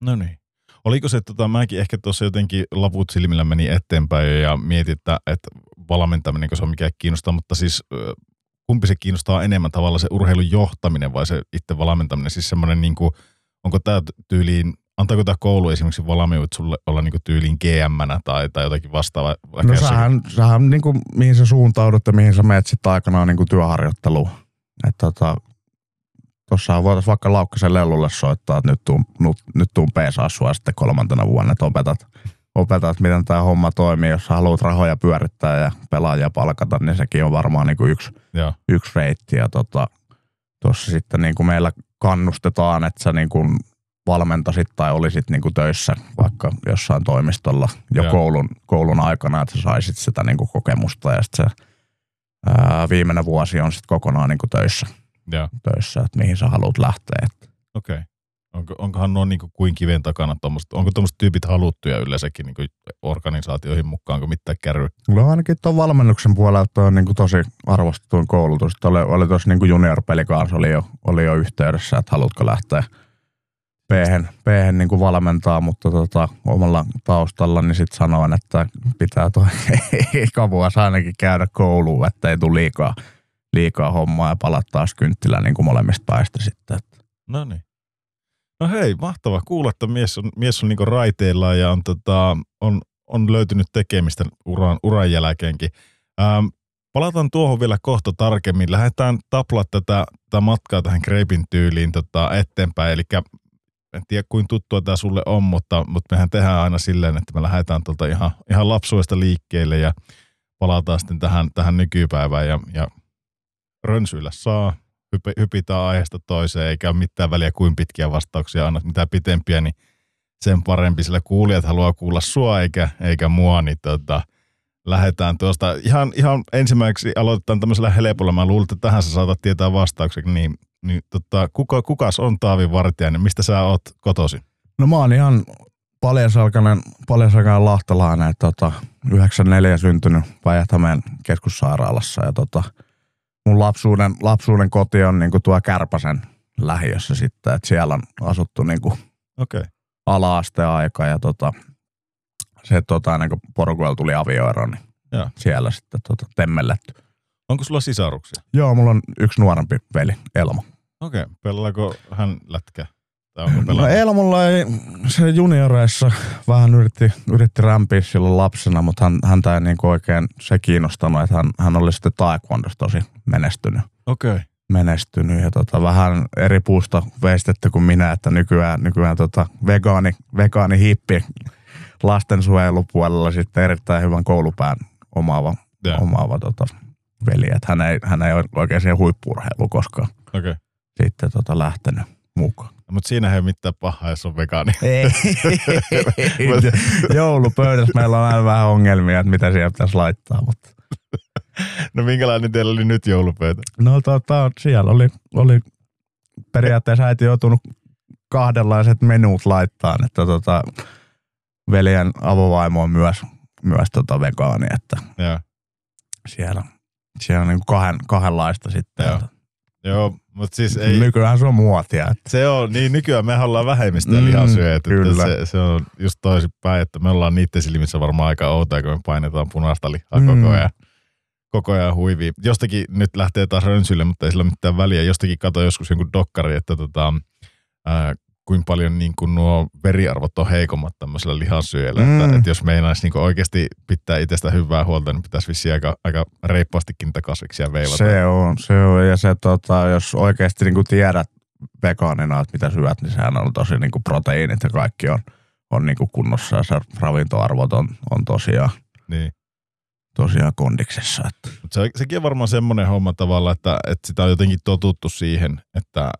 No niin. Oliko se, tota, mäkin ehkä tuossa jotenkin laput silmillä meni eteenpäin ja mietin, että, että valmentaminen, se on mikään kiinnostaa, mutta siis kumpi se kiinnostaa enemmän tavallaan se urheilun johtaminen vai se itse valmentaminen? Siis semmoinen, niin kuin, onko tämä tyyliin, antaako tämä koulu esimerkiksi valmiudet sulle olla niin kuin tyyliin gm tai, tai jotakin vastaavaa? No jossakin- sähän, sähän niin kuin, mihin sä suuntaudut ja mihin sä menet sitten aikanaan niin kuin työharjoitteluun. Että tota, tossahan voitaisiin vaikka Laukkasen Lellulle soittaa, että nyt tuun, nyt, nyt tuun peesaa sua sitten kolmantena vuonna, että opetat, opetat miten tämä homma toimii. Jos haluat rahoja pyörittää ja pelaajia palkata, niin sekin on varmaan niin kuin yksi, Joo. yksi reitti. Ja tota, tuossa sitten niin kuin meillä kannustetaan, että sä niin kuin valmentasit tai olisit niin kuin töissä vaikka jossain toimistolla jo koulun, koulun aikana, että sä saisit sitä niin kuin kokemusta ja sitten se ää, viimeinen vuosi on sitten kokonaan niin kuin töissä, Joo. töissä, että mihin sä haluat lähteä. Okei. Okay. Onko, onkohan nuo niin kuin kiven takana tommoset, onko tuommoiset tyypit haluttuja yleensäkin niin kuin organisaatioihin mukaan, onko mitään kärry? Mulla ainakin tuon valmennuksen puolelta on niin kuin tosi arvostetuin koulutus. Että Oli, oli tuossa niin junior-peli kanssa, oli jo, oli jo yhteydessä, että haluatko lähteä P-hen, P-hen niin kuin valmentaa, mutta tota, omalla taustalla niin sitten sanoin, että pitää toi eka vuosi ainakin käydä kouluun, että ei tule liikaa, liikaa hommaa ja palata taas kynttilä niin kuin molemmista päistä sitten. No niin. No hei, mahtava kuulla, että mies on, mies on niinku raiteilla ja on, tota, on, on löytynyt tekemistä uran, uran jälkeenkin. Ähm, palataan tuohon vielä kohta tarkemmin. Lähdetään taplaa tätä, tätä matkaa tähän Greipin tyyliin tota, eteenpäin. Eli en tiedä kuin tuttua tämä sulle on, mutta, mutta mehän tehdään aina silleen, että me lähdetään tuolta ihan, ihan lapsuudesta liikkeelle ja palataan sitten tähän, tähän nykypäivään ja, ja rönsyillä saa, hypitään aiheesta toiseen, eikä ole mitään väliä kuin pitkiä vastauksia, annat mitä pitempiä, niin sen parempi, sillä kuulijat haluaa kuulla sua eikä, eikä mua, niin tota, lähdetään tuosta. Ihan, ihan ensimmäiseksi aloitetaan tämmöisellä helpolla. Mä luulen, että tähän sä saatat tietää vastauksen. Niin, niin tota, kuka, kukas on Taavi Vartiainen? Mistä sä oot kotosi? No mä oon ihan paljasalkainen, paljasalkainen lahtelainen, että tota, 94 syntynyt päijät keskussairaalassa ja tota, mun lapsuuden, lapsuuden koti on niinku tuo Kärpäsen lähiössä sitten, että siellä on asuttu niinku Okei. Okay. ala-asteaika ja tota, se tota, ennen kuin porukoilla tuli avioero, niin Joo. siellä sitten tota, temmelletty. Onko sulla sisaruksia? Joo, mulla on yksi nuorempi veli, Elmo. Okei, okay. pelaako hän lätkää? Tai onko No pelannut? Elmolla ei, se junioreissa vähän yritti, yritti rämpiä silloin lapsena, mutta hän, häntä ei niinku oikein se kiinnostanut, että hän, hän oli sitten taekwondossa tosi menestynyt. Okei. Okay. menestynyt ja tota, vähän eri puusta veistetty kuin minä, että nykyään, nykyään tota, vegaani, vegaani hippi lastensuojelupuolella sitten erittäin hyvän koulupään omaava, Joo. omaava tota, veli, että hän ei, hän ei ole oikein siihen huippurheiluun koskaan. Okay. sitten tota, lähtenyt mukaan. Mutta siinä ei ole mitään pahaa, jos on vegaani. Ei. Joulupöydässä meillä on aina vähän ongelmia, että mitä siellä pitäisi laittaa, mutta No minkälainen teillä oli nyt joulupöytä? No tota, siellä oli, oli periaatteessa äiti joutunut kahdenlaiset menut laittaa, että tota, veljen avovaimo on myös, myös tota vegaani, että Joo. siellä, siellä on niin kahden, kahdenlaista sitten. Joo. Joo, mutta siis ei, Nykyään se on muotia. Että. se on, niin nykyään me ollaan vähemmistöä Mm, lihansyöjät, että kyllä. se, se, on just toisinpäin, että me ollaan niiden silmissä varmaan aika outoja, kun me painetaan punaista lihaa Mm. koko ajan. Koko ajan huiviin. Jostakin nyt lähtee taas rönsylle, mutta ei sillä ole mitään väliä. Jostakin kato joskus jonkun dokkari, että tota, ää, kuinka paljon niin kuin nuo veriarvot on heikommat tämmöisellä lihansyöjällä. Mm. Että, että jos meinaisi niin oikeasti pitää itsestä hyvää huolta, niin pitäisi vissiin aika, aika reippaastikin niitä kasviksia veivata. Se on, se on. Ja se, tota, jos oikeasti niin tiedät vegaanina, että mitä syöt, niin sehän on tosi niin proteiinit ja kaikki on, on niin kunnossa ja se ravintoarvot on, on tosiaan, Niin. tosiaan kondiksessa. Että. Mut se, sekin on varmaan semmoinen homma tavalla, että, että sitä on jotenkin totuttu siihen, että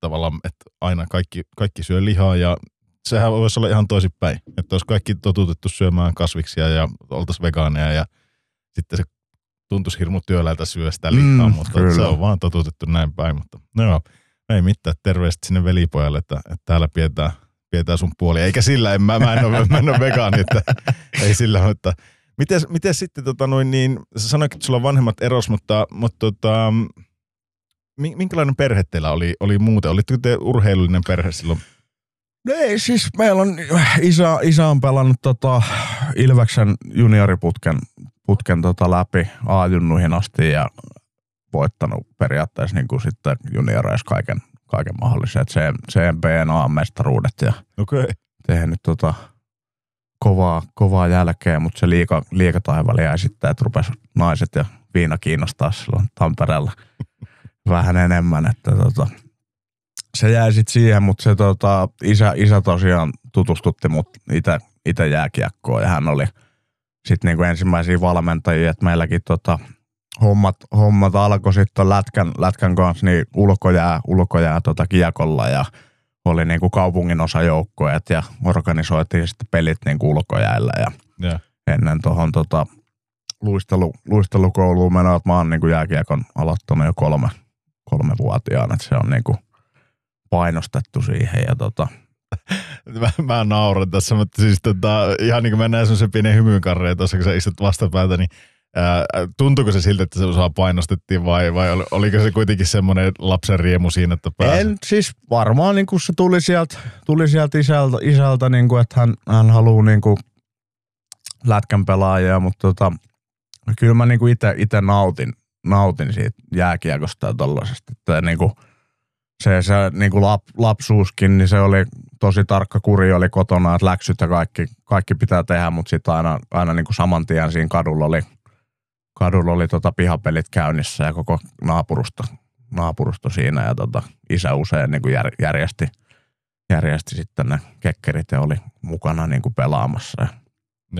tavallaan, että aina kaikki, kaikki syö lihaa ja sehän voisi olla ihan toisinpäin. Että olisi kaikki totutettu syömään kasviksia ja oltaisiin vegaaneja ja sitten se tuntuisi hirmu työläältä syödä sitä lihaa, Mm, mutta kyllä. se on vaan totutettu näin päin. Mutta no joo, ei mitään. Terveiset sinne velipojalle, että, että täällä pidetään, pidetään sun puoli. Eikä sillä, en, mä, mä, en ole, mä en ole vegaani, että ei sillä, mutta Miten, miten sitten, tota, noin, niin, sä sanoit, että sulla on vanhemmat eros, mutta, mutta tota, minkälainen perhe teillä oli, oli muuten? Olitteko te urheilullinen perhe silloin? No ei, siis meillä on, isä, isä on pelannut tota Ilveksen junioriputken putken tota läpi A-junnuihin asti ja voittanut periaatteessa niin kuin sitten junioreissa kaiken, kaiken mahdollisen. Et C- CMBn A-mestaruudet ja. Okay. tehnyt tota kovaa, kovaa jälkeä, mutta se liika, liikataivaali jäi sitten, että rupesi naiset ja viina kiinnostaa silloin Tampereella vähän enemmän, että tota, se jäi sitten siihen, mutta se tota, isä, isä tosiaan tutustutti mut itse jääkiekkoon ja hän oli sitten niinku ensimmäisiä valmentajia, että meilläkin tota, hommat, hommat alkoi sitten lätkän, lätkän kanssa niin ulkojää, ulkojää tota kiekolla ja oli niinku kaupungin osajoukkueet ja organisoitiin sitten pelit niinku ulkojäällä ja Joo. ennen tuohon tota, luistelu, luistelukouluun menoa, että mä oon niinku jääkiekon aloittanut jo kolme, kolme vuotiaana, että se on niinku painostettu siihen ja tota, Mä, mä nauran tässä, mutta siis tota, ihan niin kuin mä näen semmoisen pienen hymyynkarreen tuossa, kun sä istut vastapäätä, niin ää, tuntuuko se siltä, että se osaa painostettiin vai, vai ol- oliko se kuitenkin semmoinen lapsen riemu siinä, että pääsi? En siis varmaan niin kuin se tuli sieltä, tuli sieltä isältä, isältä niin kuin, että hän, hän haluaa niin kuin lätkän pelaajia, mutta tota, kyllä mä niin kuin itse nautin, nautin siitä jääkiekosta ja tollasesta. Että niin kuin se, se niin kuin lap, lapsuuskin, niin se oli tosi tarkka kuri oli kotona, että läksyt ja kaikki, kaikki pitää tehdä, mutta sitten aina, aina niin kuin saman tien siinä kadulla oli, kadulla oli tota pihapelit käynnissä ja koko naapurusta naapurusto siinä ja tota, isä usein niin kuin jär, järjesti, järjesti sitten ne kekkerit ja oli mukana niin kuin pelaamassa. Ja,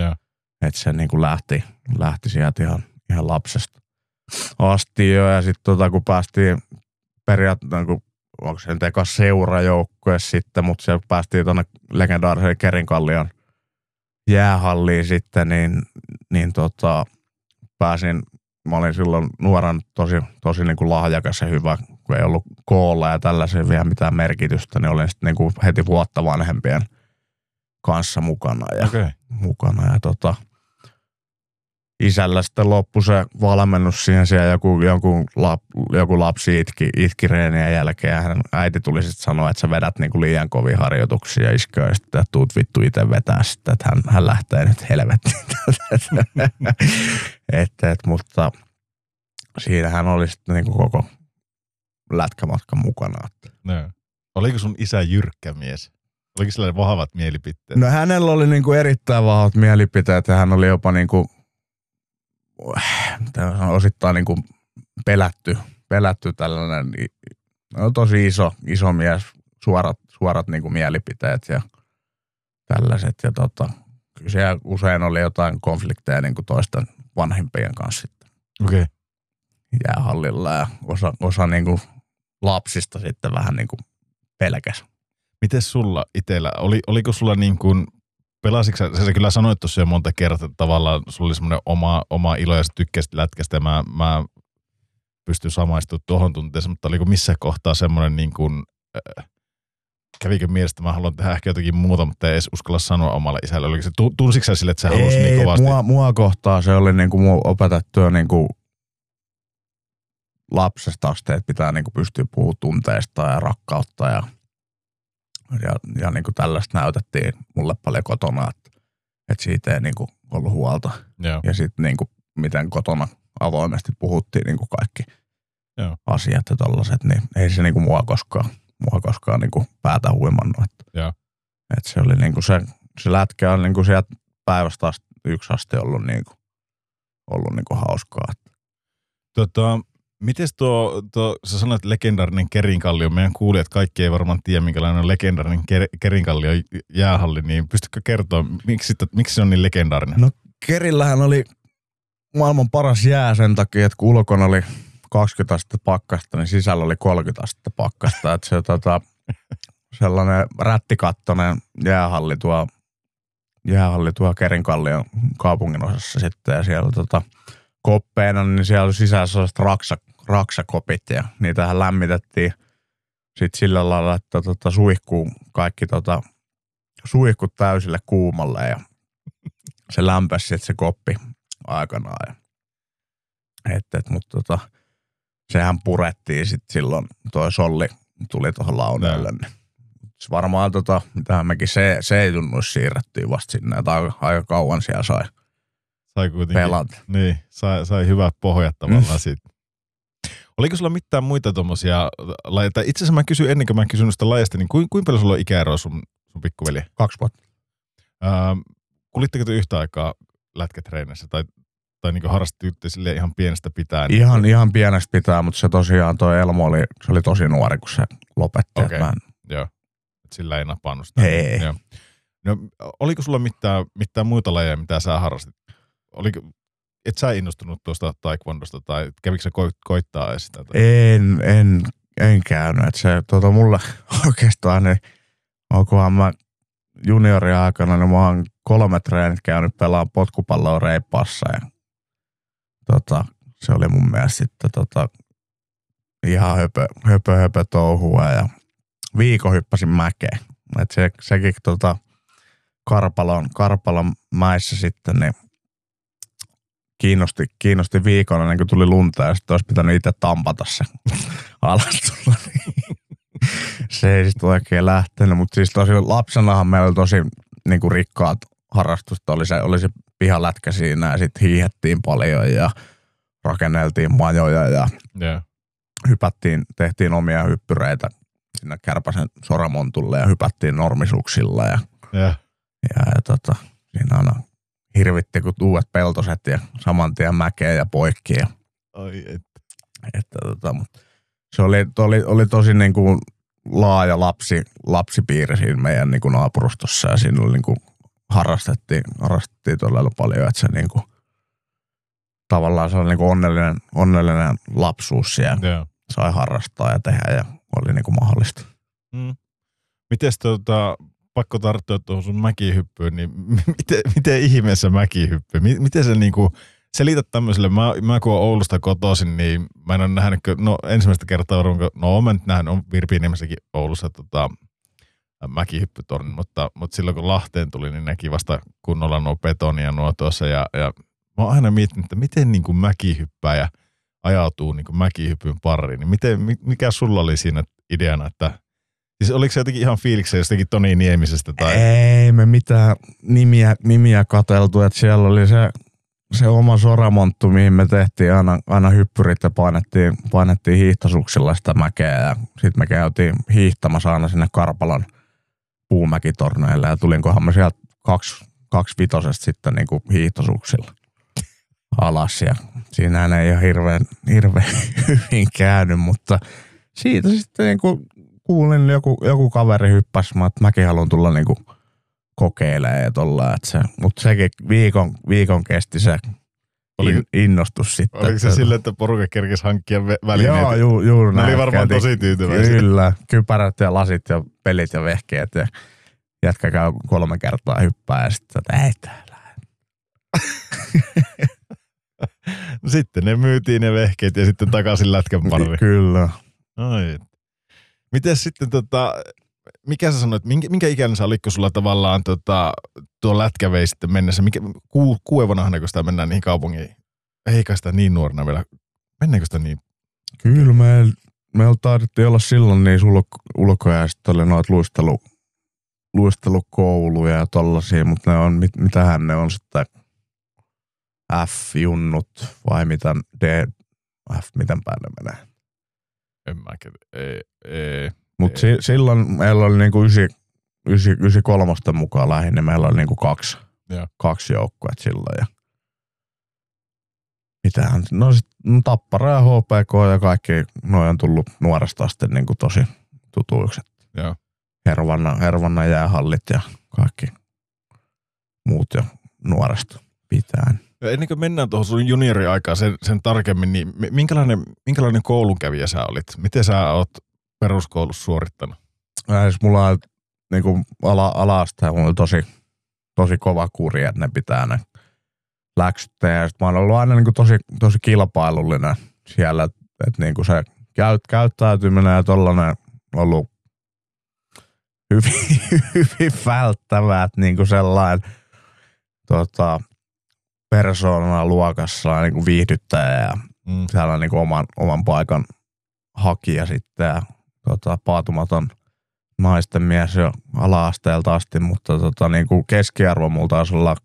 Joo. et se niin kuin lähti, lähti sieltä ihan, ihan lapsesta asti jo ja sitten tota, kun päästiin periaatteessa, niin kuin, onko se nyt eka seurajoukkue sitten, mutta siellä päästiin tuonne legendaariseen Kerinkallion jäähalliin sitten, niin, niin tota, pääsin mä olin silloin nuoran tosi, tosi niin kuin lahjakas ja hyvä, kun ei ollut koolla ja tällaisia vielä mitään merkitystä, niin olin sitten niin kuin heti vuotta vanhempien kanssa mukana ja. Okay. mukana ja tota, isällä sitten loppui se valmennus siihen siellä joku, joku, lap, joku lapsi itki, itki reenien jälkeen ja hän, äiti tuli sitten sanoa, että sä vedät niinku liian kovia harjoituksia ja isköä ja sitten tuut vittu itse vetää sitten, että hän, hän lähtee nyt helvettiin. et, et, mutta siinä hän oli sitten niinku koko lätkämatkan mukana. No. Oliko sun isä jyrkkä mies? Oliko sillä vahvat mielipiteet? No hänellä oli niinku erittäin vahvat mielipiteet ja hän oli jopa niinku, osittain niinku pelätty, pelätty tällainen no, tosi iso, iso mies, suorat, suorat niinku mielipiteet ja tällaiset. Ja tota, kyllä siellä usein oli jotain konflikteja niinku toisten vanhempien kanssa sitten Okei. Okay. jäähallilla ja osa, osa niinku lapsista sitten vähän niinku pelkäs. Miten sulla itsellä, oli, oliko sulla niin kuin, pelasitko sä, sä kyllä sanoit tuossa jo monta kertaa, että tavallaan sulla oli semmoinen oma, oma ilo ja sä tykkäsit lätkästä ja mä, mä pystyn samaistumaan tuohon tunteeseen, mutta oliko missä kohtaa semmoinen niin kuin, äh, kävikö mielestä, mä haluan tehdä ehkä jotakin muuta, mutta ei edes uskalla sanoa omalle isälle. Oliko se, tunsitko sä sille, että sä halusit niin kovasti? Mua, mua kohtaa se oli niinku mua opetettu jo niinku lapsesta asti, että pitää niinku pystyä puhumaan tunteista ja rakkautta ja, ja, ja niinku tällaista näytettiin mulle paljon kotona, että, että siitä ei niinku ollut huolta. Joo. Ja sitten niinku, miten kotona avoimesti puhuttiin niinku kaikki Joo. asiat ja tollaset, niin ei se niinku mua koskaan, mua koskaan niinku päätä huimannut. Että, Joo. että se oli niinku se, se lätkä on niinku sieltä päivästä asti, yksi asti ollut niinku, ollut niinku hauskaa. Tota, Miten tuo, tuo, sä sanoit legendaarinen Kerinkallio, meidän kuulijat kaikki ei varmaan tiedä, minkälainen on legendaarinen Ker- Kerinkallio jäähalli, niin pystytkö kertoa, miksi, miksi se on niin legendaarinen? No Kerillähän oli maailman paras jää sen takia, että kun ulkona oli 20 astetta pakkasta, niin sisällä oli 30 astetta pakkasta. että se tota, sellainen rättikattonen jäähalli tuo, jäähalli tuo Kerinkallion kaupungin osassa sitten ja siellä tota, koppeina, niin siellä oli sisällä sellaiset raksa, raksakopit ja niitähän lämmitettiin sitten sillä lailla, että tota, suihkuu kaikki tota, suihkut täysille kuumalle ja se lämpäsi sitten se koppi aikanaan. Ja, et, et, mutta tota, sehän purettiin sitten silloin, toi solli tuli tuohon launeelle. Niin. Se varmaan tota, mitähän mekin se, se ei tunnu siirrettyä vasta sinne, että aika, aika kauan siellä sai sai kuitenkin, pelata. Niin, sai, sai hyvät pohjat tavallaan mm. siitä. Oliko sulla mitään muita tuommoisia lajeja? Itse asiassa mä kysyin ennen kuin mä kysyn sitä lajista, niin kuinka, kuinka paljon sulla on ikäeroa sun, sun pikkuveli? Kaksi vuotta. Öö, kulitteko te yhtä aikaa lätkätreenissä tai, tai niin harrastitte sille ihan pienestä pitäen? Ihan, ihan pienestä pitää, mutta se tosiaan toi Elmo oli, se oli tosi nuori, kun se lopetti. Okei, okay. joo. Et sillä ei napannut sitä. Ei. Joo. No, oliko sulla mitään, mitään muita lajeja, mitä sä harrastit? Oliko, et sä innostunut tuosta taekwondosta tai kävikö sä ko- koittaa sitä? Tai? En, en, en käynyt. Et se tota, mulle oikeastaan, niin onkohan mä junioriaikana, niin mä oon kolme treenit käynyt pelaamaan potkupalloa reippaassa ja tota, se oli mun mielestä sitten tota, ihan höpö, höpö, höpö touhua ja viikon hyppäsin mäkeen. Et se, sekin tota, Karpalon, Karpalon mäissä sitten, niin kiinnosti, kiinnosti viikon ennen kuin tuli lunta ja sitten olisi pitänyt itse tampata se alas tulla. se ei sitten oikein lähtenyt, mutta siis tosi lapsenahan meillä oli tosi niin kuin rikkaat harrastusta. Oli se, oli se pihalätkä siinä ja sitten hiihettiin paljon ja rakenneltiin majoja ja Yeah. hypättiin, tehtiin omia hyppyreitä sinne Kärpäsen soramontulle ja hypättiin normisuksilla ja, Yeah. ja, ja tota, siinä aina hirvitti kun uudet peltoset ja saman tien mäkeä ja poikki. Ja, Ai, et. että, tota, se oli, oli, oli tosi niin kuin laaja lapsi, lapsipiiri siinä meidän niin kuin naapurustossa ja siinä oli niin kuin harrastettiin, harrastettiin todella paljon, että se niin kuin, tavallaan se oli niin kuin onnellinen, onnellinen lapsuus siellä. Yeah. Sai harrastaa ja tehdä ja oli niin kuin mahdollista. Mm. Miten tota, pakko tarttua tuohon sun mäkihyppyyn, niin miten, miten ihmeessä mäkihyppy? Mi- Miten se niinku, selität tämmöiselle, mä, mä kun olen Oulusta kotoisin, niin mä en ole nähnyt, no ensimmäistä kertaa varmaan, no mä nyt nähnyt, on Virpiiniemessäkin Oulussa tota, mäkihyppytorni, mutta, mutta silloin kun Lahteen tuli, niin näki vasta kunnolla nuo betonia nuo tuossa ja, ja mä oon aina miettinyt, että miten niin kuin mäkihyppääjä ajautuu niin kuin mäkihypyn pariin. Niin miten, mi- mikä sulla oli siinä ideana, että Siis oliko se jotenkin ihan fiilikseen jostakin Toni Niemisestä? Tai... Ei me mitään nimiä, nimiä kateltu, että siellä oli se, se oma soramonttu, mihin me tehtiin aina, aina hyppyrit ja painettiin, painettiin hiihtosuksilla sitä mäkeä sitten me käytiin hiihtämässä aina sinne Karpalan puumäkitorneille ja tulinkohan me sieltä kaksi, kaksi vitosesta sitten niin kuin hiihtosuksilla alas ja siinä ei ole hirveän, hirveän hyvin käynyt, mutta siitä sitten niin kuin kuulin, joku, joku kaveri hyppäsi, mä, että mäkin haluan tulla niinku kokeilemaan ja tolla, että se, mutta sekin viikon, viikon kesti se Oli- in, innostus sitten. Oliko se silleen, että porukka kerkesi hankkia välineitä? Joo, ju, juuri näin. oli varmaan tosi tyytyväisiä. Kyllä, kypärät ja lasit ja pelit ja vehkeet ja jätkä käy kolme kertaa hyppää ja sitten, että ei täällä. Sitten ne myytiin ne vehkeet ja sitten takaisin lätkän pariin. Kyllä. Ai. Miten sitten tota, mikä sä sanoit, minkä, minkä ikäinen sä olit, kun sulla tavallaan tota, tuo lätkä vei sitten mennessä? Mikä, ku, kuuevana, kun sitä mennään niihin kaupungiin? Eikä sitä niin nuorena vielä. Mennäänkö sitä niin? Kyllä me, meillä taidettiin olla silloin niin ulko, ulkoja ja sitten oli noita luistelu, luistelukouluja ja tollasia, mutta ne on, mit, mitähän ne on sitten F-junnut vai mitä D, F, miten päin ne menee. En mä ei, ei. Mutta si, silloin meillä oli niinku ysi, ysi, ysi kolmosten mukaan lähinnä, meillä oli niinku kaksi, Joo. kaksi joukkuetta silloin. Ja mitähän, no sit no Tappara ja HPK ja kaikki, noin on tullut nuoresta asti niinku tosi tutuiksi. Hervanna, Hervanna jäähallit ja kaikki muut jo nuoresta pitäen. Ja ennen kuin mennään tuohon sun junioriaikaan sen, sen tarkemmin, niin mi- minkälainen, minkälainen koulunkävijä sä olit? Miten sä oot peruskoulussa suorittanut? Siis mulla on niinku ala, ala-asteen, mulla tosi, tosi kova kuri, että ne pitää ne läksyt. Ja sit mä oon ollut aina niinku tosi, tosi kilpailullinen siellä, että et niinku se käyt, käyttäytyminen ja tollanen on ollut hyvin, hyvin välttävää, että niinku sellainen tota, persoonana luokassa niinku viihdyttäjä ja Mm. siellä niin oman, oman paikan hakija sitten ja tota, paatumaton naisten mies jo ala-asteelta asti, mutta tota, niin kuin keskiarvo mulla taisi olla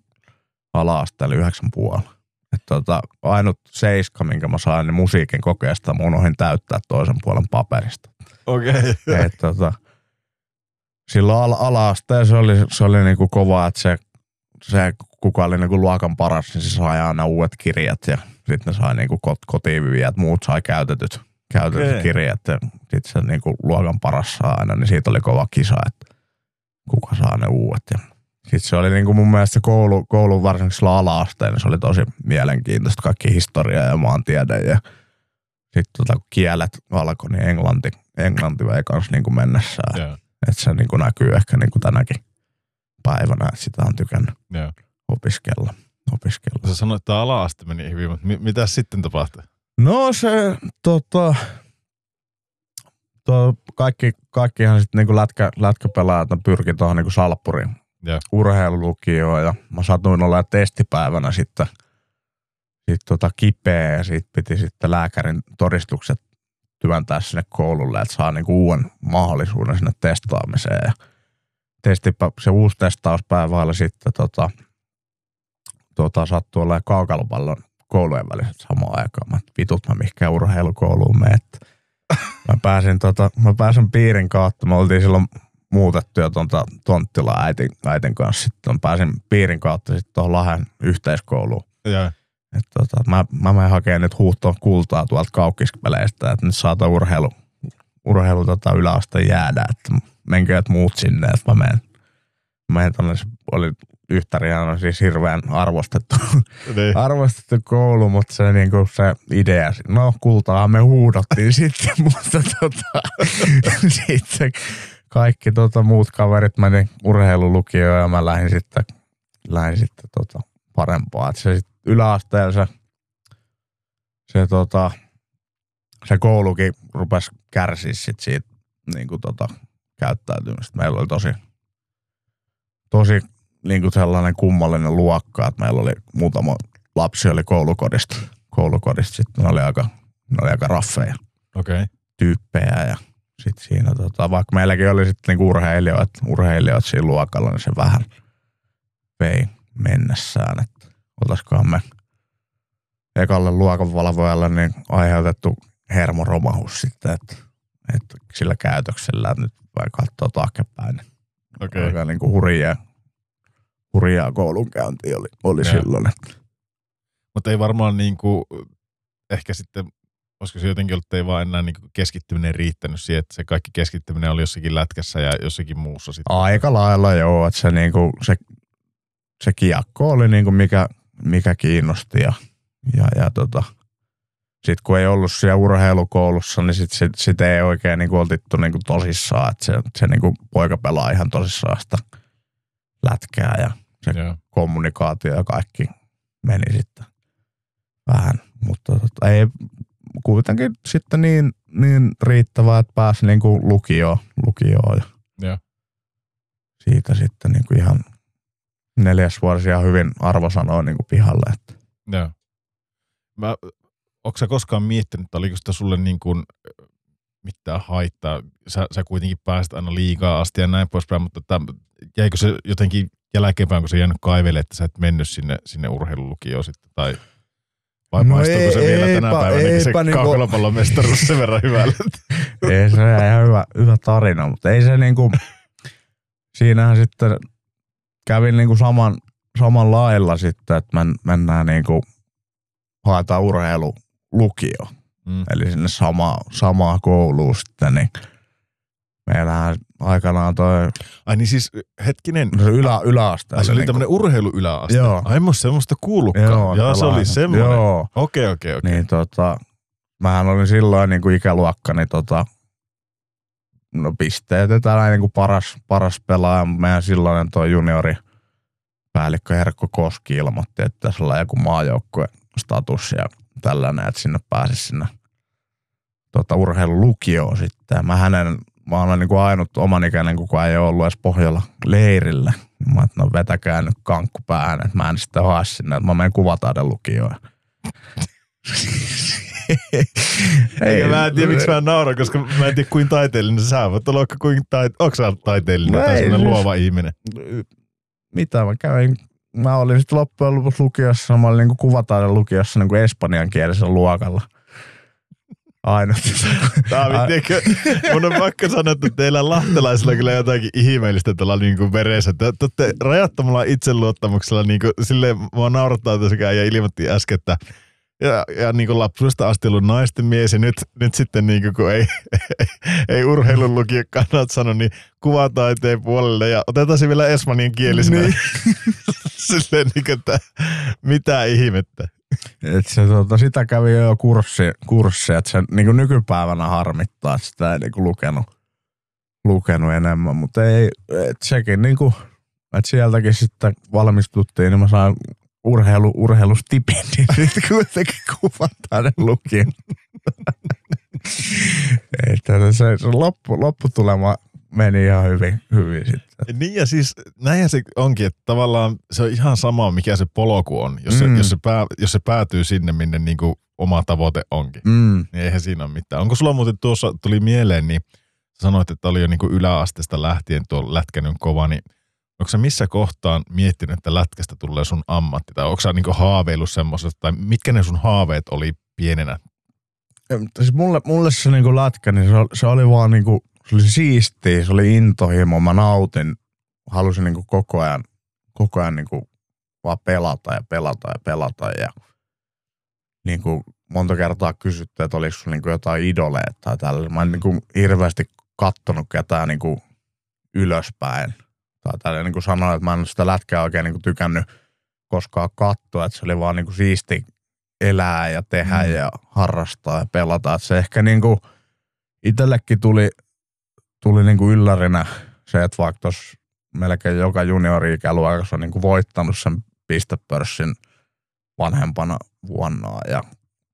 ala-asteella yhdeksän puolella. Et tota, ainut seiska, minkä mä sain niin musiikin kokeesta, mun ohin täyttää toisen puolen paperista. Okei. Okay. Et, tota, silloin ala- ala-asteen se oli, se oli niinku kova, että se, se kuka oli niinku luokan paras, niin se sai aina uudet kirjat ja sitten ne sai niinku kot, kotiin viejät, muut sai käytetyt, käytetyt Okei. kirjat ja sitten se niinku luokan paras saa aina, niin siitä oli kova kisa, että kuka saa ne uudet. Ja sitten se oli niinku mun mielestä koulu, koulu varsinkin silloin ala-asteen, niin se oli tosi mielenkiintoista, kaikki historia ja maantiede ja sitten tota, kun kielet alkoi, niin englanti, englanti vei kanssa niinku mennessään. Joo, Että se niinku näkyy ehkä niinku tänäkin päivänä, että sitä on tykännyt joo. Opiskella. opiskella. Sä sanoit, että ala-aste meni hyvin, mutta mi- mitä sitten tapahtui? No se tota, to, kaikki, kaikkihan sitten niinku lätkä, lätkäpelaajat pyrki tuohon niinku salppuriin Joo. urheilulukioon ja mä satuin olla testipäivänä sitten sit tota kipeä ja siitä piti sitten lääkärin todistukset työntää sinne koululle, että saa niinku uuden mahdollisuuden sinne testaamiseen. Ja testipä, se uusi testauspäivä oli sitten tota, tota, sattui olla kaukalopallon koulujen väliset samaan aikaan. Mä, vitut mä mihinkään urheilukouluun mene. että Mä pääsin, tota, mä pääsin piirin kautta. Me oltiin silloin muutettu jo tuonta Tonttilaan äitin, äitin kanssa. Sitten mä pääsin piirin kautta sitten tuohon Lahden yhteiskouluun. Joo. Et tota, mä, mä menen hakemaan nyt huuhtoon kultaa tuolta kaukispeleistä, että nyt saata urheilu, urheilu tota yläaste jäädä, että menkö muut sinne, että mä menen, menen tonne, se oli Yhtäriään siis hirveän arvostettu, Niin. arvostettu koulu, mutta se, niinku, se idea, no kultaa me huudottiin sitten, mutta tota, sitten kaikki tota, muut kaverit meni urheilulukioon ja mä lähdin sitten, lähdin sitten tota, parempaa. Et se sit yläasteella se, se, tota, se koulukin rupesi kärsiä sit siitä niin kuin tota, käyttäytymistä. Meillä oli tosi, tosi niin kuin sellainen kummallinen luokka, että meillä oli muutama lapsi oli koulukodista. Koulukodista sitten ne oli aika, ne oli aika raffeja. Okay. tyyppejä ja sitten siinä tota, vaikka meilläkin oli sitten niinku urheilijoita, urheilijoita siinä luokalla, niin se vähän vei mennessään, että oltaisikohan me ekalle luokanvalvojalle niin aiheutettu hermoromahus sitten, että, että sillä käytöksellä että nyt vai katsoo taaksepäin, niin Okei. okay. aika niinku hurjaa, hurjaa koulunkäyntiä oli, oli silloin. Mutta ei varmaan niinku, ehkä sitten, olisiko se jotenkin ollut, että ei vaan enää niinku keskittyminen riittänyt siihen, että se kaikki keskittyminen oli jossakin lätkässä ja jossakin muussa sitten. Aika lailla joo, että se, niinku, se, se kiekko oli niinku mikä, mikä kiinnosti ja, ja, ja tota, sitten kun ei ollut siellä urheilukoulussa, niin sitten sit, sit ei oikein niinku oltittu niinku tosissaan, että se, se niinku poika pelaa ihan tosissaan sitä lätkää ja se Joo. kommunikaatio ja kaikki meni sitten vähän, mutta tota, ei kuitenkin sitten niin, niin riittävää, että pääsi niinku lukioon, lukioon ja Joo. siitä sitten niinku ihan neljäs vuosi ihan hyvin arvosanoin niinku pihalle. Että. Joo. Mä, onko sä koskaan miettinyt, että oliko sitä sulle niin kuin mitään haittaa? Sä, sä kuitenkin pääsit aina liikaa asti ja näin poispäin, mutta että, jäikö se jotenkin jälkeenpäin, kun sä jäänyt kaivelle, että sä et mennyt sinne, sinne urheilulukioon sitten, tai vai No maistuuko ei- se vielä tänä eipä- päivänä, se eipä niinku- mestaruus sen verran hyvällä? ei se ole ihan hyvä, hyvä tarina, mutta ei se niinku, siinähän sitten kävin niinku saman, saman lailla sitten, että men, mennään niinku, haetaan urheilulukio. Mm. eli sinne sama, samaa kouluun sitten, niin meillähän aikanaan toi Ai niin siis, hetkinen, no se ylä, yläaste. Ai, se oli niinku- tämmöinen urheiluyläaste. Joo. Ai, en semmoista kuullutkaan. Joo, Joo se oli semmoinen. Joo, Okei, okei, okei. niin tota, mähän olin silloin niin kuin ikäluokkani tota, no pisteet ja tällainen niin kuin paras, paras pelaaja. Meidän silloinen tuo juniori päällikkö Herkko Koski ilmoitti, että tässä on joku maajoukkue status ja tällainen, että sinne pääsisi sinne tota, urheilulukioon sitten. Ja Mä hänen, mä olen niin kuin ainut oman ikäinen, kuka ei ole ollut edes Pohjola leirillä. Mä että no vetäkää nyt kankku päähän, että mä en sitten hae sinne, että mä menen kuvataiden lukioon. Eikä mä en tiedä, miksi mä nauran, koska mä en tiedä, kuin taiteellinen sä voit olla, kuin tait... Onko sä taiteellinen No tai ei, sellainen siis- luova ihminen? mitä mä kävin, mä olin sitten loppujen lopuksi lukiossa, mä olin niinku kuvataiden lukiossa niinku espanjankielisellä luokalla. Aina. Taavi, tiedätkö, mun on pakko sanoa, että teillä lahtelaisilla kyllä jotakin ihmeellistä tällä niinku veressä. Te te olette rajattomalla itseluottamuksella, niinku, silleen mua naurattaa tosiaan ja ilmoitti äsken, että ja, ja niin kuin lapsuudesta asti ollut naisten mies ja nyt, nyt sitten niin kuin, kun ei, ei urheilun lukio kannat sano, niin kuvataiteen puolelle ja otetaan se vielä espanjan kielisenä. Niin. Silleen niin kuin, että mitä ihmettä. Et se, tota, sitä kävi jo kurssi, kurssi että se niinku nykypäivänä harmittaa, että sitä ei niinku lukenut, lukenut enemmän, mutta ei, et sekin niinku, että sieltäkin sitten valmistuttiin, niin mä saan urheilu, urheilustipendin nyt kuitenkin kuvataan lukin. että se, se loppu, lopputulema meni ihan hyvin, hyvin sitten. Niin ja siis näinhän se onkin, että tavallaan se on ihan sama, mikä se polku on, jos se, Mm. jos se, pää, jos se päätyy sinne, minne niin kuin oma tavoite onkin. Mm. Niin eihän siinä ole mitään. Onko sulla muuten tuossa, tuli mieleen, niin sanoit, että oli jo niin kuin yläasteesta lähtien tuo lätkänyt kova, niin onko sä missä kohtaan miettinyt, että lätkästä tulee sun ammatti? Tai onko sä niin kuin haaveillut semmoisesta, tai mitkä ne sun haaveet oli pienenä? Siis mulle, mulle se niinku lätkä, niin se, oli- se oli vaan niinku, se oli siistiä, se oli intohimo, mä nautin, halusin niinku koko ajan, koko ajan niinku vaan pelata ja pelata ja pelata ja niinku monta kertaa kysyttiin, että oliko sulla niinku jotain idoleita tai tällä. Mä en niinku hirveästi kattonut ketään niinku ylöspäin. Tai tällä niinku sanoin, että mä en sitä lätkää oikein niinku tykännyt koskaan katsoa, että se oli vaan niinku siisti elää ja tehdä Mm. ja harrastaa ja pelata. Et se ehkä niinku itsellekin tuli, tuli niinku yllärinä se, että vaikka tuossa melkein joka juniori-ikäluokassa on niinku voittanut sen pistepörssin vanhempana vuonna ja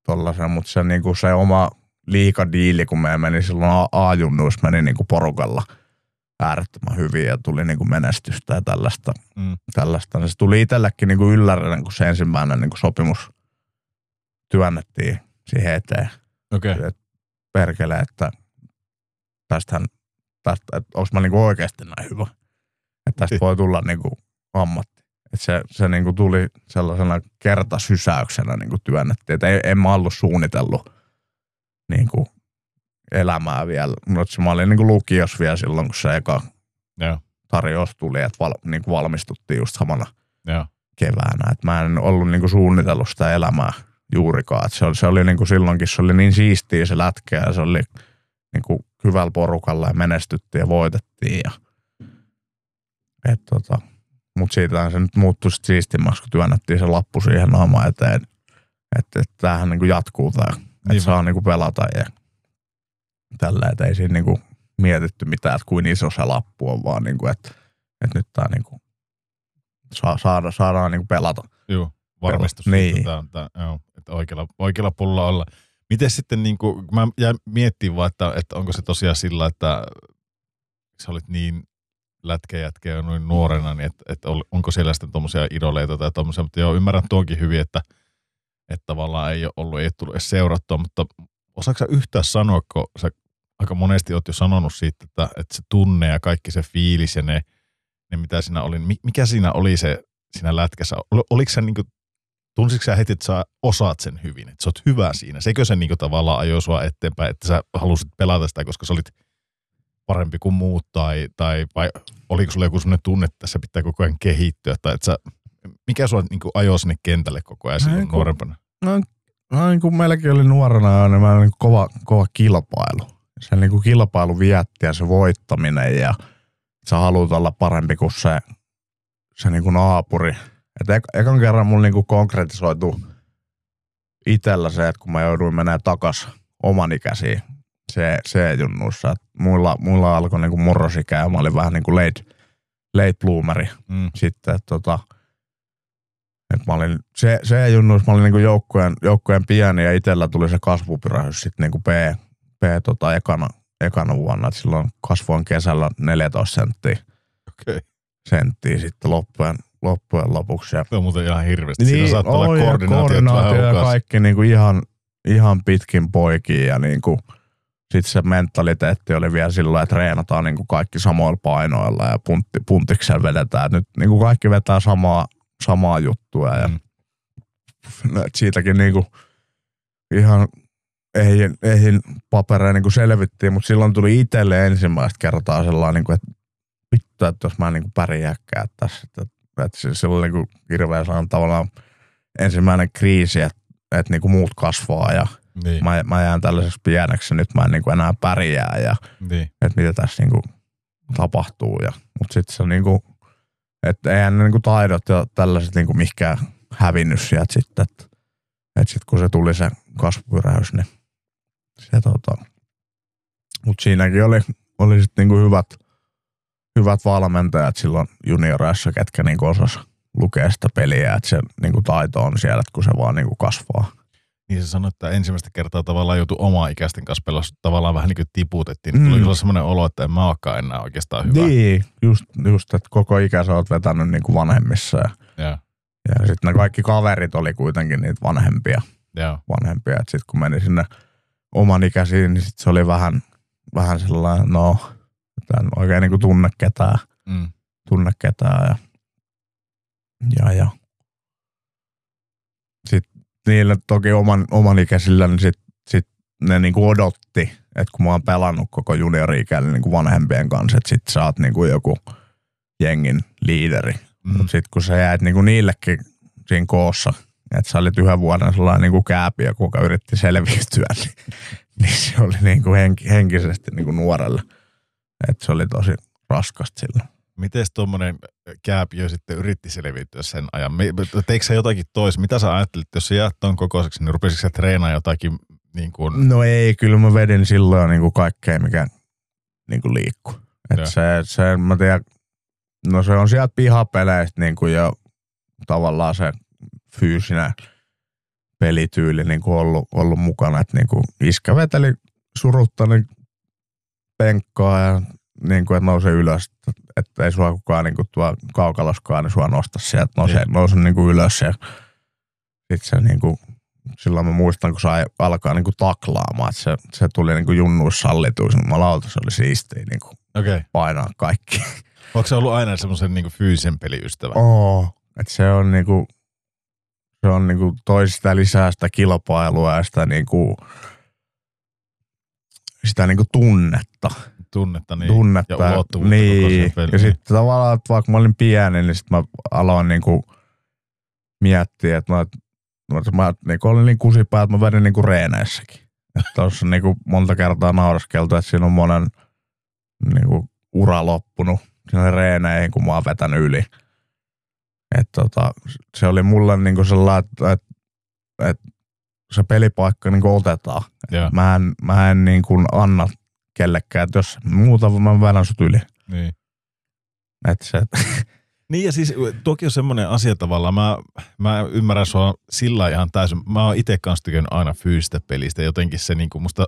tollasen, mutta se, niinku se oma liikadiili, kun me meni silloin A-junnuissa, meni niinku porukalla äärettömän hyvin ja tuli niin kuin menestystä ja tällaista. Mm. tällaista. Se tuli itsellekin niin kuin yllärinä, kun se ensimmäinen niin kuin sopimus työnnettiin siihen eteen. Okei. Okay. Perkele, että tästähän, tästä, että onko mä niin kuin oikeasti näin hyvä. Että tästä voi tulla niin kuin ammatti. Että se, se niin kuin tuli sellaisena kertasysäyksenä niin kuin työnnettiin. Että ei, en mä ollut suunnitellut niin kuin elämää vielä. Mutta mä olin niin kuin lukios vielä silloin, kun se eka Joo. tarjous tuli, että val, niin kuin valmistuttiin just samana Joo. keväänä. Et mä en ollut niin kuin suunnitellut sitä elämää juurikaan. Et se oli, se oli niin kuin silloinkin, se oli niin siistiä se lätkä ja se oli niin kuin hyvällä porukalla ja menestyttiin ja voitettiin. Ja, et tota, mutta siitähän se nyt muuttui sit siistimmäksi, kun työnnettiin se lappu siihen naamaan eteen. Että et, tämähän niin kuin jatkuu tämä, että Niin saa niin kuin pelata ja tällä, että ei siinä niin kuin mietitty mitään, että kuin iso se lappu on, vaan niin kuin, että, että nyt tämä niin kuin saa, saada, saadaan niin kuin pelata. Joo. Varmistus. Niin. Että, tää, tää, joo, että oikealla, oikealla pulla olla. Miten sitten, niin kuin, mä jäin miettimään vaan, että, että onko se tosiaan sillä, että sä olit niin lätkäjätkä jo noin nuorena, niin että, että onko siellä sitten tuommoisia idoleita tai tuommoisia, mutta joo, ymmärrän tuonkin hyvin, että, että tavallaan ei ole ollut, ei tullut edes seurattua, mutta osaatko sä yhtään sanoa, kun sä aika monesti oot jo sanonut siitä, että, että se tunne ja kaikki se fiilis ja ne, ne mitä siinä oli, mi- mikä siinä oli se siinä lätkässä, Ol- oliko sä niinku, tunsitko sä heti, että sä osaat sen hyvin, että sä oot hyvä siinä, sekö se niinku tavallaan ajoi sua eteenpäin, että sä halusit pelata sitä, koska sä olit parempi kuin muut, tai, tai vai oliko sulla joku sellainen tunne, että tässä pitää koko ajan kehittyä, tai että sä, mikä sua niinku ajoi sinne kentälle koko ajan silloin kun- nuorempana? No, no niin kuin meilläkin oli nuorena, niin mä olin kova, kova kilpailu. Se niin kuin kilpailu vietti ja se voittaminen ja sä haluat olla parempi kuin se, se niin kuin naapuri. Et ek, ekan kerran mulla niin kuin konkretisoitu itsellä se, että kun mä jouduin menemään takas oman ikäisiin se, se junnuissa. Et muilla, muilla alkoi niin kuin murrosikä ja mä olin vähän niin kuin late, late bloomeri Mm. sitten, että tota, et mä olin, se, se junnuus, mä olin niinku joukkueen, joukkueen pieni ja itsellä tuli se kasvupyrähys sitten niinku P, P tota ekana, ekana vuonna, että silloin kasvoin kesällä 14 senttiä, Okei. senttiä sitten loppujen, loppujen lopuksi. Se on muuten ihan hirveästi. Niin, Siinä saattaa olla koordinaatiot koordinaatio ja kaikki niinku ihan, ihan pitkin poikia ja niinku, sitten se mentaliteetti oli vielä silloin, että treenataan niinku kaikki samoilla painoilla ja puntti, puntiksella vedetään. Et Nyt niinku kaikki vetää samaa, samaa juttua ja Mm. siitäkin niinku ihan ei, ei papereja niinku selvittiin, mutta silloin tuli itselle ensimmäistä kertaa sellainen, niinku, että vittu, että jos mä niinku pärjääkään tässä. Että, että se, silloin niinku hirveä sellainen tavallaan ensimmäinen kriisi, että, että niinku muut kasvaa ja Niin, mä, mä jään tällaiseksi pieneksi, nyt mä en niinku enää pärjää ja niin. että mitä tässä niinku tapahtuu. Ja, mutta sitten se niinku, että eihän ne niinku taidot ja tällaiset niinku mihinkään hävinnyt sieltä sitten. Että et sitten kun se tuli se kasvupyräys, niin se tota, mutta siinäkin oli, oli sitten niinku hyvät, hyvät valmentajat silloin junioreissa, ketkä niinku osas lukea sitä peliä, että se niinku taito on siellä, että kun se vaan niinku kasvaa. Niin se sanoi, että ensimmäistä kertaa tavallaan joutui omaa ikäisten kanssa pelaa, tavallaan vähän niin kuin tiputettiin. Mm. Mm. Tuli kyllä semmoinen olo, että en mä olekaan enää oikeastaan hyvä. Niin, just, just että koko ikä sä oot vetänyt niinku vanhemmissa ja, Joo, ja sitten ne kaikki kaverit oli kuitenkin niitä vanhempia. joo. vanhempia. Sitten kun meni sinne oman ikäisiin, niin sit se oli vähän, vähän sellainen, no, että en oikein niin tunne ketään, Mm. tunne ketään. Ja, ja, ja. Sitten niille toki oman, oman ikäisillä, niin sit, sit ne niin odotti, että kun mä oon pelannut koko juniori-ikällä niin vanhempien kanssa, että sit sä oot niin joku jengin liideri. Mm. Mutta sitten kun sä jäät niinku niillekin siinä koossa, että sä olit yhden vuoden sellainen niinku kääpiö, kuka yritti selviytyä, niin, niin se oli niinku henki, henkisesti niinku nuorelle. Et se oli tosi raskasta silloin. Miten tuommoinen kääpiö sitten yritti selviytyä sen ajan? Teikö sä jotakin tois? Mitä sä ajattelit, jos sä jäät ton kokoiseksi, niin rupesitko sä treenaa jotakin niin kuin, No ei, kyllä mä vedin silloin jo niinku kaikkea, mikä niinku liikkuu. Et se, se, mä tiedän, no se on sieltä pihapeleistä niinku jo tavallaan se fyysinen pelityyli niinku ollut, ollut mukana. Että niinku iskä veteli surutta niin penkkaa ja niin kuin, että nouse ylös, että, ei sua kukaan niin kuin tuo kaukaloskaan, niin sua nosta sieltä, nouse, Niin. nouse niin kuin ylös ja sit se niin kuin, silloin mä muistan, kun sai alkaa niin kuin taklaamaan, että se, se tuli niin kuin junnuissa sallituisi, niin jumalauta, se oli siistiä niin kuin. Okay. painaa kaikki. Onko se ollut aina semmoisen niinku fyysisen peliystävä? Oo. Että se on niinku, se on niinku toi sitä lisää sitä kilpailua ja sitä niinku, sitä niinku tunnetta. Tunnetta niin. tunnetta. ja ulottuvuutta niin. Ja sitten tavallaan, että vaikka mä olin pieni, niin sitten mä aloin niinku miettiä, että mä, että mä niinku olin niin kusipää, että mä vedin niinku reeneissäkin. Tuossa on niinku monta kertaa nauraskeltu, että siinä on monen niinku ura loppunut sinne reeneihin, kun mä oon vetänyt yli. Et tota, se oli mulle niinku sellainen, että, että, että se pelipaikka niinku otetaan. Joo. Mä en, mä en niinku anna kellekään, että jos muuta mä vedän sut yli. Niin. Et se, Niin ja siis toki on semmoinen asia tavallaan, mä, mä ymmärrän sua sillä ihan täysin. Mä oon itse kanssa tykännyt aina fyysistä pelistä, jotenkin se niinku musta,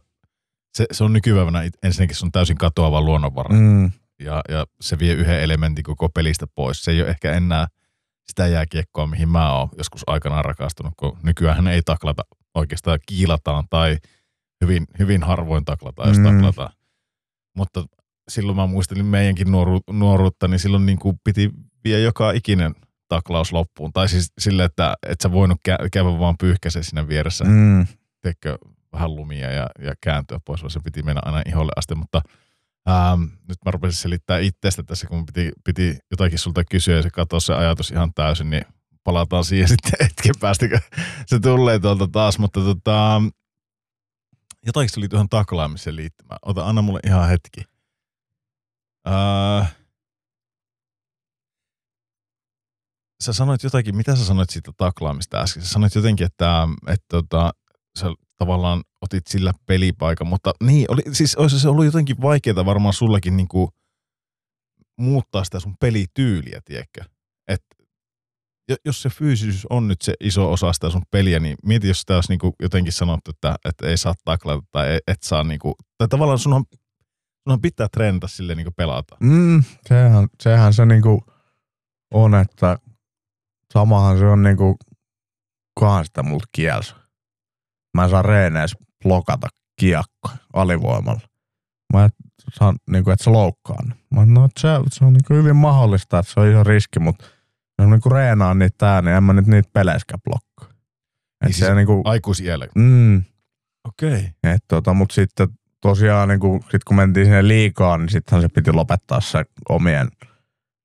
se, se on nykypäivänä ensinnäkin se on täysin katoava luonnonvara mm, ja, ja se vie yhden elementin koko pelistä pois. Se ei ole ehkä enää sitä jääkiekkoa, mihin mä oon joskus aikanaan rakastunut, kun nykyään ei taklata oikeastaan kiilataan tai hyvin, hyvin harvoin taklataan, jos Mm. taklataan. Mutta silloin mä muistelin meidänkin nuoru, nuoruutta, niin silloin niin kuin piti vie joka ikinen taklaus loppuun. Tai siis sille, että et sä voinut kä- käydä vaan pyyhkäse siinä vieressä, mm. mm, teekö vähän lumia ja, ja kääntyä pois, vaan se piti mennä aina iholle asti. Mutta ähm, nyt mä rupesin selittää itsestä tässä, kun piti, piti jotakin sulta kysyä ja se katosi se ajatus ihan täysin, niin palataan siihen sitten hetken päästä, kun se tulee tuolta taas. Mutta tota, jotakin tuli tuohon taklaamiseen liittymään. Ota, anna mulle ihan hetki. Äh, sä sanoit jotakin, mitä sä sanoit siitä taklaamista äsken? Sä sanoit jotenkin, että, että tota, sä tavallaan otit sillä pelipaikan, mutta niin, oli, siis olisi se ollut jotenkin vaikeaa varmaan sullakin niin kuin muuttaa sitä sun pelityyliä, tiedätkö? Et, jo- jos se fyysisyys on nyt se iso osa sitä sun peliä, niin mieti, jos sitä olisi niin kuin jotenkin sanottu, että, että ei saa taklata tai ei- et saa niin kuin, tai tavallaan sunhan, sunhan pitää treenata niin kuin pelata. mm, sehän, sehän se niinku on, että samahan se on niinku kans sitä multa kielsi. Mä en saa reeneissä blokata kiekko alivoimalla. Mä et saan, niinku, että se loukkaan. Mä no, se, se on niinku hyvin mahdollista, että se on iso riski, mutta jos niinku reenaan niitä tää, niin en mä nyt niitä peleissäkään blokkaa. Et Niin se siis niinku, Aikuisiellä. mm, Okei. Okay. Et tota, mutta sitten tosiaan niin kun, sit kun mentiin sinne liikaan, niin sittenhän se piti lopettaa se omien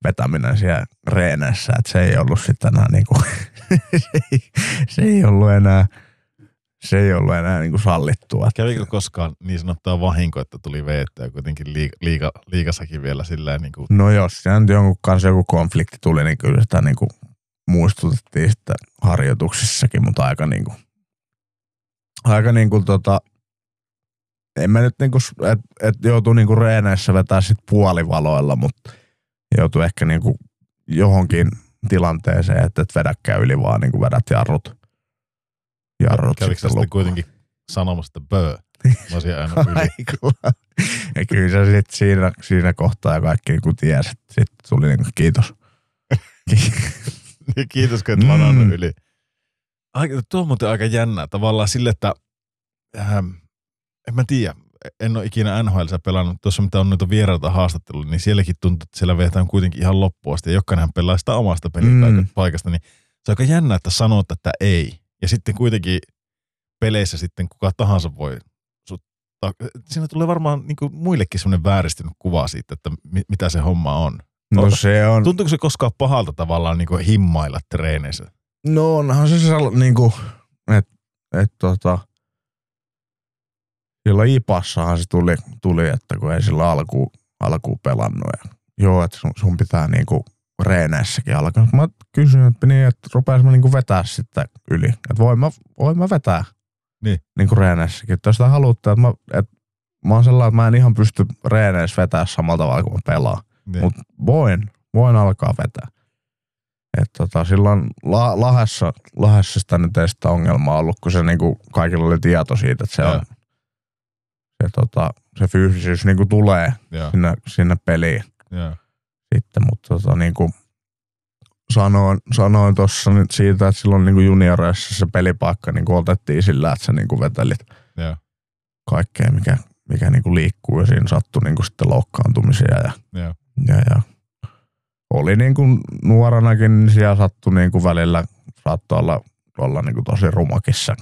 vetäminen siellä reeneissä. Et se ei ollut sitten enää niinku, se, ei, se ei ollut enää, se ei ollut enää niinku sallittua. Kävikö koskaan niin sanottua vahinko, että tuli veettyä kuitenkin liiga, liiga, liigassakin vielä silleen niin kuin, No jos siellä nyt jonkun kanssa joku konflikti tuli, niin kyllä sitä niinku muistutettiin sitten harjoituksissakin, mutta aika niinku, aika niinku tota, en mä nyt niinku, että et joutuu niinku reeneissä vetää sit puolivaloilla, mutta joutuu ehkä niinku johonkin tilanteeseen, että et vedäkään yli, vaan niinku vedät jarrut. Jarrut kävikö sä sitten lukkoon. kuitenkin sanomassa, että bö, mä olisin aina yli. Aikula. Ja kyllä se sitten siinä, siinä kohtaa ja kaikki niinku tiesi, että sitten tuli niinku kiitos. Niin, Kiitos, kun et Mm. ladannut yli. Aika, tuo on muuten aika jännää. Tavallaan sille, että ähm, en mä tiedä, en ole ikinä NHL pelannut. Tuossa mitä on noita vieraita haastatteluja, niin sielläkin tuntuu, että siellä vetään kuitenkin ihan loppuun asti. Ja jokainenhan pelaa sitä omasta pelipaikasta. Mm. Niin se on aika jännä, että sanot, että ei. Ja sitten kuitenkin peleissä sitten kuka tahansa voi sut, siinä tulee varmaan niin kuin muillekin semmoinen vääristynyt kuva siitä, että mi- mitä se homma on. No se on, Tuntuuko se koskaan pahalta tavallaan niin kuin himmailla treeneissä? no onhan se sellainen niinku, että et tota, silloin Ipassahan se tuli, tuli, että kun ei sillä alkuun, alkuun pelannut. Ja, joo, että sun, sun pitää niinku reeneissäkin alkaa. Mä kysyin, että niin, että rupeais mä niinku vetää sitten yli. Että voin mä, voin mä vetää Niin. niinku reeneissäkin. Että jos sitä haluatte, että mä, että mä oon sellainen, että mä en ihan pysty reeneissä vetää samalla tavalla kuin mä pelaan. Niin. Mutta voin, voin alkaa vetää. Et tota, silloin la, Lahessa, Lahessa sitä nyt ei sitä ongelmaa ollut, kun se niinku, kaikilla oli tieto siitä, että se Joo. on, se, tota, se fyysisyys niin kuin tulee Joo, sinne, sinne peliin joo. Sitten, mutta tota, niin kuin sanoin, sanoin tuossa nyt siitä, että silloin niin kuin junioreissa se pelipaikka niin kuin otettiin sillä, että sä niin kuin vetelit Joo. kaikkea, mikä, mikä niin kuin liikkuu ja siinä sattui niin kuin sitten loukkaantumisia ja, Joo. ja, ja oli niin kuin nuorenakin, niin siellä sattui niin kuin välillä, saattoi olla, olla niin kuin tosi rumakissa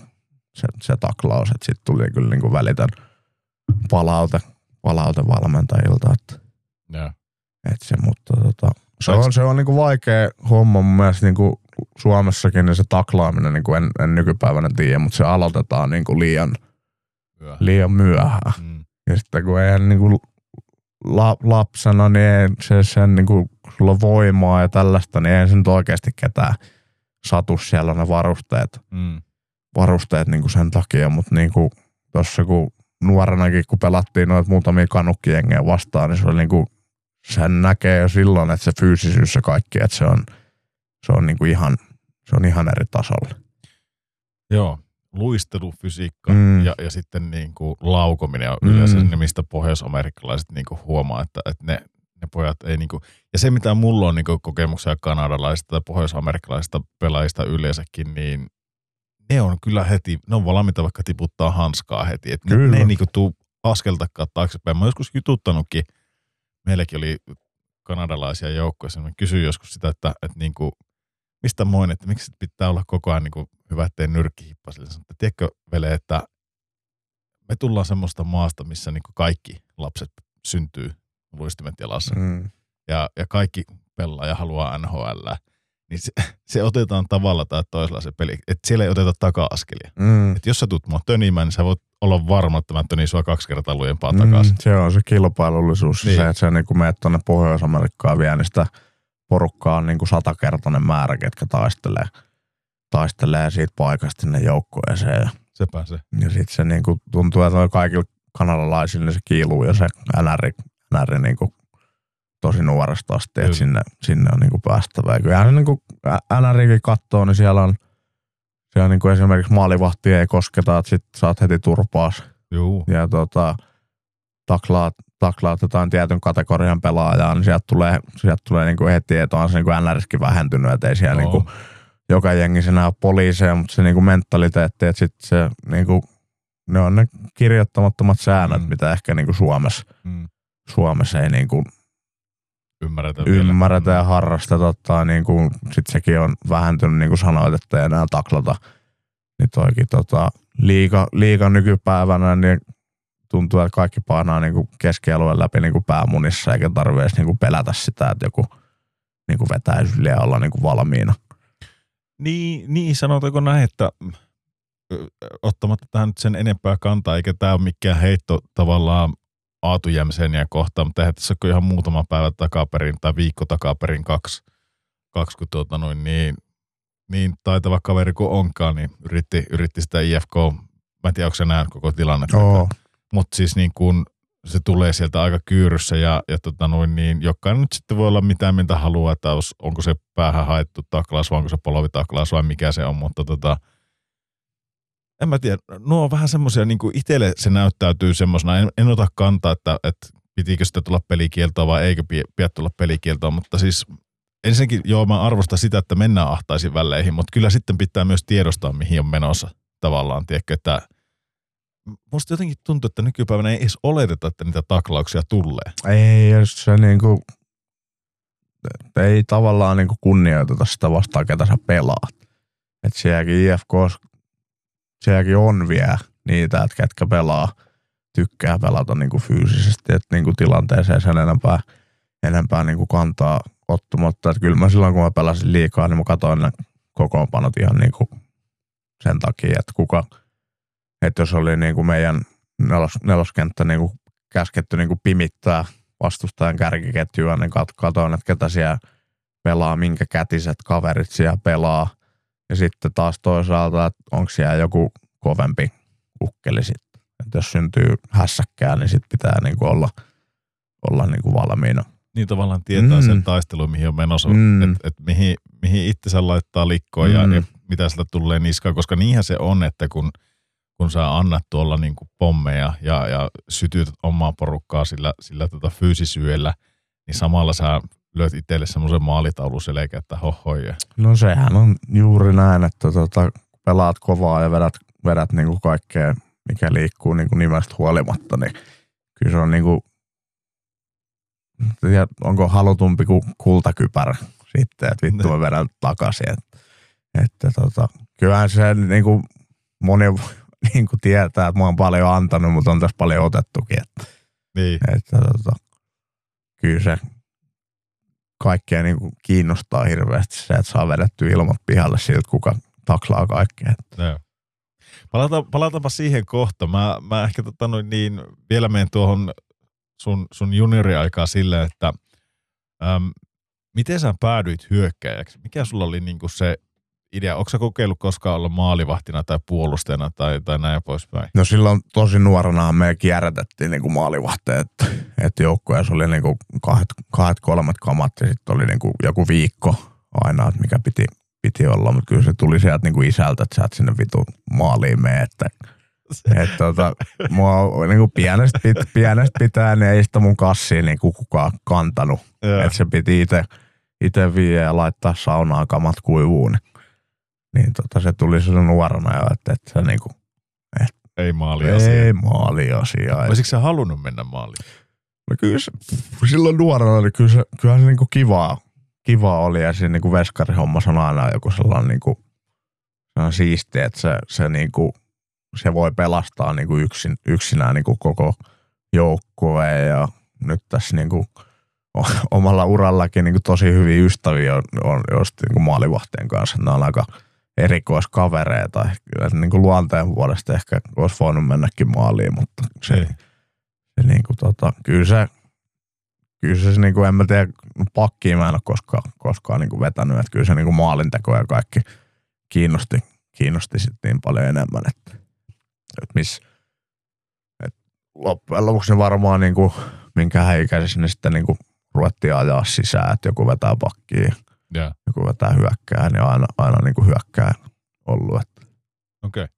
se, se taklaus, että sitten tuli kyllä niin kuin välitön palaute, palaute valmentajilta, että Joo. Et se, mutta tota, se on, se on niinku vaikea homma mun mielestä niinku Suomessakin, niin se taklaaminen, niinku en, en nykypäivänä tiedä, mutta se aloitetaan niinku liian, Hyvä. liian myöhään. Mm. Ja sitten kun eihän niinku la, lapsena, niin ei se sen niinku, sulla on voimaa ja tällaista, niin ei se nyt oikeasti ketään satu siellä ne varusteet, Mm. varusteet niinku sen takia, mutta niinku tossa kun nuorenakin, kun pelattiin noita muutamia kanukkijengejä vastaan, niin se oli niinku, sen näkee jo silloin, että se fyysisyys ja kaikki, että se on, se on niinku ihan, se on ihan eri tasolla. Joo, luistelu, fysiikka Mm. ja, ja sitten niin kuin laukominen on yleensä Mm. ne, mistä pohjoisamerikalaiset niin kuin huomaa, että, että ne, ne pojat ei niin kuin, ja se mitä mulla on niin kuin kokemuksia kanadalaisista tai pohjoisamerikkalaisista pelaajista yleensäkin, niin ne on kyllä heti, ne on valmiita vaikka tiputtaa hanskaa heti, että ne, ne ei niin kuin tuu askeltakaan taaksepäin. Mä oon joskus jututtanutkin, meilläkin oli kanadalaisia joukkoja, mä kysyin joskus sitä, että, että niin kuin, mistä moin, että miksi pitää olla koko ajan niin kuin hyvä, ettei nyrkki hippa sille. Sanoin, että tiedätkö, vele, että me tullaan semmoista maasta, missä niin kuin kaikki lapset syntyy luistimet jalassa Mm. ja, ja kaikki pelaa ja haluaa NHL, niin se, se otetaan tavalla tai toisella se peli, että siellä ei oteta taka-askelia. Mm. Et jos sä tulet mua tönimään, niin sä voit olla varma, että mä tönin sua kaksi kertaa lujempaa Mm, takaisin. se on se kilpailullisuus. Niin. Niin. Se, että sä niin kun menet tuonne Pohjois-Amerikkaan vielä, niin sitä porukkaa on niin kuin satakertainen määrä, ketkä taistelee, taistelee siitä paikasta sinne joukkueeseen. Ja, Sepä se. ja sitten se niin kuin tuntuu, että kaikilla kanadalaisilla niin se kiiluu ja se NR, NR niin kuin tosi nuoresta asti, että sinne, sinne on niin kuin päästävä. Ja kyllähän se niin kuin NRikin katsoo, niin siellä on siellä niin kuin esimerkiksi maalivahtia ei kosketa, että sit saat heti turpaas Juu. ja tota, taklaat, taklaat jotain tietyn kategorian pelaajaa, niin sieltä tulee, sieltä tulee niinku heti, että on se niinku NRSkin vähentynyt, että ei siellä Joo. niinku joka jengissä enää ole poliiseja, mutta se niinku mentaliteetti, että sit se niinku, ne on ne kirjoittamattomat säännöt, Mm. mitä ehkä niinku Suomessa, Mm. Suomessa ei niinku Ymmärretä vielä. ymmärretä ja harrasteta tai niinku, sit sekin on vähentynyt, niin kuin sanoit, että ei enää taklata. Niin toikin tota, liiga, liiga nykypäivänä, niin tuntuu, että kaikki painaa niinku keskialueen läpi niinku päämunissa, eikä tarvitse edes niinku pelätä sitä, että joku niinku vetäisi yli ja olla niinku valmiina. Niin, niin, sanotaanko näin, että ottamatta tähän nyt sen enempää kantaa, eikä tämä ole mikään heitto tavallaan Aatu Jämseniä kohtaan, mutta eihän tässä ole ihan muutama päivä takaperin tai viikko takaperin kaksi, kaksi kun tuota noin, niin, niin taitava kaveri kuin onkaan, niin yritti, yritti sitä IFK, mä en tiedä, onko se nähnyt koko tilannetta, Joo. mutta siis niin kuin se tulee sieltä aika kyyryssä ja, ja tota noin, niin jokainen nyt sitten voi olla mitä mieltä haluaa, että onko se päähän haettu taklaus vai onko se polovitaklaus vai mikä se on, mutta tota, en mä tiedä, nuo on vähän semmoisia, niin kuin itselle se näyttäytyy semmoisena, en, en ota kantaa, että, että pitikö sitä tulla pelikieltoa vai eikö pidä, tulla pelikieltoa, mutta siis ensinnäkin joo, mä arvostan sitä, että mennään ahtaisin väleihin, mutta kyllä sitten pitää myös tiedostaa, mihin on menossa tavallaan, tiedätkö, että musta jotenkin tuntuu, että nykypäivänä ei edes oleteta, että niitä taklauksia tulee. Ei, jos se niinku, ei tavallaan niinku kunnioiteta sitä vastaan, ketä sä pelaat. Et sielläkin IFK, sielläkin on vielä niitä, että ketkä pelaa, tykkää pelata niinku fyysisesti, että niinku tilanteeseen sen enempää, enempää niinku kantaa ottamatta. Et kyllä mä silloin, kun mä pelasin liikaa, niin mä katsoin ne kokoonpanot ihan niinku sen takia, että kuka, että jos oli niinku meidän nelos, neloskenttä niinku käsketty niinku pimittää vastustajan kärkiketjua, niin kat- katoin, että ketä siellä pelaa, minkä kätiset kaverit siellä pelaa. Ja sitten taas toisaalta, että onko siellä joku kovempi ukkeli sitten. Että jos syntyy hässäkkää, niin sitten pitää niinku olla, olla niinku valmiina. Niin tavallaan tietää Mm. sen taistelun, mihin on menossa, Mm. että et mihin, mihin itsensä laittaa likkoon ja, Mm. ja mitä sieltä tulee niskaan, koska niinhän se on, että kun kun sä annat tuolla niin kuin pommeja ja, ja sytyt omaa porukkaa sillä, sillä tota fyysisyydellä, niin samalla sä lyöt itselle semmoisen maalitaulun selkeä, että hohoja. No sehän on juuri näin, että tota, pelaat kovaa ja vedät, vedät niin kuin kaikkea, mikä liikkuu niin kuin nimestä huolimatta, niin kyllä se on niin kuin, tiedä, onko halutumpi kuin kultakypärä sitten, että vittu mä vedän takaisin. Että, että tota, kyllähän se niin kuin moni niin kuin tietää, että mä oon paljon antanut, mutta on tässä paljon otettukin. Että, Niin. että tota, kyllä se kaikkea niin kuin kiinnostaa hirveästi se, että saa vedetty ilmat pihalle siltä, kuka taklaa kaikkea. Joo. Palata, palataanpa siihen kohta. Mä, mä ehkä tota noin niin, vielä menen tuohon sun, sun junioriaikaa silleen, että äm, miten sä päädyit hyökkäjäksi? Mikä sulla oli niinku se idea? Onko sä kokeillut koskaan olla maalivahtina tai puolustajana tai, tai näin poispäin? No silloin tosi nuorena me kierrätettiin niin kuin maalivahteet, että, että joukkueessa oli niin kuin kahdet, kahdet, kolmet kamat ja sitten oli niin kuin joku viikko aina, että mikä piti, piti olla, mutta kyllä se tuli sieltä niin kuin isältä, että sä et sinne vitu maaliin mene, että että tota, mua niin kuin pienestä, pit, pienestä pitää, niin ei sitä mun kassiin niin kuin kukaan kantanut. Että se piti itse itse vie ja laittaa saunaan kamat kuivuun. Niin, niin tota, se tuli silloin nuorena jo, että, että se niinku, Ei maali ei maali asiaa. Olisitko sä halunnut mennä maaliin? No kyllä se, silloin nuorena oli kyllä se, kyllähän se niinku kivaa, kivaa oli ja siinä niinku veskarihommassa on aina joku sellainen niinku, sellainen siisti, että se, se niinku, se voi pelastaa niinku yksin, yksinään niinku koko joukkueen ja nyt tässä niinku omalla urallakin niinku tosi hyviä ystäviä on, on just niinku maalivahteen kanssa. Ne on aika erikoiskavereita. Kyllä se niinku luonteen puolesta ehkä olisi voinut mennäkin maaliin, mutta se, Ei. se niinku tota, kyllä se, kyllä se, se niinku, en mä tiedä, pakkiin mä en ole koskaan, koskaan niinku vetänyt, että kyllä se niinku maalinteko ja kaikki kiinnosti, kiinnosti sitten niin paljon enemmän, että, että miss, et loppujen lopuksi ne varmaan niinku, minkä ikäisessä ne sitten niinku ruvettiin ajaa sisään, että joku vetää pakkiin, Joo. joku vetää hyökkää, niin aina, aina niinku hyökkää ollut, että Okei. Okay.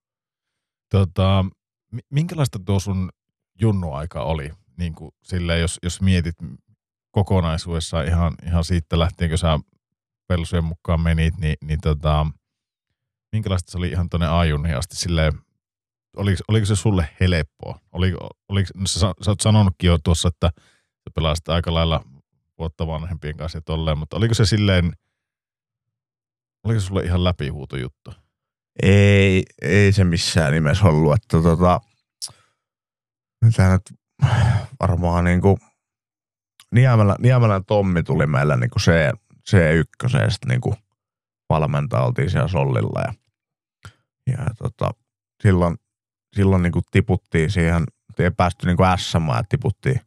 Tota, mi- minkälaista tuo sun junnuaika oli? Niin kuin silleen, jos, jos mietit kokonaisuudessaan ihan, ihan siitä lähtien, kun sä pelsujen mukaan menit, niin, niin tota, minkälaista se oli ihan tuonne ajunniin asti? Silleen, oliko, oliko se sulle helppoa? Oliko, oliko, no sä, sä oot sanonutkin jo tuossa, että sä pelasit aika lailla vuotta vanhempien kanssa ja tolleen, mutta oliko se silleen, oliko se sulle ihan läpihuuto juttu? Ei, ei se missään nimessä ollut, että tota, mitä nyt varmaan niinku, Niemelän, Niemelän Tommi tuli meillä niinku C, C1 ja sitten niinku valmentaa oltiin siellä Sollilla ja, ja tota, silloin, silloin niinku tiputtiin siihen, ei päästy niinku SM ja tiputtiin,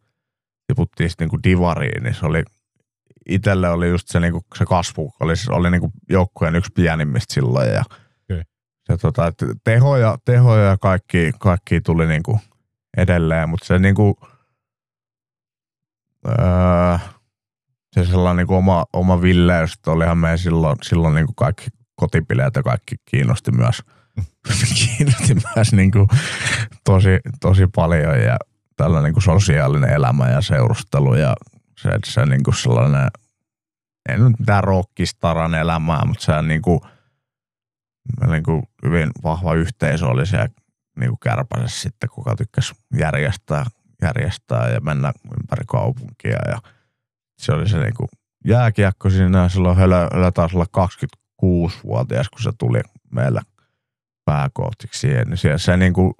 tiputtiin sitten niinku divariin, niin se oli, itelle oli just se, niinku, se kasvu, oli, oli niinku joukkueen yksi pienimmistä silloin ja se tota, että tehoja, tehoja ja kaikki, kaikki tuli niinku edelleen, mutta se niinku, öö, se sellainen niinku oma, oma villeys, että olihan meidän silloin, silloin niinku kaikki kotipileet ja kaikki kiinnosti myös, kiinnosti myös niinku tosi, tosi paljon ja tällainen niinku sosiaalinen elämä ja seurustelu ja se, se niinku sellainen, ei nyt mitään rockistaran elämää, mutta se niinku, meillä niin kuin hyvin vahva yhteisö oli siellä niin kuin kärpäsessä sitten, kuka tykkäsi järjestää, järjestää ja mennä ympäri kaupunkia. Ja se oli se niin kuin jääkiekko siinä, silloin Hölö, Hölö taisi olla 26-vuotias, kun se tuli meillä pääkohtiksi siihen. Niin se, se niin kuin,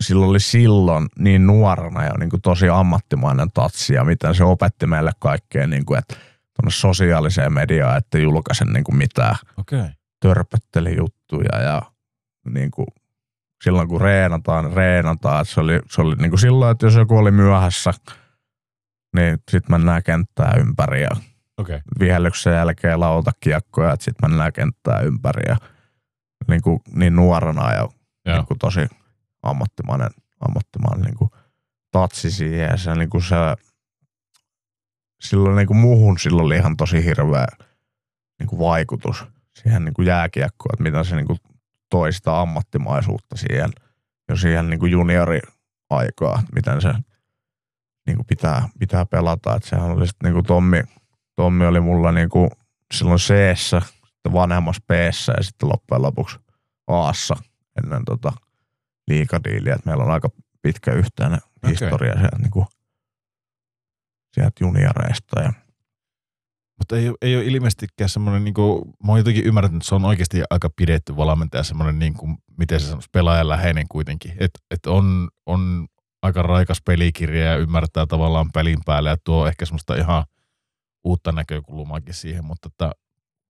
silloin oli silloin niin nuorena ja niin kuin tosi ammattimainen tatsi ja miten se opetti meille kaikkea, niin kuin, että tuonne sosiaaliseen mediaan, että julkaisen niin kuin mitään. Okay. törpötteli juttuja ja niin kuin, silloin kun reenataan, niin reenataan. Et se oli, se oli niin kuin silloin, että jos joku oli myöhässä, niin sitten mennään kenttää ympäri ja. Okay. vihellyksen jälkeen lautakiekkoja, että sitten mennään kenttää ympäri ja niin, kuin, niin nuorena ja Joo. niin kuin tosi ammattimainen, ammattimainen niin kuin tatsi siihen ja se, niin kuin se silloin niin kuin muuhun silloin oli ihan tosi hirveä niin kuin vaikutus siihen niin kuin jääkiekkoon, että miten se niin kuin toi sitä ammattimaisuutta siihen, jo siihen niin kuin juniori-aikaa, miten se niin kuin pitää, pitää pelata. Että sehän oli sitten niin kuin Tommi, Tommi oli mulla niin kuin silloin c sitten vanhemmassa b ja sitten loppujen lopuksi a ennen tota liikadiiliä. Että meillä on aika pitkä yhteinen Okei. historia sieltä, niin kuin, sieltä junioreista. Ja Mutta ei, ei ole ilmeisestikään semmoinen, niin kuin, mä oon jotenkin ymmärtänyt, että se on oikeasti aika pidetty valmentaja, semmoinen, niin kuin, miten se sanoisi, pelaajan läheinen kuitenkin. Että et on, on aika raikas pelikirja ja ymmärtää tavallaan pelin päälle ja tuo ehkä semmoista ihan uutta näkökulmaakin siihen, mutta että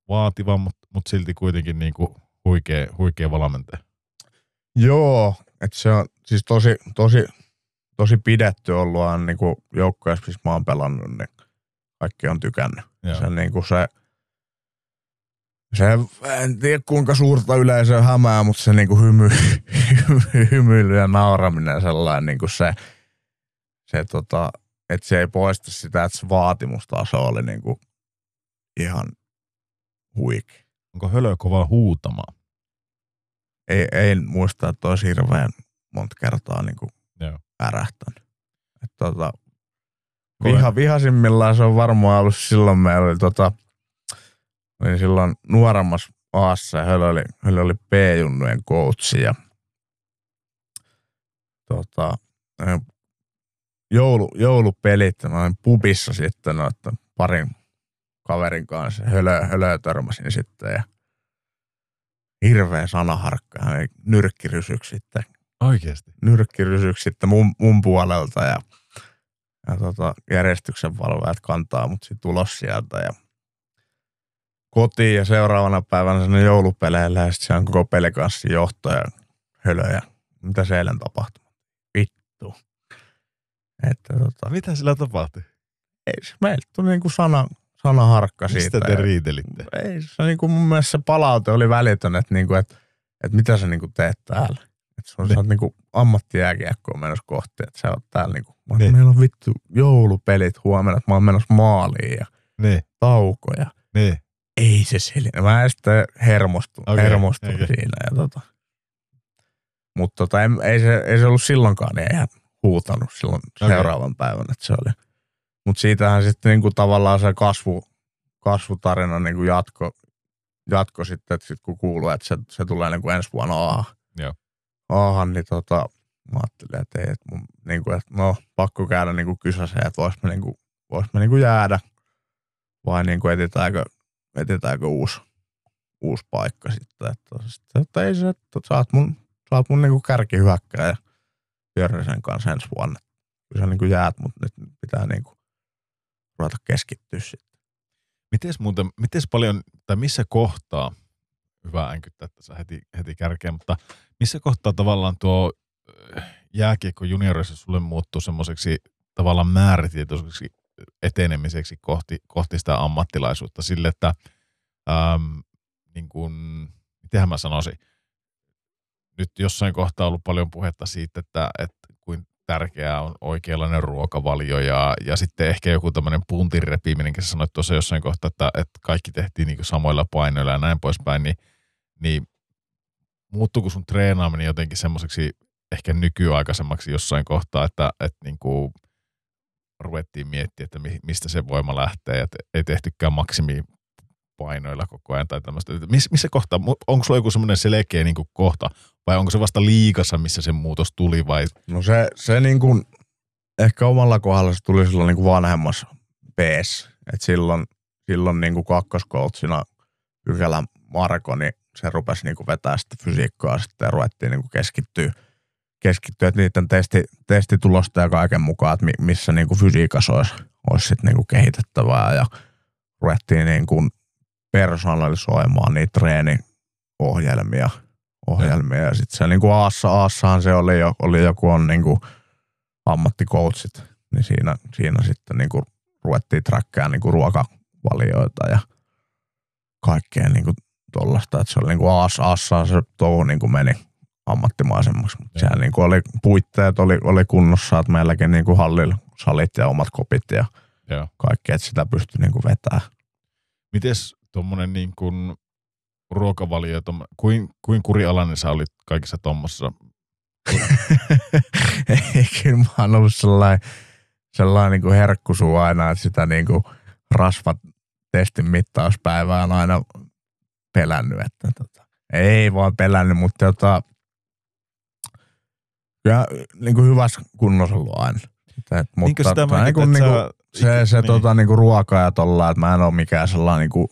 vaativa, mutta, mutta silti kuitenkin niin kuin huikea, huikea valmentaja. Joo, että se on siis tosi, tosi, tosi pidetty ollut aina niin joukkueessa, missä mä oon pelannut, niin kaikki on tykännyt. Joo. Se, niin kuin se, se, en tiedä kuinka suurta yleisöä hämää, mutta se niin kuin hymy, hymy, hymyily ja nauraminen sellainen niin kuin se, se tota, että se ei poista sitä, että se vaatimustaso oli niin kuin ihan huikea. Onko hölö kova huutamaan? Ei, ei muista, että olisi hirveän monta kertaa niin kuin Joo. ärähtänyt. Et tota, viha, vihasimmillaan se on varmaan ollut silloin, meillä oli, tota, olin silloin nuoremmassa aassa ja heillä oli, heillä oli P-junnujen coachi ja tota, eh, joulu, joulupelit, mä olin pubissa sitten noiden parin kaverin kanssa, hölö, hölö törmäsin sitten ja hirveä sanaharkka, nyrkkirysyksi sitten, Oikeasti. nyrkkirysyksi sitten mun, mun puolelta ja, ja tota, järjestyksen valvojat kantaa mut sit ulos sieltä ja kotiin ja seuraavana päivänä sinne joulupeleille ja sitten se on koko pelikanssin johtaja hölö ja mitä se eilen tapahtui? Vittu. Että tota, Mitä sillä tapahtui? ei, meiltä tuli niinku sana, sanaharkka Mistä siitä. te ja- riitelitte? ei, se niinku mun mielestä se palaute oli välitön, että niinku, et, et mitä sä niinku teet täällä. Että sun Niin. sä oot niinku ammattijääkiekkoon menossa kohti, että sä oot täällä niinku, Niin. meillä on vittu joulupelit huomenna, että mä oon menossa maaliin ja Niin, taukoja. niin. Ei se selitä. Mä en sitten hermostun, okay, hermostun okay. siinä. Ja tota. Mutta tota, ei, ei, se, ei se ollut silloinkaan, niin eihän huutanut silloin okay. seuraavan päivän, että se oli. Mutta siitähän sitten niinku tavallaan se kasvu, kasvutarina niinku jatko, jatko sitten, että sit kun kuuluu, että se, se tulee niinku ensi vuonna aahan. Joo. Aahan, niin tota, mä ajattelin, että ei, että, mun, niinku, että no pakko käydä niinku kysäseen, että vois me, niinku, vois me niinku jäädä vai niinku etsitäänkö, etsitäänkö uusi, uusi paikka sitten. Että, sitten, että ei se, että sä oot mun, sä oot mun niinku kärkihyökkäjä ja Jörnisen kanssa ensi vuonna. Kyllä sä niinku jäät, mutta nyt pitää niinku ruveta keskittyä sitten. Mites muuten, mites paljon, tai missä kohtaa, hyvä änkyttää tässä heti, heti kärkeen, mutta missä kohtaa tavallaan tuo äh, jääkiekko juniorissa sulle muuttuu semmoiseksi tavallaan määrätietoiseksi etenemiseksi kohti, kohti sitä ammattilaisuutta sille, että ähm, niin kuin, mitenhän mä sanoisin, nyt jossain kohtaa on ollut paljon puhetta siitä, että, että tärkeää on oikeanlainen ruokavalio ja, ja sitten ehkä joku tämmöinen puntin repiminen, kun sä sanoit tuossa jossain kohtaa, että, että kaikki tehtiin niin samoilla painoilla ja näin poispäin, niin, niin muuttuuko sun treenaaminen jotenkin semmoiseksi ehkä nykyaikaisemmaksi jossain kohtaa, että, että niin kuin ruvettiin miettiä, että mi- mistä se voima lähtee te- ei tehtykään maksimi painoilla koko ajan tai tämmöistä. Miss, missä kohtaa, onko sulla joku semmoinen selkeä niin kuin kohta vai onko se vasta liikassa, missä se muutos tuli vai No se, se niinku, ehkä omalla kohdalla se tuli silloin niinku vanhemmassa PS. Et silloin, silloin niinku kakkoskoutsinä Pykälän Marko, niin se rupesi niinku vetää sitä fysiikkaa sitten ja ruvettiin niinku keskittyä, keskittyä että niiden testi, testitulosta ja kaiken mukaan, että mi- missä niinku fysiikassa olisi, olisi sit niinku kehitettävää ja ruvettiin niinku personalisoimaan niitä treeniohjelmia ohjelmia. Ja sitten se niinku Aassa, Aassahan se oli, jo, oli joku on niinku ammattikoutsit, niin siinä, siinä sitten niinku ruvettiin trackkää niinku ruokavalioita ja kaikkea niinku tollasta. Että se oli niinku Aas, Aassaan se touhu niinku meni ammattimaisemmaksi. Mutta siellä niinku oli puitteet oli, oli kunnossa, että meilläkin niinku hallilla salit ja omat kopit ja Joo. kaikki, että sitä pystyi niinku vetämään. Mites tuommoinen niin kuin ruokavalio, tommo- kuin, kuin kurialainen sä olit kaikissa tuommoisessa Ei, kyllä mä oon ollut sellainen, sellainen niin kuin herkkusuu aina, että sitä niin kuin rasvat testin mittauspäivää on aina pelännyt. Että tota, ei vaan pelännyt, mutta tota, kyllä niin kuin hyvässä kunnossa ollut aina. Et, mutta sitä tota, mäkin, niin kuin, että niin kuin, sä- se, se niin. tota, niin kuin ruoka ja tolla, että mä en ole mikään sellainen niin kuin,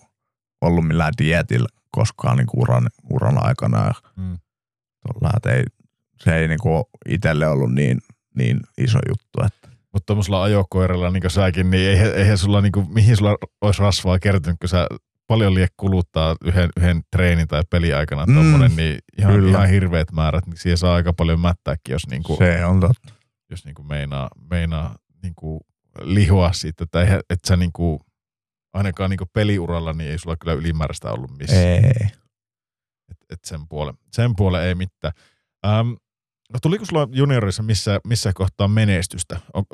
ollut millään dietillä koskaan niin kuin uran, uran aikana. Ja Mm. tolla, että ei, se ei niin kuin itselle ollut niin, niin iso juttu. Että. Mutta tuommoisella ajokoiralla, niin kuin säkin, niin eihän, eihän sulla, niin kuin, mihin sulla olisi rasvaa kertynyt, kun sä paljon liian kuluttaa yhden, yhden treenin tai peliaikana Mm, tommonen, niin ihan, kyllä. ihan hirveät määrät, niin siihen saa aika paljon mättääkin, jos, niin kuin, Se on totta. jos niin kuin meinaa, meinaa niin kuin lihoa siitä, että, että sä niin kuin, ainakaan niin peliuralla, niin ei sulla kyllä ylimääräistä ollut missään. Ei. Et, et sen, puolen, sen puolen ei mitään. Ähm, no tuliko sulla juniorissa missä, missä kohtaa menestystä? On,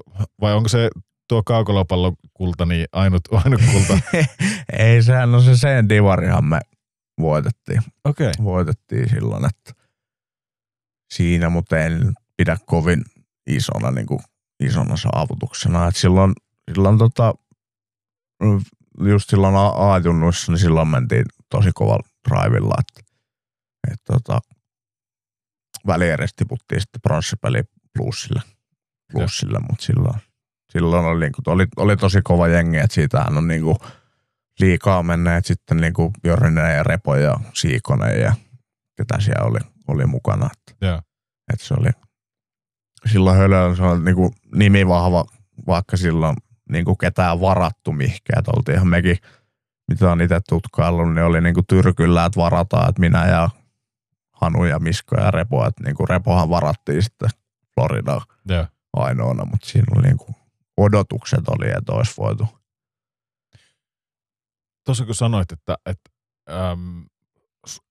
vai onko se tuo kaukolopallon kulta niin ainut, ainut kulta? ei, sehän on se sen divarihan me voitettiin. Okei. Okay. Voitettiin silloin, että siinä, mutta en pidä kovin isona, niin kuin, isona saavutuksena. Et silloin, silloin tota, just silloin A-junnuissa, niin silloin mentiin tosi kovalla drivilla, että et, tota, väliedes tiputtiin sitten pronssipeli plussille, plussille mutta silloin, silloin oli, niin kuin, oli, oli, tosi kova jengi, että siitähän on niin kuin, liikaa menneet sitten niin kuin Jörninen ja Repo ja Siikonen ja ketä siellä oli, oli mukana. Että, Joo. että se oli silloin Hölö se oli niin kuin nimi vahva, vaikka silloin niin kuin ketään varattu mihinkään. Että oltiin ihan mekin, mitä on itse tutkaillut, niin oli niin kuin tyrkyllä, että varataan, että minä ja Hanu ja Misko ja Repo, että niin kuin Repohan varattiin sitten Floridaan Joo. ainoana, mutta siinä oli niin kuin odotukset oli, että olisi voitu. Tuossa kun sanoit, että, että äm,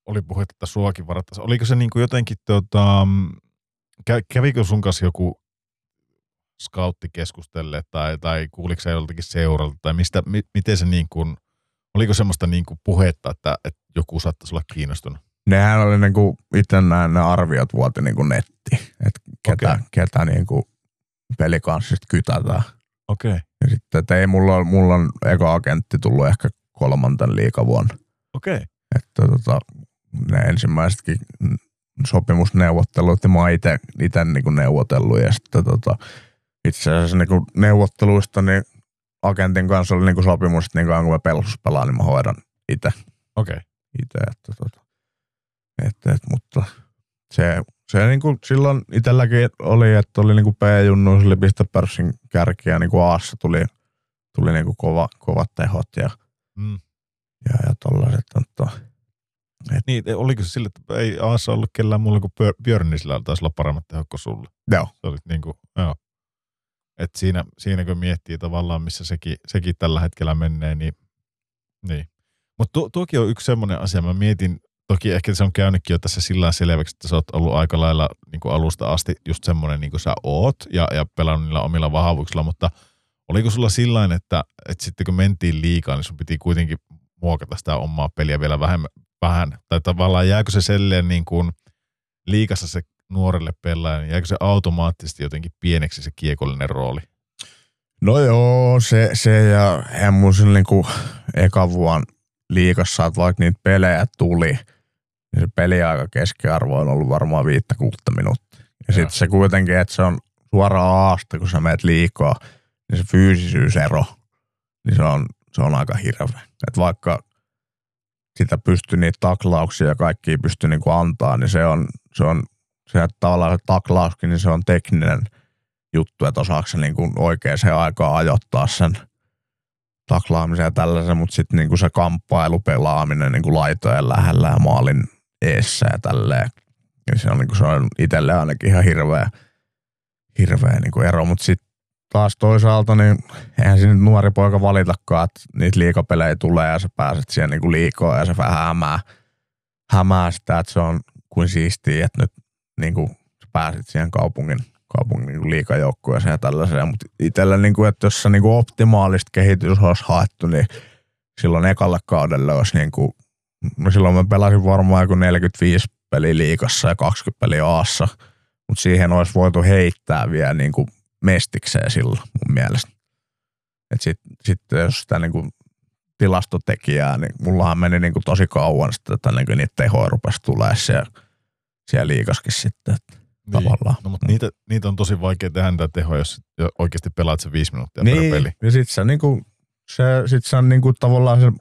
oli puhetta, että suakin varattaisiin. Oliko se niin kuin jotenkin, tota, kä- kävikö sun kanssa joku scoutti keskustelle tai, tai kuuliko se joltakin seuralta tai mistä, mi, miten se niin kuin, oliko semmoista niin kuin puhetta, että, että joku saattaisi olla kiinnostunut? nehän oli niinku, itse nämä ne arviot vuoti niinku netti, että ketä, okay. ketä niinku pelikanssista kytätään. Okei. Okay. Ja sitten, että ei mulla, on- mulla on eka agentti tullut ehkä kolmanten liikavuonna. Okei. Okay. Että tota, ne ensimmäisetkin sopimusneuvottelut ja mä oon ite, ite niinku neuvotellut ja sitten tota, itse asiassa niinku neuvotteluista niin agentin kanssa oli niinku sopimus, että niin kauan kun mä pelus pelaan, niin mä hoidan itse Okei. Okay. itse, että tota, et, et, mutta se, se niinku silloin itselläkin oli, että oli niinku P-junnu, se oli pistepörssin kärki ja niinku Aassa tuli, tuli niinku kova, kovat tehot ja, Mm. ja, ja tollaiset, mutta Niin, e- oliko se sille, että ei Aassa ollut kellään muulla kuin Björ- Björnisillä taisi olla paremmat tehot kuin sulla? joo, Se oli niin kuin, joo. Et siinä, siinä kun miettii tavallaan, missä sekin, sekin tällä hetkellä menee, niin, niin. Mutta tuokin on yksi semmoinen asia, mä mietin, toki ehkä se on käynytkin jo tässä sillä selväksi, että sä oot ollut aika lailla niin kuin alusta asti just semmoinen niin kuin sä oot ja, ja pelannut niillä omilla vahvuuksilla, mutta oliko sulla sillä että, että sitten kun mentiin liikaa, niin sun piti kuitenkin muokata sitä omaa peliä vielä vähemmän, vähän, tai tavallaan jääkö se selleen niin kuin liikassa se nuorelle pelaajalle, niin jääkö se automaattisesti jotenkin pieneksi se kiekollinen rooli? No joo, se, se ja eihän mun sillä niinku eka vuonna liikassa, että vaikka niitä pelejä tuli, niin se peliaika keskiarvo on ollut varmaan viittä kuutta minuuttia. Ja sitten se kuitenkin, että se on suoraan aasta, kun sä meet liikaa, niin se fyysisyysero, niin se on, se on aika hirveä. Että vaikka sitä pystyy niitä taklauksia ja kaikki pystyy niinku antaa, niin se on, se on se, tavallaan se taklauskin, niin se on tekninen juttu, että osaako se niinku oikeaan aikaan ajoittaa sen taklaamisen ja tällaisen, mutta sitten niinku se kamppailu, pelaaminen niinku laitojen lähellä ja maalin eessä ja tälleen. Ja se on, niinku, se on itselle ainakin ihan hirveä, hirveä niinku ero, mutta sitten taas toisaalta, niin eihän siinä nuori poika valitakaan, että niitä liikapelejä tulee ja sä pääset siihen niinku liikoon ja se vähän hämää, hämää sitä, että se on kuin siistiä, että nyt niinku sä pääsit siihen kaupungin, kaupungin niinku liikajoukkueeseen ja tällaiseen, mutta itsellä niinku, että jos se niinku optimaalista kehitys olisi haettu, niin silloin ekalle kaudelle olisi niinku, no silloin mä pelasin varmaan joku 45 peliä liikassa ja 20 peliä aassa, mutta siihen olisi voitu heittää vielä niin kuin mestikseen silloin mun mielestä. Sitten sit, jos sitä niin kuin tilastotekijää, niin mullahan meni niin kuin tosi kauan sitten, että niin kuin niitä tehoja rupesi tulee siellä, siellä liikaskin sitten. Että Niin. tavallaan. No, mutta niitä, niitä on tosi vaikea tehdä niitä tehoja, jos oikeasti pelaat se viisi minuuttia per niin, peli. ja sitten se, niinku, se, sit se on niinku, tavallaan se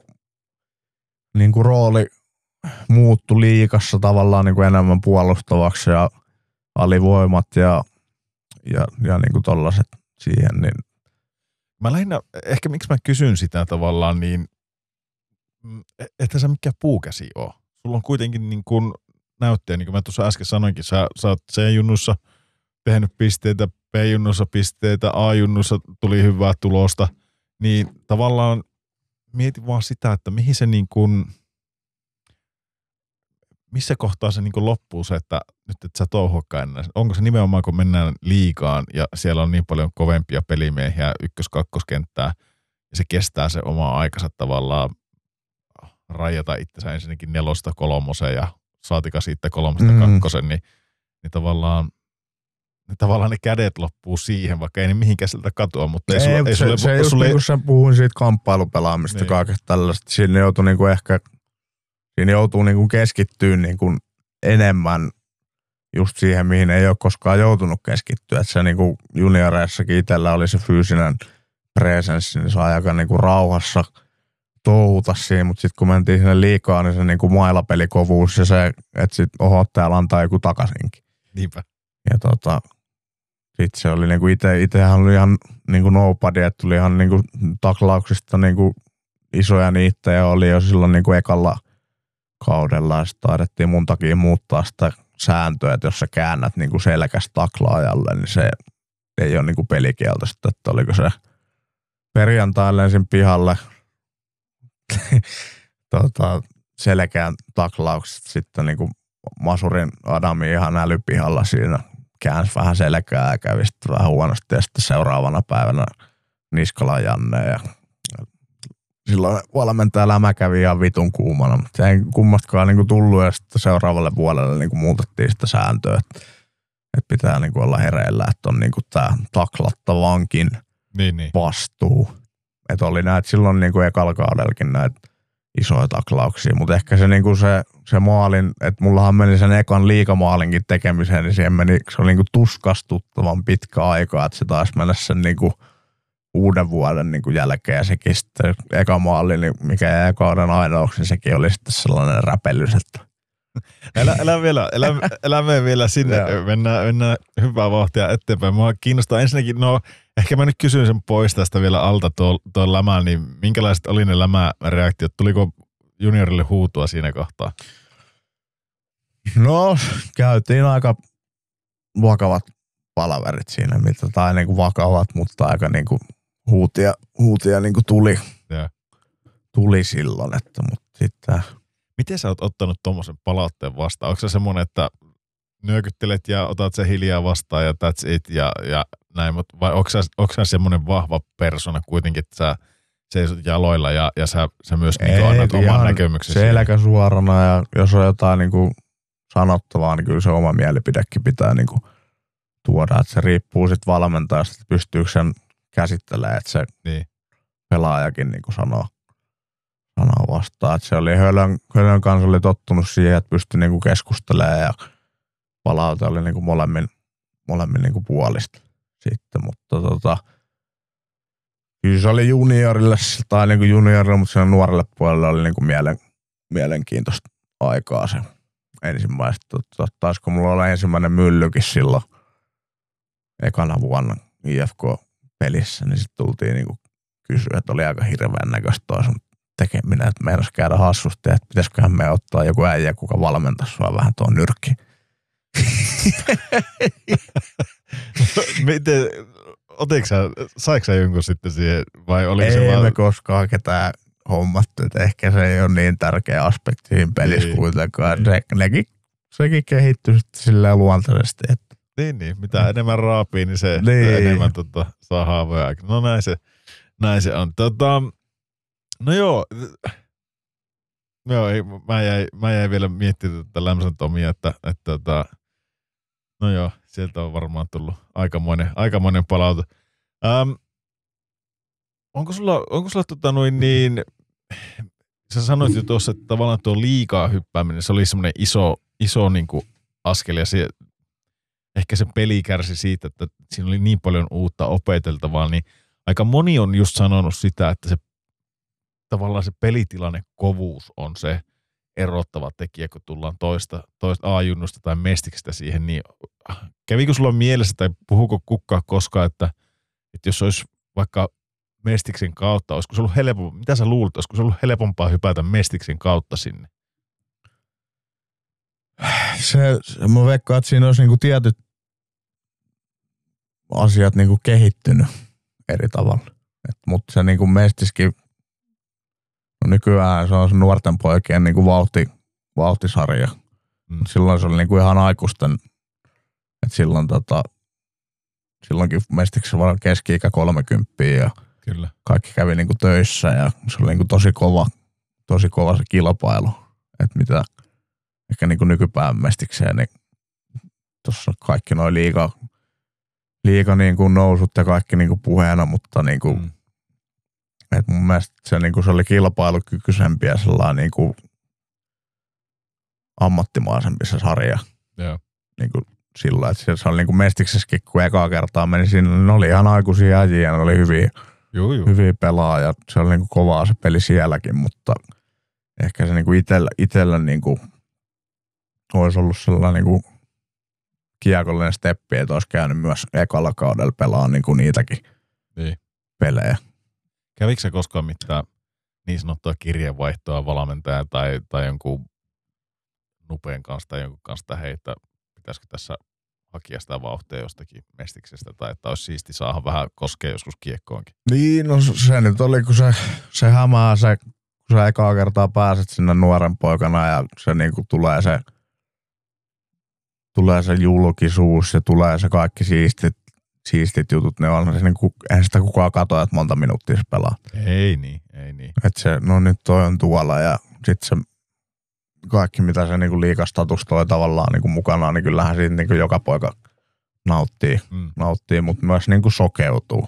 niinku, rooli muuttu liikassa tavallaan niinku enemmän puolustavaksi ja alivoimat ja, ja, ja niinku tollaset siihen, niin Mä lähinnä, ehkä miksi mä kysyn sitä tavallaan, niin mm, e- että sä mikä puukäsi oo. Sulla on kuitenkin niin kuin näyttöjä, niin kuin mä tuossa äsken sanoinkin, sä, sä oot C-junnussa tehnyt pisteitä, B-junnussa pisteitä, A-junnussa tuli hyvää tulosta, niin tavallaan mietin vaan sitä, että mihin se niin kuin, missä kohtaa se niin kuin loppuu se, että nyt et sä touhuakaan enää. Onko se nimenomaan, kun mennään liikaan ja siellä on niin paljon kovempia pelimiehiä ykkös-kakkoskenttää ja se kestää se oma aikansa tavallaan rajata itsensä ensinnäkin nelosta kolmoseen ja saatika siitä kolmesta Mm. kakkosen, niin, niin tavallaan niin tavallaan ne kädet loppuu siihen, vaikka ei ne mihinkään sieltä katoa, mutta ei, sulle, mut ei se, sulle, se ei just sulle, niin kuin sä puhuin siitä kamppailupelaamista Niin. kaikesta tällaista. Siinä joutuu niinku ehkä, siinä joutuu niinku keskittyä niinku enemmän just siihen, mihin ei ole koskaan joutunut keskittyä. Että se niinku junioreissakin itsellä oli se fyysinen presenssi, niin sai aika niinku rauhassa touhuta siinä, mutta sitten kun mentiin sinne liikaa, niin se niinku mailapelikovuus ja se, että sitten oho, täällä antaa joku takaisinkin. niinpä. Ja tota, sitten se oli niinku ite, itehän oli ihan niinku nobody, että tuli ihan niinku taklauksista niinku isoja niittejä oli jo silloin niinku ekalla kaudella. Ja sitten taidettiin mun takia muuttaa sitä sääntöä, että jos sä käännät niinku selkästä taklaajalle, niin se ei ole niinku pelikieltoista, että oliko se perjantai lensin pihalle tota, selkeän taklaukset sitten niinku Masurin Adami ihan älypihalla siinä käänsi vähän selkää ja kävi sitten vähän huonosti ja sitten seuraavana päivänä Niskola Janne ja silloin valmentaja Lämä kävi ihan vitun kuumana, mutta se ei kummastakaan niinku tullut ja sitten seuraavalle vuodelle niinku muutettiin sitä sääntöä, että, että pitää niinku olla hereillä, että on niinku tämä taklattavankin Niin, niin. vastuu. Että oli näitä silloin niinku ekalla kaudellakin näitä isoja taklauksia, mutta ehkä se, niinku se, se maalin, että mullahan meni sen ekan liikamaalinkin tekemiseen, niin siihen meni, se oli niinku tuskastuttavan pitkä aika, että se taisi mennä sen niinku uuden vuoden niinku jälkeen. Ja sekin sitten eka maali, niin mikä jäi kauden ainoaksi, niin sekin oli sitten sellainen räpellys, että Älä, älä, vielä, älä, älä mene vielä sinne, mennään, mennään hyvää vauhtia eteenpäin. Mua kiinnostaa ensinnäkin, no ehkä mä nyt kysyn sen pois tästä vielä alta tuo, tuo lämä, niin minkälaiset oli ne lämäreaktiot? Tuliko juniorille huutua siinä kohtaa? No, käytiin aika vakavat palaverit siinä, mitä tai niinku vakavat, mutta aika niinku huutia, huutia niinku tuli, Joo. tuli silloin, että mutta sitten Miten sä oot ottanut tuommoisen palautteen vastaan? Onko se semmoinen, että nyökyttelet ja otat se hiljaa vastaan ja that's it ja, ja näin, mutta vai onko sä, onko sä semmoinen vahva persona kuitenkin, että sä seisot jaloilla ja, ja sä, sä myös niin annat oman näkemyksesi? selkä suorana ja jos on jotain niinku sanottavaa, niin kyllä se oma mielipidekin pitää niinku tuoda, että se riippuu sitten valmentajasta, että pystyykö sen käsittelemään, että se Niin. pelaajakin niinku sanoo, sanoo vastaan. Että se oli Hölön, Hölön kanssa oli tottunut siihen, että pystyi niinku keskustelemaan ja palaute oli niinku molemmin, molemmin niinku puolista sitten, mutta tota, kyllä se oli juniorille tai niinku juniorille, mutta sen nuorelle puolelle oli niinku mielen, mielenkiintoista aikaa se ensimmäistä. Tota, taisiko mulla olla ensimmäinen myllykin silloin ekana vuonna IFK-pelissä, niin sitten tultiin niinku kysyä, että oli aika hirveän näköistä toi sun tekeminen, että meinas käydä hassusti, että pitäisiköhän me ottaa joku äijä, kuka valmentaisi sua vähän tuon nyrkkiin. Miten, otitko sä, saiko sä jonkun sitten siihen vai oliko se ei vaan, me koskaan ketään hommattu, että ehkä se ei ole niin tärkeä aspekti siinä pelissä Niin. kuitenkaan. Niin. Se, nekin, sekin kehittyi sitten silleen luontaisesti, että niin, niin, mitä enemmän raapii, niin se Niin. enemmän tota, saa haavoja. No näin se, näin se on. Tota, no joo, joo ei, mä, jäin, mä jäin vielä miettimään tätä Lämsän Tomia, että, että, että no joo, sieltä on varmaan tullut aikamoinen, aikamoinen palaute. Ähm, onko sulla, onko sulla tota noin niin, sä sanoit jo tuossa, että tavallaan tuo liikaa hyppääminen, se oli semmoinen iso, iso niin kuin askel ja se, ehkä se peli kärsi siitä, että siinä oli niin paljon uutta opeteltavaa, niin aika moni on just sanonut sitä, että se tavallaan se pelitilanne kovuus on se erottava tekijä, kun tullaan toista, toista A-junnusta tai mestiksestä siihen, niin kävikö sulla mielessä tai puhuko kukkaa koskaan, että, että jos olisi vaikka mestiksen kautta, olisiko se ollut helpompaa, mitä sä luulet, olisiko se ollut helpompaa hypätä mestiksen kautta sinne? Se, se mä veikkaan, että siinä olisi niinku tietyt asiat niinku kehittynyt eri tavalla. Mutta se niinku mestiskin, no nykyään se on se nuorten poikien niinku vauhti, vauhtisarja. Mm. Silloin se oli niinku ihan aikuisten, että silloin tota, silloinkin mestiksessä var keski-ikä 30 ja Kyllä. kaikki kävi niinku töissä ja se oli niinku tosi kova, tosi kova se kilpailu. Että mitä ehkä niinku nykypäivän mestikseen, niin tuossa kaikki noin liiga, liiga niinku nousut ja kaikki niinku puheena, mutta niinku, mm. Et mun mielestä se, niinku, se oli kilpailukykyisempi ja sellainen niinku ammattimaisempi se sarja. Joo. Niinku, sillä, että se oli niinku mestiksessäkin, kun ekaa kertaa meni sinne, niin ne oli ihan aikuisia äijiä, ne oli hyviä, Joo, joo. hyviä pelaajia. Se oli niinku kovaa se peli sielläkin, mutta ehkä se niinku itellä, itellä niinku olisi ollut sellainen niinku kiekollinen steppi, että olisi käynyt myös ekalla kaudella pelaa niinku niitäkin Niin. pelejä. Kävikö se koskaan mitään niin sanottua kirjeenvaihtoa valmentajan tai, tai jonkun nupeen kanssa tai jonkun kanssa, että hei, että pitäisikö tässä hakea sitä vauhtia jostakin mestiksestä tai että olisi siisti saada vähän koskea joskus kiekkoonkin. Niin, no se nyt oli, kun se, se hämää se, kun sä ekaa kertaa pääset sinne nuoren poikana ja se niinku tulee se, tulee se julkisuus ja tulee se kaikki siistit, siistit jutut, ne on se niinku, eihän sitä kukaan katoa, että monta minuuttia se pelaa. Ei niin, ei niin. Että se, no nyt toi on tuolla ja sit se kaikki, mitä se niinku liikastatus toi tavallaan niinku mukana, niin kyllähän siitä niinku joka poika nauttii Mm. nauttii, mutta myös niin kuin sokeutuu.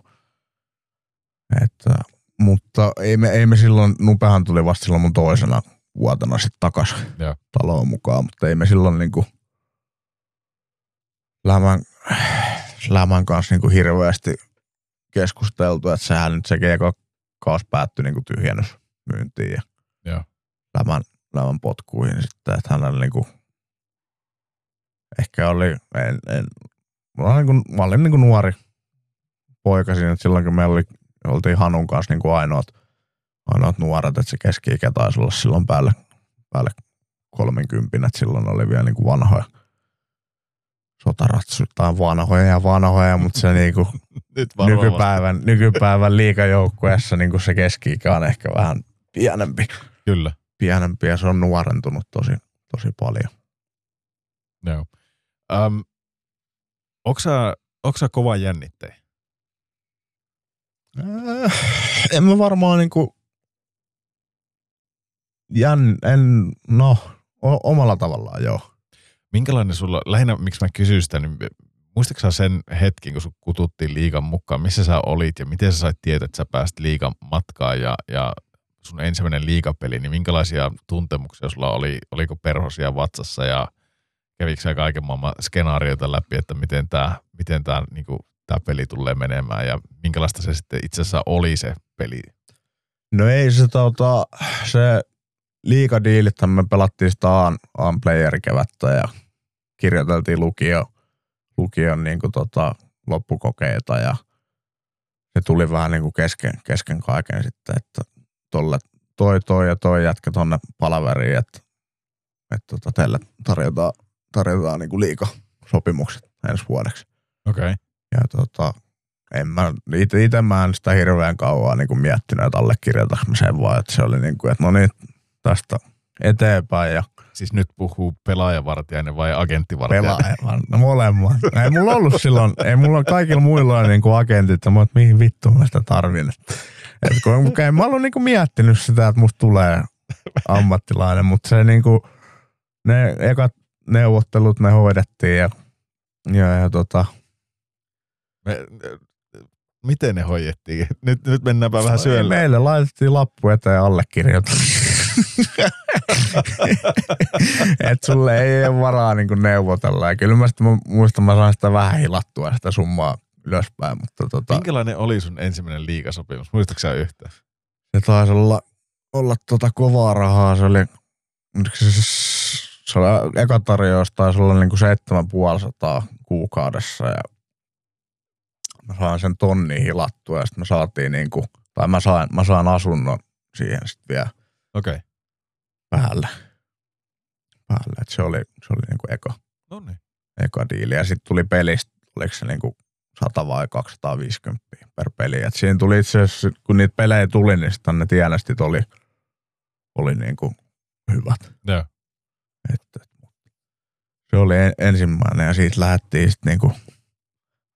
Että, mutta ei me, ei me silloin, Nupehan tuli vasta silloin mun toisena vuotena sitten takas taloon mukaan, mutta ei me silloin niin kuin Lämän, Lämän kanssa niin kuin hirveästi keskusteltu, että sehän nyt sekin eka kaus päättyi niin kuin tyhjennysmyyntiin ja Joo. Lämän, Lämän potkuihin sitten, että hänellä niin kuin, ehkä oli, en, en, mä olin, niin kuin, mä olin niin kuin nuori poika siinä, että silloin kun me oli, oltiin Hanun kanssa niin kuin ainoat, ainoat nuoret, että se keski-ikä taisi olla silloin päälle, päälle 30, että silloin oli vielä niin kuin vanhoja sotaratsut tai vanhoja ja vanhoja, mutta se niin kuin Nyt nykypäivän, nykypäivän liikajoukkueessa niin kuin se keski-ikä on ehkä vähän pienempi. Kyllä, pienempi ja se on nuorentunut tosi, tosi paljon. joo. Um, onko sä, onko sä kova jännittäjä? Äh, en mä varmaan niinku jän, en, no, o, omalla tavallaan joo. Minkälainen sulla, lähinnä miksi mä kysyin sitä, niin muistatko sen hetken, kun sut kututtiin liigan mukaan, missä sä olit ja miten sä sait tietää, että sä pääsit liigan matkaan ja, ja sun ensimmäinen liigapeli, niin minkälaisia tuntemuksia sulla oli, oliko perhosia vatsassa ja kävikö sä kaiken maailman skenaarioita läpi, että miten tämä miten tää, niinku, tää peli tulee menemään ja minkälaista se sitten itse asiassa oli se peli? No ei se tota, se liikadiilithän me pelattiin sitä player-kevättä ja kirjoiteltiin lukio, lukion niin kuin tota, loppukokeita ja se tuli vähän niin kuin kesken, kesken kaiken sitten, että tolle, toi, toi ja toi jätkä tonne palaveriin, että, että tota, teille tarjotaan, tarjotaan niin kuin liikasopimukset ensi vuodeksi. Okei. Okay. Ja tota, en mä, ite, ite mä en sitä hirveän kauan niin kuin miettinyt, että allekirjoitaks mä sen vaan, että se oli niin kuin, että no niin, tästä eteenpäin ja Siis nyt puhuu pelaajavartijainen vai agenttivartijainen? pelaaja. No molemmat. Ei mulla ollut silloin, ei mulla kaikilla muilla oli niinku agentit, ja mä mihin vittuun mä sitä tarvin. Et kun, en mä ollut niinku miettinyt sitä, että musta tulee ammattilainen, mutta se niinku, ne ekat neuvottelut ne hoidettiin ja Ja, ja tota, Me, miten ne hoidettiin? Nyt, nyt mennäänpä vähän syöllä. Meille laitettiin lappu eteen ja allekirjoitus. Et sulle ei ole varaa niin neuvotella. Ja kyllä mä, sitä, mä muistan, mä sain sitä vähän hilattua sitä summaa ylöspäin, mutta tota, Minkälainen oli sun ensimmäinen liigasopimus? Muistatko sä yhtään? se taisi olla, olla tota kovaa rahaa. Se oli, se, oli eka tarjous taisi olla niin kuin 7500 kuukaudessa ja mä sain sen tonni hilattua ja sitten me saatiin niin kuin, tai mä sain, mä saan asunnon siihen sitten vielä Okei. Okay. päälle. päälle. Et se oli, se oli niinku eka, No niin. eka diili. Ja sitten tuli pelistä, oliko se niinku 100 vai 250 per peli. Et siinä tuli itse asiassa, kun niitä pelejä tuli, niin sitten ne tienestit oli, oli niinku hyvät. Joo. Et, et, se oli en, ensimmäinen ja siitä lähdettiin sitten niinku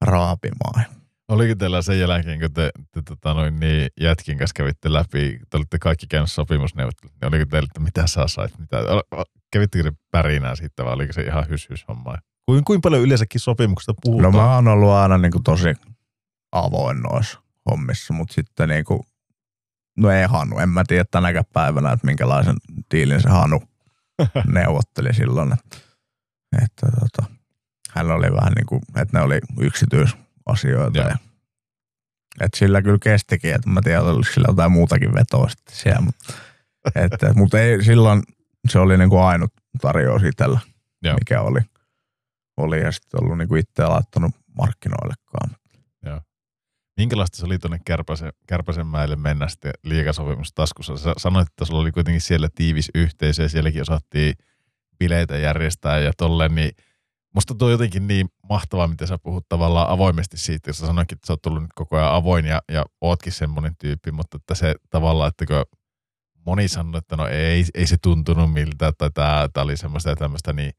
raapimaan. Oliko teillä sen jälkeen, kun te, te tota noin, niin jätkin kanssa kävitte läpi, te olitte kaikki käynyt sopimusneuvottelut, niin oliko teillä, että mitä sä sait? Mitä, kävittekö te pärinää siitä vai oliko se ihan hys homma? Kuinka, kuinka paljon yleensäkin sopimuksesta No puhutaan? mä oon ollut aina niinku tosi avoin noissa hommissa, mutta sitten niinku, no ei Hanu, en mä tiedä tänäkään päivänä, että minkälaisen diilin se Hanu neuvotteli silloin, että, että tota, hän oli vähän niin kuin, että ne oli yksityisasioita. Joo. Ja, että sillä kyllä kestikin, että mä tiedän, oliko sillä jotain muutakin vetoa sitten siellä, mutta, että, mutta ei, silloin se oli niin kuin ainut tarjous itsellä, Joo. mikä oli, oli ja sitten ollut niin kuin itse laittanut markkinoillekaan. Minkälaista se oli tuonne Kärpäsen, Kärpäsenmäelle mennä sitten liikasopimus taskussa? Sä sanoit, että sulla oli kuitenkin siellä tiivis yhteisö ja sielläkin osattiin bileitä järjestää ja tolleen, niin musta tuo jotenkin niin mahtavaa, miten sä puhut tavallaan avoimesti siitä, jos sä sanoitkin, että sä oot tullut nyt koko ajan avoin ja, ja ootkin semmoinen tyyppi, mutta että se tavallaan, että kun moni sanoi, että no ei, ei se tuntunut miltä, tai tää, tää oli semmoista ja tämmöistä, niin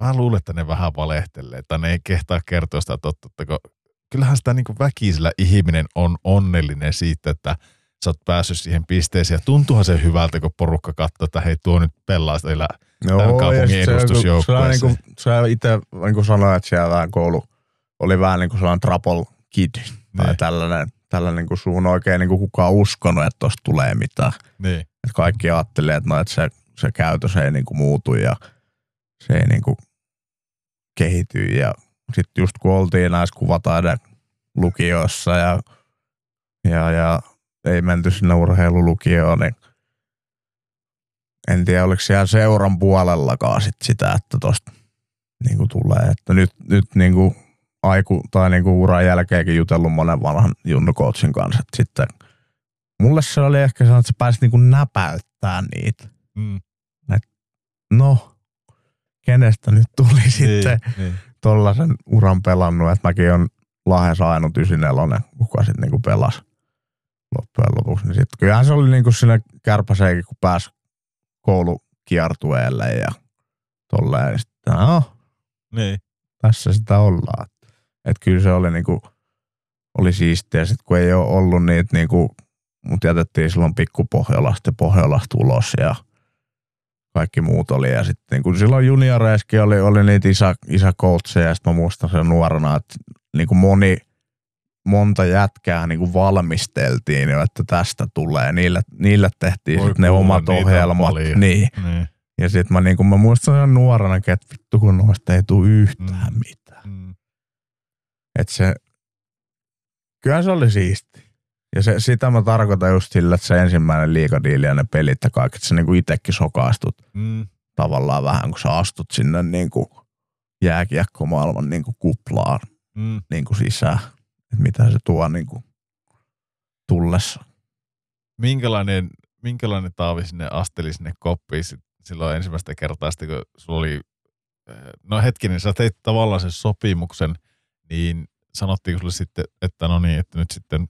mä luulen, että ne vähän valehtelee, tai ne ei kehtaa kertoa sitä totta, että kun kyllähän sitä niin väkisellä ihminen on onnellinen siitä, että sä oot päässyt siihen pisteeseen. Ja tuntuuhan se hyvältä, kun porukka katsoo, että hei, tuo nyt pelaa Tämän kaupungin sit se- edustusjoukkueessa. Se, niin itse niin kuin sanoin, että siellä vähän koulu oli vähän niin kuin sellainen trouble kid. Tai Niin. tällainen, tällainen niin kuin suun oikein niin kuin kukaan uskonut, että tosta tulee mitään. Niin, Että kaikki ajattelee, että, no, että se, se käytös ei niin kuin muutu ja se ei niin kuin kehity. Ja sitten just kun oltiin näissä kuvataide lukioissa ja, ja, ja ei menty sinne urheilulukioon, niin en tiedä, oliko siellä seuran puolellakaan sit sitä, että tosta niin tulee. Että nyt, nyt niin kuin aiku, tai niin kuin uran jälkeenkin jutellut monen vanhan junnukoutsin kanssa, että sitten mulle se oli ehkä sellainen, että sä pääsit niin kuin näpäyttää niitä. mm, No, kenestä nyt tuli sitten niin, niin. tollasen uran pelannut, että mäkin on Lahdessa ainut 94, kuka sitten niinku pelasi loppujen lopuksi. Niin sit, kyllähän se oli niinku sinne kärpäseenkin, kun pääsi koulukiertueelle ja tolleen. Sitten, no, niin. tässä sitä ollaan. Et kyllä se oli niinku, oli siistiä. Sitten kun ei ole ollut niitä niinku, mut jätettiin silloin pikku Pohjolasta ja Pohjolasta ulos ja kaikki muut oli. Ja sitten niinku silloin junioreissakin oli, oli niitä isä, isäkoutseja ja sitten mä muistan sen nuorena, että niinku moni, monta jätkää niinku valmisteltiin jo, että tästä tulee. Niille, niille tehtiin Voi sitten ne omat ohjelmat. paljon. Niin. niin. Ja sitten mä, niinku, mä muistan sen nuorena, että vittu kun noista ei tule yhtään Mm. mitään. Mm. Että se, kyllä se oli siisti. Ja se, sitä mä tarkoitan just sillä, että se ensimmäinen liikadiili ja ne pelit ja kaikki, että sä niinku itekin sokaastut Mm. tavallaan vähän, kun sä astut sinne niinku jääkiekkomaailman niinku kuplaan Mm. niinku sisään. Että mitä se tuo niinku tullessa. Minkälainen, minkälainen Taavi sinne asteli sinne koppiin sit silloin ensimmäistä kertaa, sitten kun sulla oli, eh, no hetkinen, sä teit tavallaan sen sopimuksen, niin sanottiinko sulle sitten, että no niin, että nyt sitten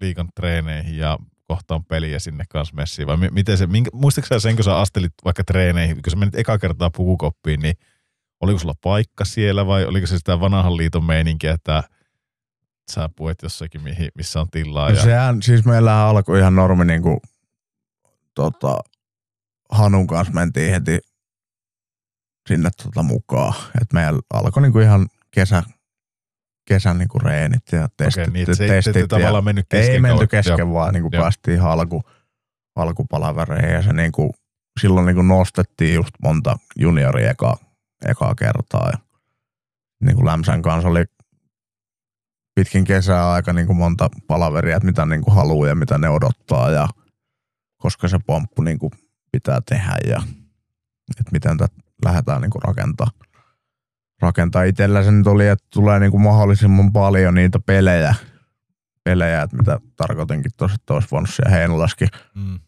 liikan treeneihin ja kohtaan peliä sinne kanssa messiin, vai mi- miten se, minkä, muistatko sä sen, kun sä astelit vaikka treeneihin, kun sä menit eka kertaa pukukoppiin, niin oliko sulla paikka siellä vai oliko se sitä vanhan liiton meininkiä, että sä puet jossakin, mihin, missä on tilaa? No Ja, sehän, siis meillähän alkoi ihan normi niinku, tota, Hanun kanssa mentiin heti sinne tota mukaan. Et meillä alkoi niinku ihan kesä, kesän niinku reenit ja testit, Okei, niin, se ei, testit te, te ja tavallaan mennyt kesken ei menty kesken, Joo. vaan niinku Joo. päästiin ihan alku, alkupalavereihin ja se niinku, silloin niinku nostettiin just monta juniori eka, ekaa kertaa. Ja niinku Lämsän kanssa oli pitkin kesää aika niinku monta palaveria, että mitä niinku haluaa ja mitä ne odottaa ja koska se pomppu niinku pitää tehdä ja että miten tätä lähdetään niinku rakentaa. Rakentaa itsellä se nyt oli, että tulee niinku mahdollisimman paljon niitä pelejä, pelejä, että mitä tarkoitinkin tuossa, että olisi voinut siellä Heinolaskin Mm.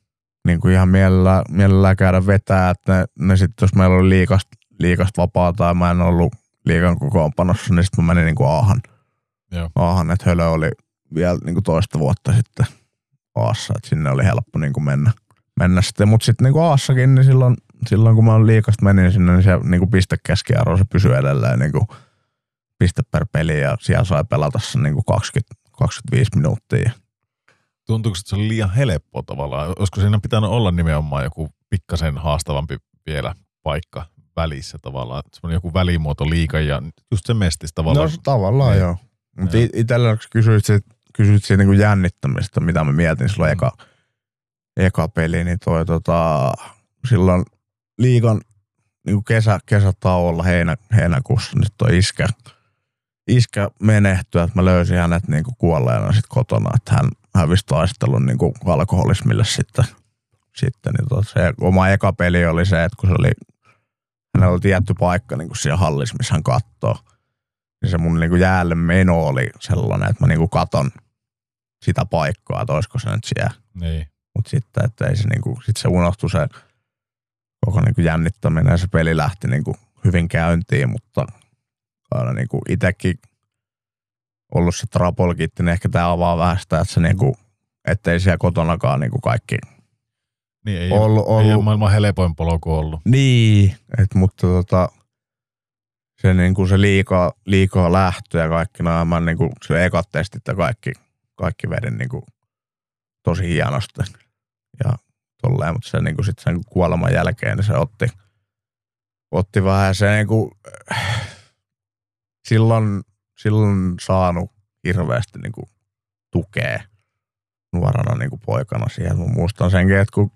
niin kuin ihan mielellään, mielellään käydä vetää, että ne, ne sitten jos meillä oli liikasta, liikasta vapaata ja mä en ollut liikan kokoonpanossa, niin sitten mä menin niin kuin Aahan. Joo. Aahan, että Hölö oli vielä niin kuin toista vuotta sitten Aassa, että sinne oli helppo niin kuin mennä, mennä sitten. Mutta sitten niin kuin Aassakin, niin silloin, silloin kun mä liikasta menin sinne, niin se niin kuin pistekeskiarvo se pysyi edelleen niin kuin piste per peli ja siellä sai pelata sen niin kuin 20, 25 minuuttia. Tuntuuko, että se oli liian helppoa tavallaan? Olisiko siinä pitänyt olla nimenomaan joku pikkasen haastavampi vielä paikka välissä tavallaan? Semmoinen joku välimuoto liikan ja just se mestis tavallaan. No tavallaan Niin. joo. Mutta itsellä kysyit siitä, kysyit siitä niin jännittämistä, mitä mä mietin silloin Mm. eka, eka peli, niin toi tota, silloin liigan niin kesä, kesätauolla heinä, heinäkuussa, niin toi iskä, iskä menehtyi, että mä löysin hänet niin kuolleena sit kotona, että hän hävisi taistelun niin alkoholismille sitten. sitten niin tota, se oma eka peli oli se, että kun se oli, hänellä oli tietty paikka niin siellä hallissa, missä hän kattoo niin se mun niinku jäälle meno oli sellainen, että mä niinku katon sitä paikkaa, että olisiko se nyt siellä. Niin. Mutta sitten, että ei se niinku, sit se unohtui se koko niinku jännittäminen ja se peli lähti niinku hyvin käyntiin, mutta aina niinku itekin ollut se trapolkitti, niin ehkä tämä avaa vähän sitä, että se niinku, ettei siellä kotonakaan niinku kaikki niin ei, ollut, ole, ei ole ollut maailman helpoin polku ollut. Niin, et, mutta tota, se, niinku, se liikaa, liikaa lähtö ja kaikki nämä, mä niinku, se ekat testit ja kaikki, kaikki vedin niinku, tosi hienosti. Ja tolleen, mutta se niinku, sit sen kuoleman jälkeen niin se otti, otti vähän se niinku, silloin, silloin saanut hirveästi niinku, tukea nuorena niinku, poikana siihen. Mä muistan senkin, että kun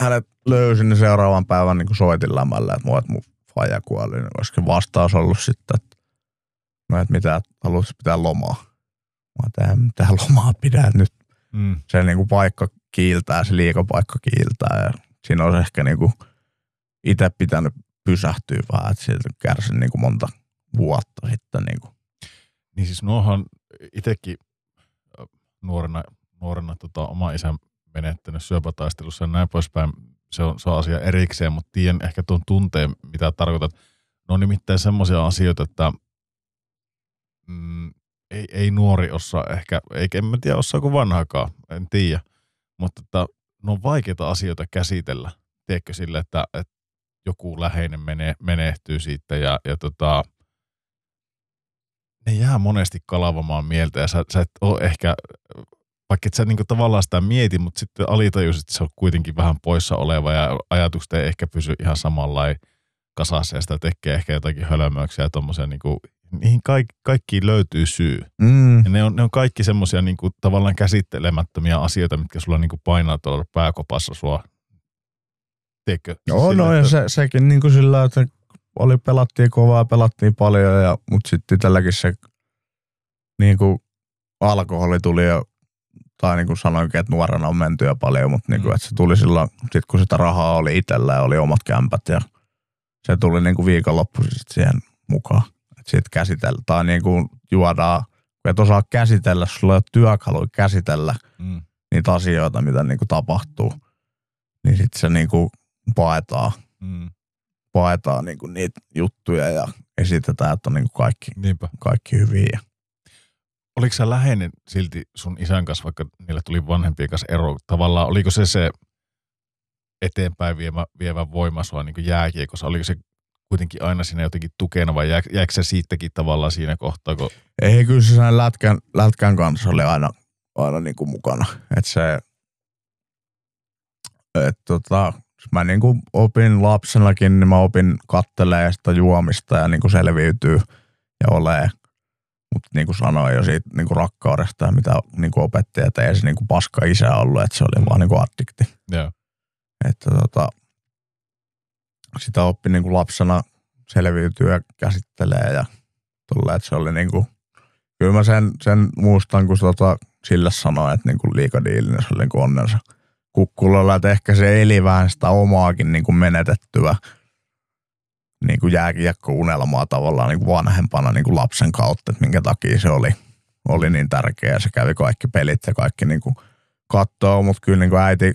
hänet löysin, niin seuraavan päivän niin soitin lämällä, että, mua, että mun faija kuoli, niin olisiko vastaus ollut sitten, että no, että mitä, haluaisi pitää lomaa. Mä että eihän mitään lomaa pidä, nyt Mm. se niin kuin paikka kiiltää, se liikapaikka kiiltää ja siinä olisi ehkä niin kuin itse pitänyt pysähtyä vähän, että siitä kärsin niin kuin monta vuotta sitten. Niin kuin. Niin siis nuohan itsekin nuorena, nuorena tota, oma isän menettänyt syöpätaistelussa ja näin poispäin. Se on, se on asia erikseen, mutta tiedän ehkä tuon tunteen, mitä tarkoitat. Ne on nimittäin semmoisia asioita, että mm, ei, ei nuori osaa ehkä, eikä en mä tiedä osaako vanhakaan, en tiedä. Mutta että ne on vaikeita asioita käsitellä, tiedätkö sille, että, että joku läheinen mene, menehtyy siitä ja, ja tota, ne jää monesti kalavamaan mieltä ja sä, sä et ole ehkä, vaikka et sä niinku tavallaan sitä mieti, mutta sitten alitajuisesti se on kuitenkin vähän poissa oleva ja ajatukset ei ehkä pysy ihan samanlain kasassa ja sitä tekee ehkä jotakin hölmöyksiä ja tommosia niinku, niihin kaik, kaikkiin löytyy syy. Mm. Ja ne on, ne on kaikki semmoisia niinku, tavallaan käsittelemättömiä asioita, mitkä sulla niinku painaa tuolla pääkopassa sua. Tiedätkö? Joo, Sillä, no ja että- se, sekin niin kuin sillä, että oli, pelattiin kovaa, pelattiin paljon, ja, mutta sitten itselläkin se niin kuin alkoholi tuli jo, tai niin kuin sanoinkin, että nuorena on menty jo paljon, mutta niin kuin, Mm. että se tuli silloin, sit kun sitä rahaa oli itsellä ja oli omat kämpät, ja se tuli niin kuin viikonloppuisin sit siihen mukaan. Että sitten käsitellä, tai niin kuin juodaan, kun et osaa käsitellä, sulla ei ole työkaluja käsitellä Mm. niitä asioita, mitä niin kuin tapahtuu, niin sitten se niin kuin paetaan Mm. paetaan niinku niitä juttuja ja esitetään, että on niinku kaikki, Niinpä. kaikki hyviä. Oliko sä läheinen silti sun isän kanssa, vaikka niillä tuli vanhempien kanssa ero? Tavallaan oliko se se eteenpäin vievä, vievä voima sua niin jääkiekossa? Oliko se kuitenkin aina siinä jotenkin tukena vai jää, jääkö se siitäkin tavallaan siinä kohtaa, kun Ei kyllä se sen lätkän, lätkän kanssa oli aina, aina niinku mukana. Että se, et tota, mä niinku opin lapsenakin, niin mä opin kattelee sitä juomista ja niinku selviytyy ja olee. Mutta niin kuin sanoin jo siitä niin kuin rakkaudesta ja mitä niin kuin opetti, että ei se niin kuin paska isä ollut, että se oli vaan niin kuin addikti. Joo. Että tota, sitä oppi niin kuin lapsena selviytyy ja käsittelee ja tulee, että se oli niin kuin, kyllä mä sen, sen muistan, kun tota, sille sanoi, että niin kuin liikadiilinen se oli niin kuin onnensa kukkulolla, että ehkä se eli vähän sitä omaakin niin kuin menetettyä niin kuin jääkiekko-unelmaa tavallaan niin kuin vanhempana niin kuin lapsen kautta, että minkä takia se oli, oli niin tärkeä. Se kävi kaikki pelit ja kaikki niin kuin kattoo, mutta kyllä niin kuin äiti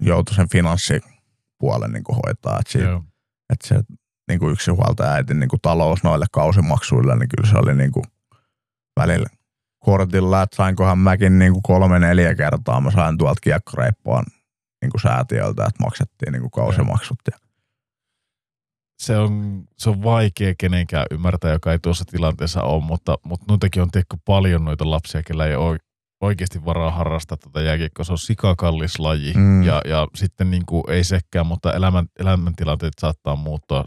joutui sen finanssipuolen niin kuin hoitaa. Että, siitä, Joo. että se niin kuin yksinhuoltaja äitin niin kuin talous noille kausimaksuille, niin kyllä se oli niin kuin välillä kortilla, että sainkohan mäkin niin kuin kolme neljä kertaa mä sain tuolta kiekkoreippaan niin kuin säätiöltä, että maksettiin niin kuin kausimaksut. Ja se on, se on vaikea kenenkään ymmärtää, joka ei tuossa tilanteessa ole, mutta, mutta noitakin on tehty paljon noita lapsia, kellä ei ole oikeasti varaa harrastaa tätä jääkiekkoa. Se on sikakallis laji Mm. ja, ja sitten niin kuin, ei sekään, mutta elämän, elämäntilanteet saattaa muuttua.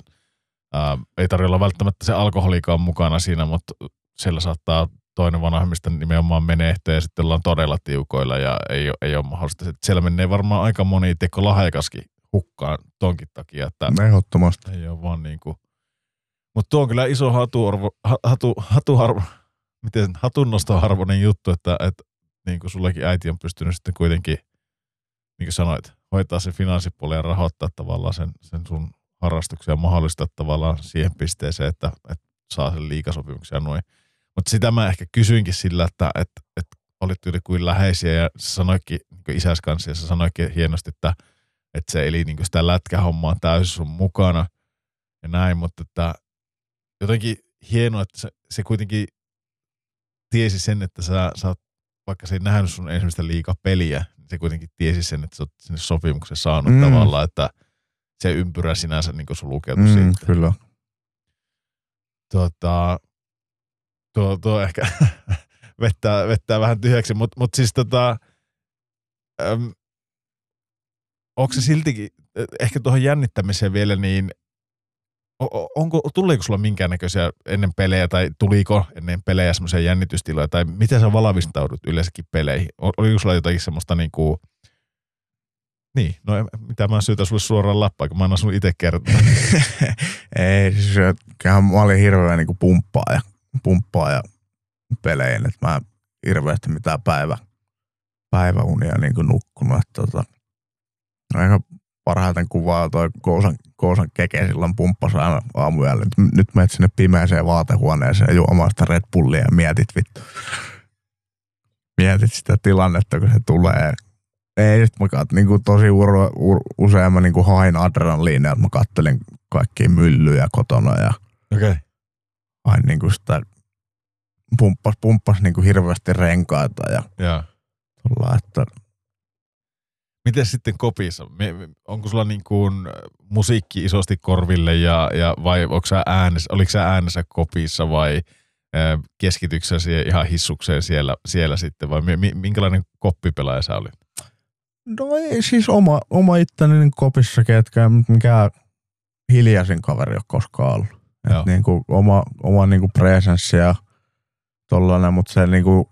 Ää, ei tarvitse olla välttämättä se alkoholikaan mukana siinä, mutta siellä saattaa toinen vanhemmista nimenomaan menehtyä ja sitten ollaan todella tiukoilla ja ei, ei ole mahdollista. Että Siellä menee varmaan aika moni teko lahjakaskin hukkaan tonkin takia, että ehdottomasti. ei ole vaan niinku. Mutta tuo on kyllä iso hatuarvo, ha- hatu, hatuarvo, miten hatunnostoarvoinen juttu, että, että niin kuin sullekin äiti on pystynyt sitten kuitenkin, niin kuin sanoit, hoitaa sen finanssipuolen ja rahoittaa tavallaan sen, sen sun harrastuksen ja mahdollistaa tavallaan siihen pisteeseen, että, että saa sen liikasopimuksen ja noin. Mutta sitä mä ehkä kysyinkin sillä, että, että, että olit yli kuin läheisiä ja sanoikin niin isäs kanssa ja sanoikin hienosti, että, että se eli niin sitä lätkähommaa täysin sun mukana ja näin, mutta että jotenkin hienoa, että se, se kuitenkin tiesi sen, että sä, sä oot, vaikka se ei nähnyt sun ensimmäistä liikaa peliä, niin se kuitenkin tiesi sen, että sä oot sinne sopimuksen saanut Mm. tavallaan, että se ympyrä sinänsä niin sulkeutui Mm, mm, siitä. kyllä. Tota, tuo, tuo ehkä vettää, vettää vähän tyhjäksi, mutta mut siis tota, äm, onko se siltikin, eh, ehkä tuohon jännittämiseen vielä, niin onko, tuleeko sulla minkäännäköisiä ennen pelejä tai tuliko ennen pelejä semmoisia jännitystiloja tai miten sä valmistaudut yleensäkin peleihin? Oliko sulla jotakin semmoista niinku, niin, no mitä mä syytän sulle suoraan lappaa, kun mä annan sun itse kertoa. Ei, siis kyllähän mä olin hirveä niin pumppaa ja, pumppaa ja peleihin, että mä en hirveästi mitään päivä, päiväunia niin kuin nukkunut. Että tota, aika parhaiten kuvaa toi Kousan, Kousan keke silloin pumppasi aina aamuyöllä. Nyt, nyt menet sinne pimeäseen vaatehuoneeseen juomaan sitä Red Bullia ja mietit vittu. Mietit sitä tilannetta, kun se tulee. Ei, sit mä kat, niin kuin tosi uro, ur, usein mä niin kuin hain adrenaliinia, että mä kattelin kaikkia myllyjä kotona ja. Okay. hain niin kuin sitä pumppas, pumppas niin kuin hirveästi renkaita ja Joo. tulla, että Miten sitten kopissa? Onko sulla niin kuin musiikki isosti korville ja, ja vai onko sä äänessä, oliko sä äänessä kopissa vai ää, keskityksä sä siihen ihan hissukseen siellä, siellä sitten vai mi- mi- minkälainen koppipelaaja sä olit? No ei siis oma, oma itteni niin kopissa ketkä mikään hiljaisin kaveri ole koskaan ollut. Et niin kuin oma, oma niin kuin presenssi ja tollanen, mutta se niin kuin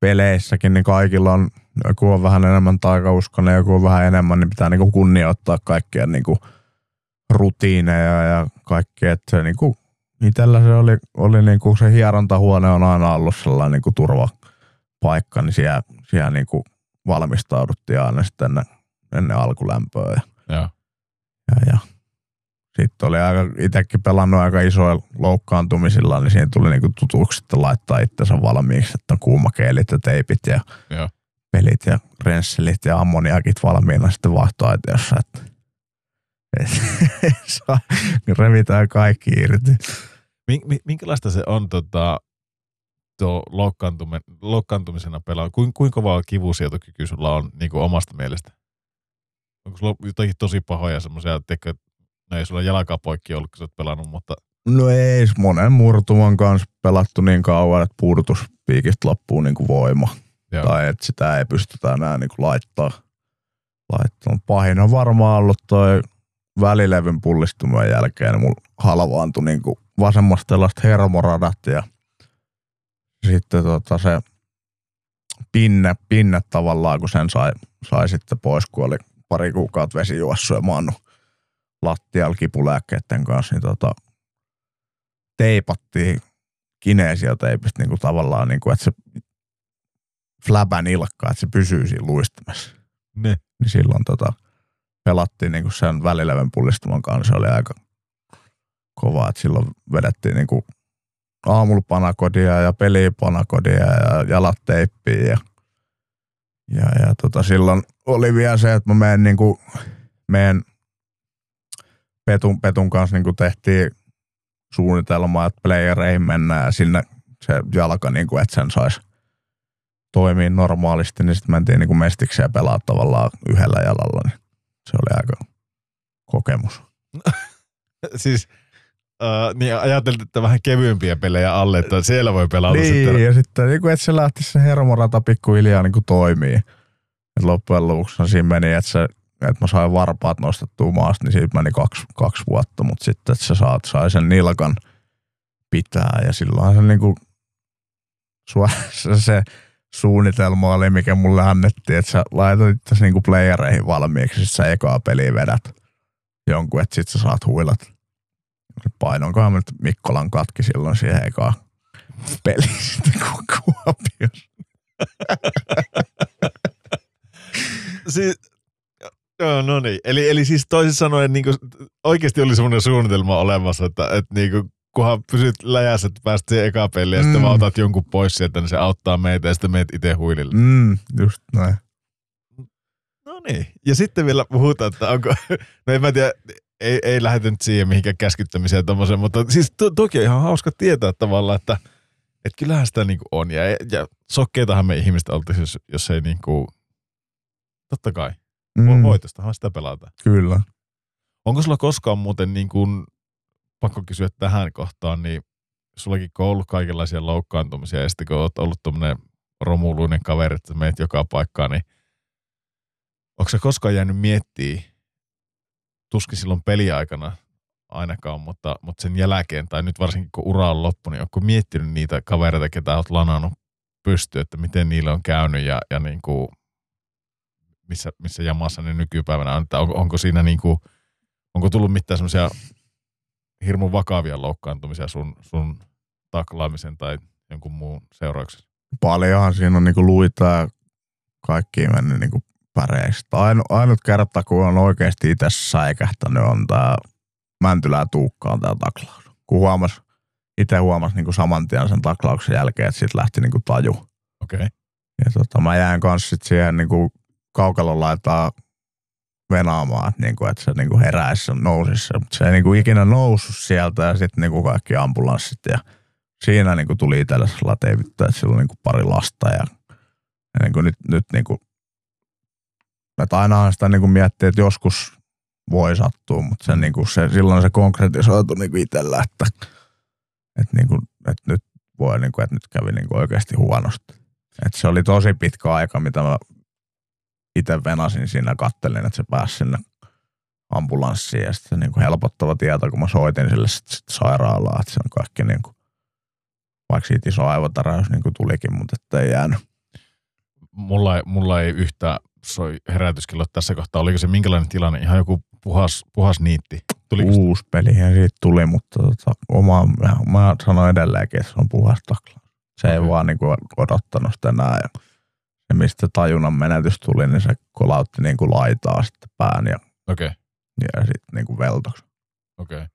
peleissäkin niin kaikilla on, joku on vähän enemmän taikauskonen, joku on vähän enemmän, niin pitää niin kuin kunnioittaa kaikkia niin kuin rutiineja ja kaikkea. Että se niin kuin, itellä se oli, oli niin kuin se hierontahuone on aina ollut sellainen niin kuin turvapaikka, niin siellä, siellä niin kuin valmistauduttiin aina sitten ennen, ennen alkulämpöä. Ja, Joo. ja, ja. Sitten oli aika, itsekin pelannut aika isoilla loukkaantumisilla, niin siinä tuli niinku tutuksi sitten laittaa itsensä valmiiksi, että on kuumakeilit ja teipit ja Joo. Pelit ja rensselit ja ammoniakit valmiina sitten vaihtoaitiossa, että et, saa- revitään kaikki irti. Min- mi- minkälaista se on tota, tuo loukkaantume- loukkaantumisena pelaa? Kuin, kuinka kovaa kivusietokyky sulla on niin kuin omasta mielestä? Onko sulla jotakin tosi pahoja semmoisia, että no ei sulla jalkaa poikki ollut, kun sä oot pelannut, mutta No ei, monen murtuman kanssa pelattu niin kauan, että puudutuspiikistä loppuu niin kuin voima. Joo. Tai että sitä ei pystytä enää niin kuin laittaa, laittanut. Pahin on varmaan ollut toi välilevyn pullistumien jälkeen. Mulla halvaantui niinku vasemmasta hermoradat ja sitten tota se pinne, pinne tavallaan, kun sen sai, sai sitten pois, kun oli pari kuukautta vesijuossua ja maannut lattialla kipulääkkeiden kanssa, niin tota, teipattiin kineesioteipistä niin tavallaan, niin kuin, että se flabän ilkka, että se pysyy siinä luistimessa. Ne. Niin silloin tota, pelattiin niin kuin sen välilevän pullistuman kanssa, se oli aika kova, että silloin vedettiin niin kuin aamulla panakodia ja pelipanakodia ja jalat teippiä ja, ja, ja tota, silloin oli vielä se, että mä menen niin kuin, meidän Petun, Petun kanssa niin kuin tehtiin suunnitelma, että playereihin mennään ja sinne se jalka, niin kuin, että sen saisi toimia normaalisti, niin sitten mentiin niin mestikseen pelaa tavallaan yhdellä jalalla, niin se oli aika kokemus. siis Uh, niin ajateltiin, että vähän kevyempiä pelejä alle, että siellä voi pelata niin, sitten. ja sitten niin kuin, että se lähti se hermorata pikkuhiljaa niin kuin toimii. Et loppujen lopuksi siinä meni, että, se, että mä sain varpaat nostettua maasta, niin siitä meni kaksi, kaksi vuotta, mutta sitten että sä saat, sai sen nilkan pitää ja silloin se, niin kuin, se, se suunnitelma oli, mikä mulle annettiin, että sä laitoit tässä niin kuin playereihin valmiiksi, sit sä ekaa peliä vedät jonkun, että sit sä saat huilat painonkohan nyt Mikkolan katki silloin siihen ekaan peli sitten Kuopiossa. siis, joo, no niin. Eli, eli siis toisin sanoen niin kuin, oikeasti oli semmoinen suunnitelma olemassa, että, että niin kuin, kunhan pysyt läjässä, että pääst siihen eka peliin ja mm. sitten vaan otat jonkun pois sieltä, niin se auttaa meitä ja sitten meet itse huilille. Mm, just näin. No niin. Ja sitten vielä puhutaan, että onko, no en mä tiedä, ei, ei lähdetä nyt siihen mihinkään käskyttämiseen tommoseen, mutta siis to, toki on ihan hauska tietää tavallaan, että et kyllähän sitä niinku on. Ja, ja sokkeitahan me ihmistä oltaisiin, jos, jos ei niinku, totta kai. Mm. Voitostahan sitä pelata. Kyllä. Onko sulla koskaan muuten niin kuin, pakko kysyä tähän kohtaan, niin sullakin on ollut kaikenlaisia loukkaantumisia ja sitten kun olet ollut tuommoinen romuluinen kaveri, että meet joka paikkaan, niin onko se koskaan jäänyt miettiä, tuskin silloin peliaikana ainakaan, mutta, mutta sen jälkeen, tai nyt varsinkin kun ura on loppu, niin onko miettinyt niitä kavereita, ketä olet lanannut pystyä, että miten niille on käynyt ja, ja niin kuin, missä, missä jamassa ne nykypäivänä on, että onko, onko siinä niin kuin, onko tullut mitään semmoisia hirmu vakavia loukkaantumisia sun, sun taklaamisen tai jonkun muun seurauksessa? Paljonhan siinä on niinku luita ja kaikki mennyt niinku päreistä. Ainu, ainut kerta, kun on oikeasti itse säikähtänyt, on tämä Mäntylää Tuukka on tämä taklaus. Kun huomas, itse huomasi niin saman tien sen taklauksen jälkeen, että siitä lähti niin kuin taju. Okei. Okay. Ja tota, mä jäin kanssa sit siihen niin kuin kaukalon laitaa venaamaan, niin kuin, että se niin kuin heräisi nousisi. Mutta se ei niin kuin ikinä noussut sieltä ja sitten niin kuin kaikki ambulanssit ja siinä niin kuin tuli itselle sellainen, että sillä on niin kuin pari lasta ja, ja niin kuin nyt, nyt niin kuin että ainahan sitä niin kuin miettii, että joskus voi sattua, mutta se, niin kuin se, silloin se konkretisoitu niin itsellä, että, että, niin kuin, että nyt voi, niin kuin, että nyt kävi niin kuin oikeasti huonosti. Että se oli tosi pitkä aika, mitä mä itse venasin siinä, kattelin, että se pääsi sinne ambulanssiin ja sitten niin kuin helpottava tieto, kun mä soitin sille sit, sit sairaalaan, että se on kaikki niin kuin, vaikka siitä iso aivotäräys niin kuin tulikin, mutta että ei jäänyt. Mulla ei, mulla ei yhtä soi herätyskello tässä kohtaa. Oliko se minkälainen tilanne? Ihan joku puhas, puhas niitti. Tuliko Uusi peli ja siitä tuli, mutta tota, oma, mä sanoin edelleenkin, että se on puhas takla. Se okay. ei vaan niin kuin odottanut sitä enää. Ja se, mistä tajunnan menetys tuli, niin se kolautti niin kuin laitaa sitten pään ja, okay. ja sitten niin kuin veltoksi. Okei. Okay.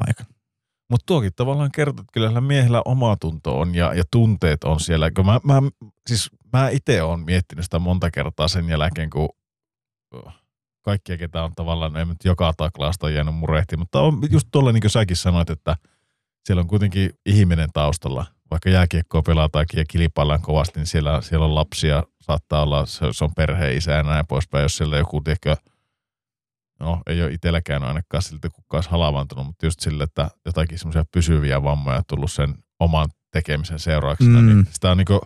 Aika. Mutta tuokin tavallaan kertoo, että kyllä miehellä oma tunto on ja, ja tunteet on siellä. Kun mä, mä, siis mä itse olen miettinyt sitä monta kertaa sen jälkeen, kun kaikkia, ketä on tavallaan, ei nyt joka taklaasta jäänyt murehti, mutta on just tuolla niin kuin säkin sanoit, että siellä on kuitenkin ihminen taustalla. Vaikka jääkiekkoa pelataan ja kilpaillaan kovasti, niin siellä, siellä on lapsia, saattaa olla, se, se on perheen isä ja näin poispäin. Jos siellä joku, tiedätkö, no ei ole itselläkään ainakaan siltä kukaan olisi halavantunut, mutta just sille, että jotakin semmoisia pysyviä vammoja tullut sen oman tekemisen seurauksena, niin mm. niin sitä on niin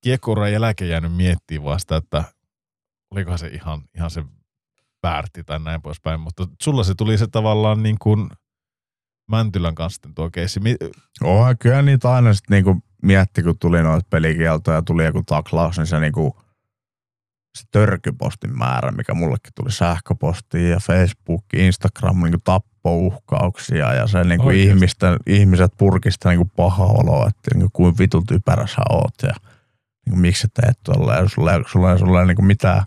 kiekkouran jälkeen jäänyt miettimään vaan sitä, että olikohan se ihan, ihan se väärti tai näin poispäin, mutta sulla se tuli se tavallaan niin kuin Mäntylän kanssa sitten tuo keissi. Mi- Oh, kyllä niitä aina sitten niinku mietti, kun tuli noita pelikieltoja ja tuli joku taklaus, niin se niinku se törkypostin määrä, mikä mullekin tuli sähköpostiin ja Facebook, Instagram, niinku tappouhkauksia ja se niinku Oikeesti? ihmisten, ihmiset purkista niinku paha olo, että niinku kuin vitun typerä sä oot ja niinku, miksi sä teet tuolla ja sulla, ei- sulla, ei- sulla ei niinku mitään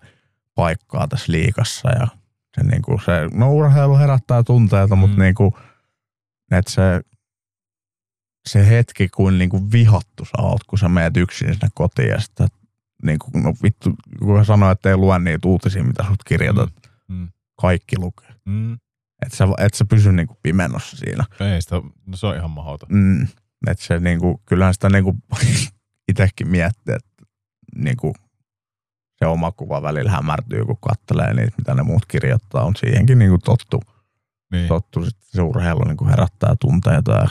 paikkaa tässä liikassa ja se, niinku, se no urheilu herättää tunteita, mm. mutta Mm. niinku, että se se hetki, kuin niinku vihattu sä oot, kun sä meet yksin sinne kotiin ja sitten niinku, no vittu, kun mä sanoin, että ei lue niitä uutisia, mitä sut kirjoitat, Mm, mm. kaikki lukee. Mm. Että sä, et sä pysy niinku pimennossa siinä. Ei sitä, no se on ihan mahdoton. Mm. Että se niinku, kyllähän sitä niinku itsekin miettii, että niinku se oma kuva välillä hämärtyy, kun kattelee niitä, mitä ne muut kirjoittaa, on siihenkin niinku tottu. Niin. tottu sit se urheilu niinku herättää tunteita ja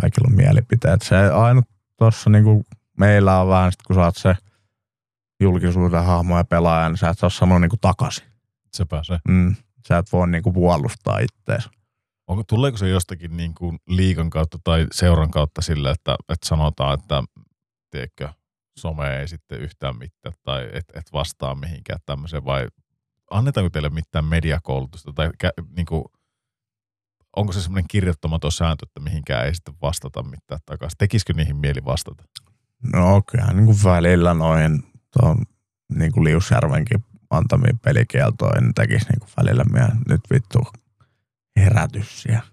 kaikilla on mielipiteet. Se ainut tuossa niinku meillä on vähän sit, kun sä oot se julkisuuden hahmo ja pelaaja, niin sä et saa sanoa niinku takaisin. Sepä se. Mm. Sä et voi niinku puolustaa ittees. Onko, tuleeko se jostakin niin kuin liikan kautta tai seuran kautta sille, että, että sanotaan, että tiedätkö, some ei sitten yhtään mitään tai et, et vastaa mihinkään tämmöiseen vai annetaanko teille mitään mediakoulutusta tai kä, niin kuin, onko se semmoinen kirjoittamaton sääntö, että mihinkään ei sitten vastata mitään takaisin? Tekisikö niihin mieli vastata? No kyllähän niinku välillä noihin tuon niinku Liusjärvenkin antamiin pelikieltoihin niin tekisi niinku välillä mieleen, nyt vittu herätys siellä.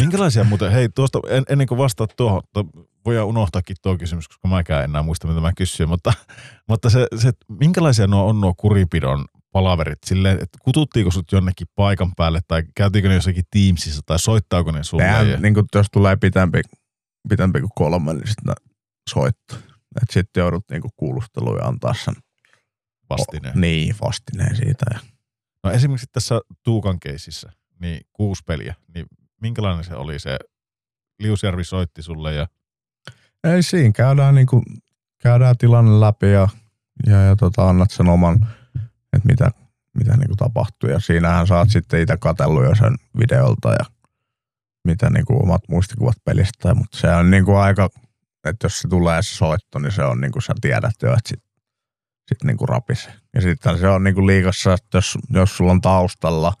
Minkälaisia muuten, hei tuosta en, ennen kuin vastaat tuohon, to, voidaan unohtaakin tuo kysymys, koska mä enää muista, mitä mä kysyin, mutta, mutta se, se, minkälaisia nuo on nuo kuripidon palaverit silleen, että kututtiinko sut jonnekin paikan päälle tai käytiinkö ne jossakin Teamsissa tai soittaako ne sulle? Nehän, ja, niin kuin, jos tulee pitempi, pitempi kuin kolme, niin sitten soittaa. Että sitten joudut niinku kuulusteluun ja antaa sen vastineen. niin, vastineen siitä. Ja No esimerkiksi tässä Tuukan keisissä, niin kuusi peliä, niin minkälainen se oli se, Liusjärvi soitti sulle ja ei siinä, käydään, niinku, käydään tilanne läpi ja, ja, ja tota, annat sen oman, että mitä, mitä niinku tapahtuu. Ja siinähän saat sitten itse katsellut jo sen videolta ja mitä niinku omat muistikuvat pelistä. Mutta se on niinku aika, että jos se tulee se soitto, niin se on niinku sä tiedät jo, että sit, sit niinku rapisee. Ja sitten se on niinku liikassa, että jos, jos sulla on taustalla,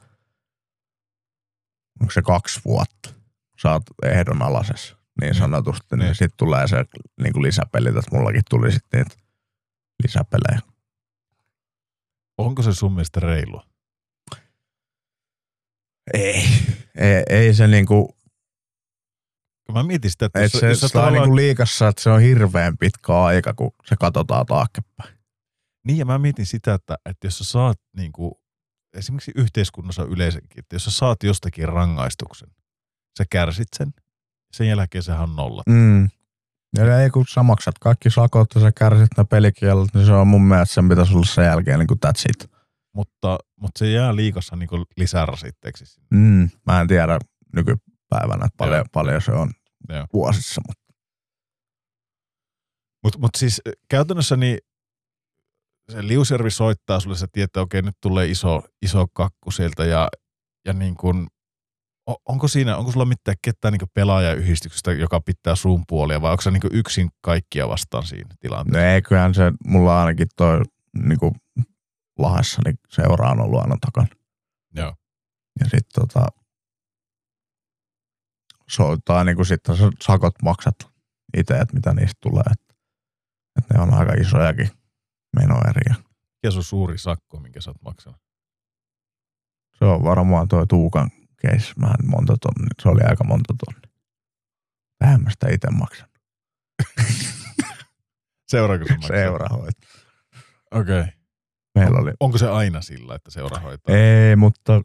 onko se kaksi vuotta, sä oot ehdonalaisessa niin Mm. sanotusti, niin, Niin. niin sitten tulee se niinku lisäpelit, että mullakin tuli sitten niitä lisäpelejä. Onko se sun mielestä reilua? Ei. Ei, ei se niinku, Mä mietin sitä, että et jos, se, jos se on tavallaan- niinku liikassa, että se on hirveän pitkä aika, kun se katsotaan taaksepäin. Niin, ja mä mietin sitä, että, että jos sä saat niin kuin, esimerkiksi yhteiskunnassa yleensäkin, että jos sä saat jostakin rangaistuksen, sä kärsit sen, sen jälkeen sehän on nolla. Mm. Ja ei kun sä maksat kaikki sakot ja sä kärsit ne pelikiellot, niin se on mun mielestä sen pitäisi olla sen jälkeen niin kuin that's it. Mutta, mutta se jää liikassa niin kuin lisärasitteeksi. Mm. Mä en tiedä nykypäivänä, että paljon, paljon se on Joo. vuosissa, mutta Mutta mut siis äh, käytännössä niin se Liusjärvi soittaa sulle, sä tiedät, että okei, nyt tulee iso, iso kakku sieltä ja, ja niin kuin, onko siinä, onko sulla mitään ketään niin pelaajayhdistyksestä, joka pitää sun puolia vai onko se niin yksin kaikkia vastaan siinä tilanteessa? no ei kyllähän se, mulla ainakin toi niin kuin Lahdessa niin seura on ollut aina takana. Joo. Ja sitten tota, soittaa niin kuin sitten sakot maksat itse, että mitä niistä tulee. Että, että ne on aika isojakin menoeriä. Mikä sun suuri sakko, minkä sä oot maksanut? Se on varmaan tuo Tuukan en monta tonni. Se oli aika monta tonni. Vähän mä sitä itse maksan. Seuraako sun maksaa? Seurahoit. Okei. Okay. Meillä oli. Onko se aina sillä, että seura hoitaa? Ei, mutta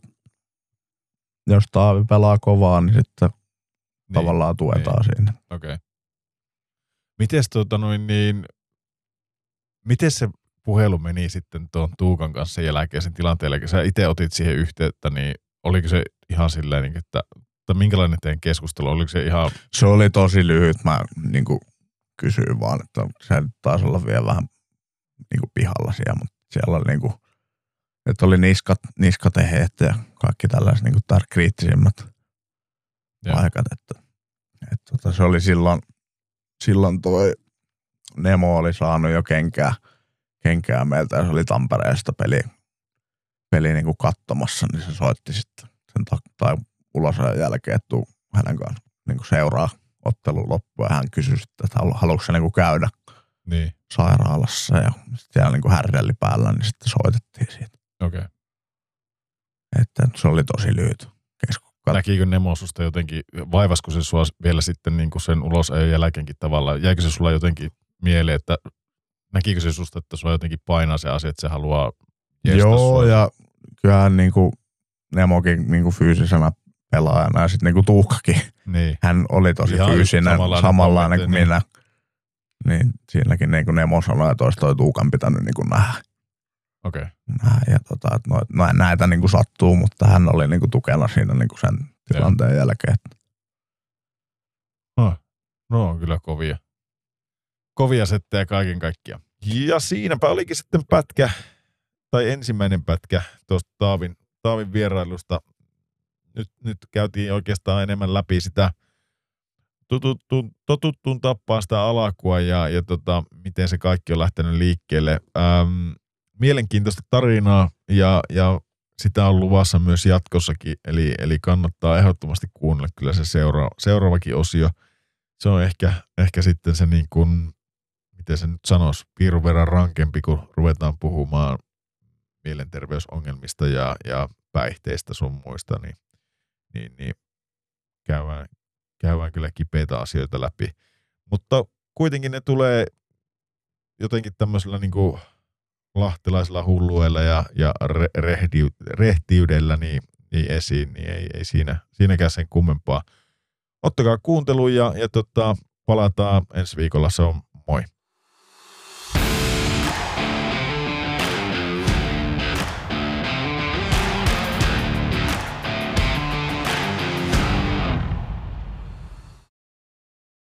jos Taavi pelaa kovaa, niin sitten Niin, tavallaan tuetaan siinä. Okei. Okay. Mites tota noin niin, miten se puhelu meni sitten tuon Tuukan kanssa sen jälkeen sen tilanteen jälkeen? Sä itse otit siihen yhteyttä, niin oliko se ihan silleen, niin, että, että minkälainen teidän keskustelu? Oliko se ihan, Se oli tosi lyhyt. Mä niin kuin, kysyin vaan, että se taisi olla vielä vähän niin kuin pihalla siellä, mutta Siellä oli niinku, että oli niskat, niskateheet ja kaikki tällaiset niinku tar kriittisimmät Joo. paikat. Että, että tota, se oli silloin, silloin toi Nemo oli saanut jo kenkää, kenkää meiltä ja se oli Tampereesta peli, peli niinku katsomassa, niin se soitti sitten sen ta- tai ulosajan jälkeen, että tuu hänen kanssa niinku seuraa ottelun loppua ja hän kysyi sitten, että halu- haluatko se niinku käydä Niin, sairaalassa ja sitten siellä niinku härdelli päällä, niin sitten soitettiin siitä. okei. Okay. Että se oli tosi lyhyt keskustelu. Näkikö Nemo susta jotenkin, vaivasko se sua vielä sitten niin kuin sen ulosajon jälkeenkin tavallaan? Jäikö se sulla jotenkin mieleen, että näkikö se susta, että sua jotenkin painaa se asia, että se haluaa Joo, ja kyllähän niinku Nemokin niinku fyysisenä pelaajana ja sitten niinku Tuukkakin. Niin, Hän oli tosi Ihan fyysinen, samanlainen kuin niin. minä. Niin siinäkin niinku Nemo sanoi, että olisi toi Tuukan pitänyt niinku nähdä. okei. Okay. nähdä. Ja tota, että no, no, näitä niinku sattuu, mutta hän oli niinku tukena siinä niinku sen tilanteen jälkeen. No on kyllä kovia. Kovia settejä kaiken kaikkiaan. Ja siinäpä olikin sitten pätkä, tai ensimmäinen pätkä tuosta Taavin, Taavin vierailusta. Nyt, nyt käytiin oikeastaan enemmän läpi sitä tututtuun, totuttuun tappaa sitä alakua ja, ja tota, miten se kaikki on lähtenyt liikkeelle. Ähm, mielenkiintoista tarinaa ja, ja sitä on luvassa myös jatkossakin, eli, eli kannattaa ehdottomasti kuunnella kyllä se seura, seuraavakin osio. Se on ehkä, ehkä sitten se niin kuin, miten se nyt sanoisi, piirun verran rankempi, kun ruvetaan puhumaan mielenterveysongelmista ja, ja päihteistä sun muista, niin, niin, niin käydään, käydään kyllä kipeitä asioita läpi. Mutta kuitenkin ne tulee jotenkin tämmöisellä niin kuin lahtelaisella hulluella ja, ja re, rehdi, rehtiydellä niin, niin esiin, niin ei, ei siinä, siinäkään sen kummempaa. Ottakaa kuuntelu ja, ja tota, palataan ensi viikolla. Se on